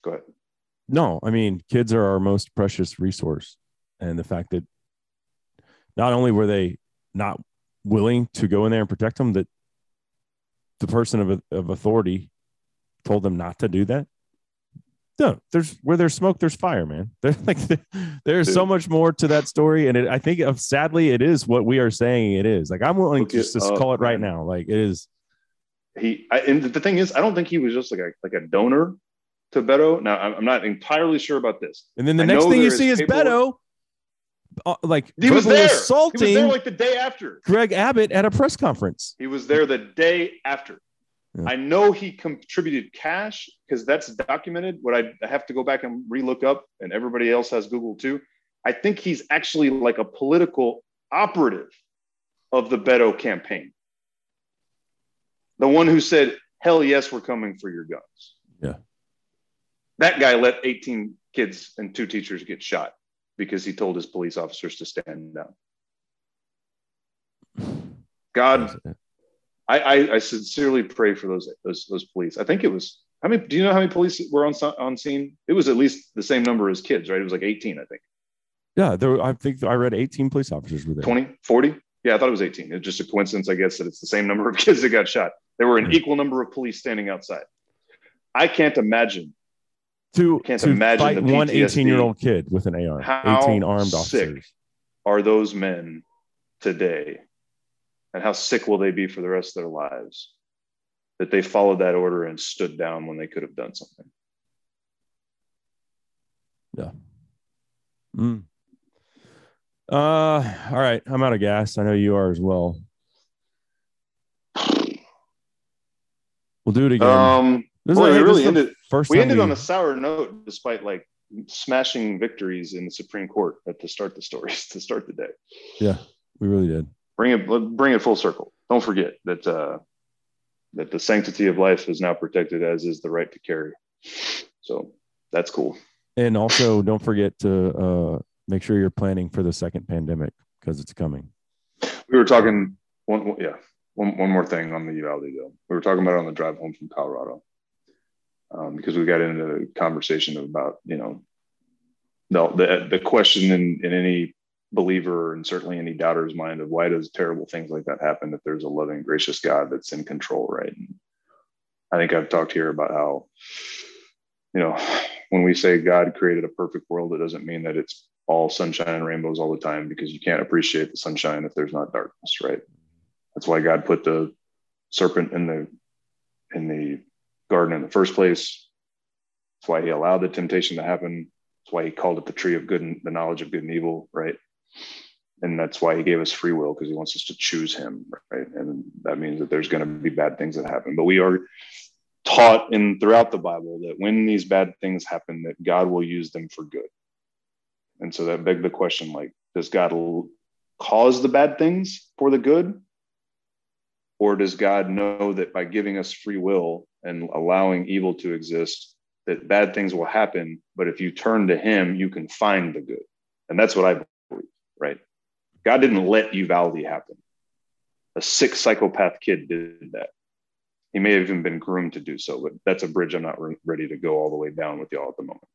Go ahead. no. I mean, kids are our most precious resource, and the fact that not only were they not willing to go in there and protect them, that the person of of authority told them not to do that. No, there's where there's smoke, there's fire, man. There's like there's so much more to that story, and it, I think of sadly it is what we are saying it is. Like I'm willing to just to up, call it right man. now. Like it is. he I, and the thing is i don't think he was just like a like a donor to beto now i'm I'm not entirely sure about this And then the I next thing you see is Beto, uh, like he was there assaulting he was there like the day after Greg Abbott at a press conference. he was there the day after Yeah. i know he contributed cash because that's documented what I, I have to go back and relook up and everybody else has google too i think he's actually like a political operative of the beto campaign the one who said hell yes we're coming for your guns Yeah. that guy let 18 kids and two teachers get shot because he told his police officers to stand down. God, I, I, I sincerely pray for those, those those police. I think it was how many? Do you know how many police were on on scene? It was at least the same number as kids, right? It was like 18, I think. Yeah, there, I think I read 18 police officers were there. 20, 40? Yeah, I thought it was 18. It's just a coincidence, I guess, that it's the same number of kids that got shot. There were an equal number of police standing outside. I can't imagine to, Can't to imagine fight one 18 year old kid with an AR. How 18 armed sick. are those men today and how sick will they be for the rest of their lives that they followed that order and stood down when they could have done something Mm. Uh, all right. I'm out of gas. I know you are as well. We'll do it again. um This boy, we really is the ended first we ended on a sour note despite like smashing victories in the supreme court at the start the stories to start the day Yeah, we really did. Bring it bring it full circle don't forget that uh that the sanctity of life is now protected as is the right to carry so that's cool And also, don't forget to uh, make sure you're planning for the second pandemic because it's coming. We were talking one, one- yeah, one, one more thing on the Uvalde deal. We were talking about it on the drive home from Colorado um, because we got into a conversation about you know the the, the question in, in any believer and certainly any doubter's mind of why does terrible things like that happen if there's a loving, gracious God that's in control, right? And I think I've talked here about how you know when we say God created a perfect world, it doesn't mean that it's all sunshine and rainbows all the time because you can't appreciate the sunshine if there's not darkness, right? That's why God put the serpent in the in the garden in the first place. That's why he allowed the temptation to happen. That's why he called it the tree of good and the knowledge of good and evil, right? And that's why he gave us free will because he wants us to choose him, right? And that means that there's going to be bad things that happen. But we are taught in throughout the Bible that when these bad things happen, that God will use them for good. And so that begged the question: like, does God cause the bad things for the good, or does God know that by giving us free will and allowing evil to exist, that bad things will happen, but if you turn to Him, you can find the good? And that's what I right? God didn't let Uvalde happen. A sick psychopath kid did that he may have even been groomed to do so, but that's a bridge I'm not re- ready to go all the way down with y'all at the moment.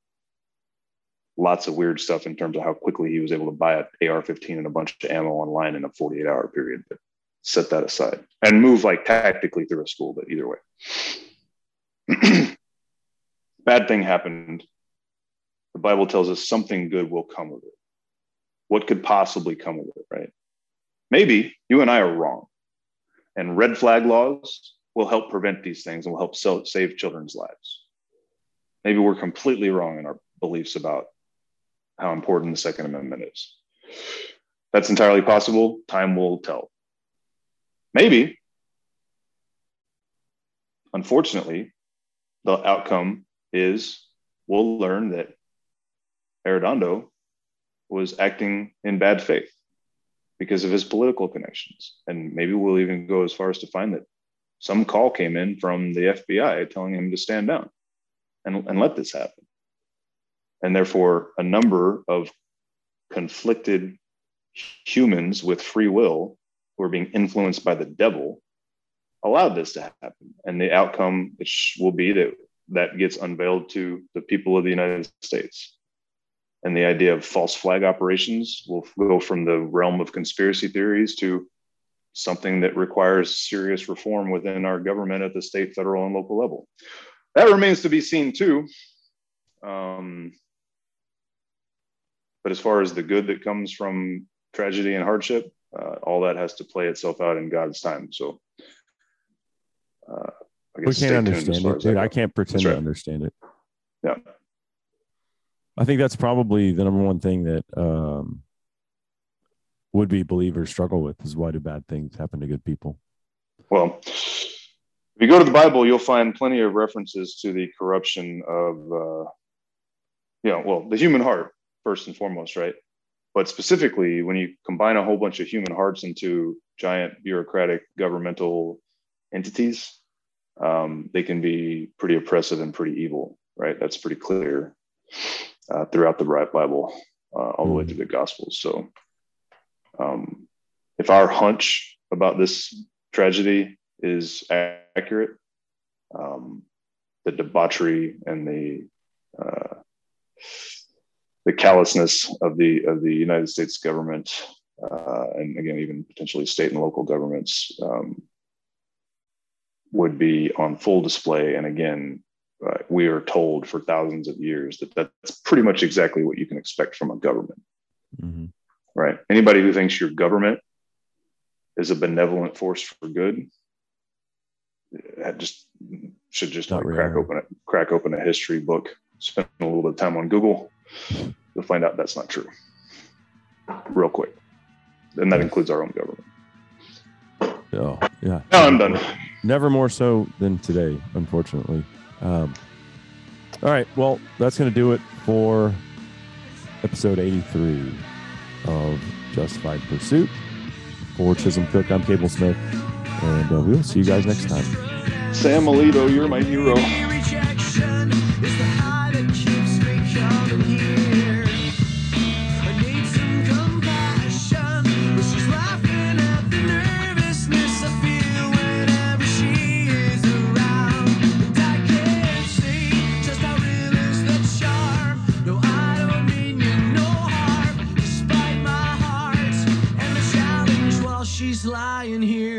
Lots of weird stuff in terms of how quickly he was able to buy an AR 15 and a bunch of ammo online in a 48 hour period. But set that aside and move like tactically through a school, but either way. Bad thing happened. The Bible tells us something good will come of it. What could possibly come of it, right? Maybe you and I are wrong. And red flag laws will help prevent these things and will help so, save children's lives. Maybe we're completely wrong in our beliefs about how important the Second Amendment is. That's entirely possible. Time will tell. Maybe, unfortunately, the outcome is we'll learn that Arredondo was acting in bad faith because of his political connections. And maybe we'll even go as far as to find that some call came in from the FBI telling him to stand down and, and let this happen. And therefore, a number of conflicted humans with free will who are being influenced by the devil allowed this to happen. And the outcome which will be that that gets unveiled to the people of the United States. And the idea of false flag operations will go from the realm of conspiracy theories to something that requires serious reform within our government at the state, federal, and local level. That remains to be seen too. Um, but as far as the good that comes from tragedy and hardship, uh, all that has to play itself out in God's time. So uh, I We can't understand it, dude. I goes. can't pretend That's to understand it. Yeah. I think that's probably the number one thing that um, would be believers struggle with is why do bad things happen to good people? Well, if you go to the Bible, you'll find plenty of references to the corruption of, uh, you know, well, the human heart first and foremost, right? But specifically, when you combine a whole bunch of human hearts into giant bureaucratic governmental entities, um, they can be pretty oppressive and pretty evil, right? That's pretty clear uh, throughout the Bible, uh, all the way Mhm. through the Gospels. So, um, if our hunch about this tragedy is accurate, um, the debauchery and the uh, the callousness of the of the United States government, uh, and again, even potentially state and local governments, um, would be on full display. And again, uh, we are told for thousands of years that that's pretty much exactly what you can expect from a government hmm right? Anybody who thinks your government is a benevolent force for good, uh, just should just Not like crack really. open a crack open a history book, spend a little bit of time on Google. You'll find out that's not true, real quick, and that includes our own government. Oh, yeah. Now I'm done. Never more so than today, unfortunately. Um, all right. Well, that's going to do it for episode 83 of Justified Pursuit. For Chisholm Cook, I'm Cable Smith, and uh, we'll see you guys next time. Sam Alito, you're my hero. Lying here.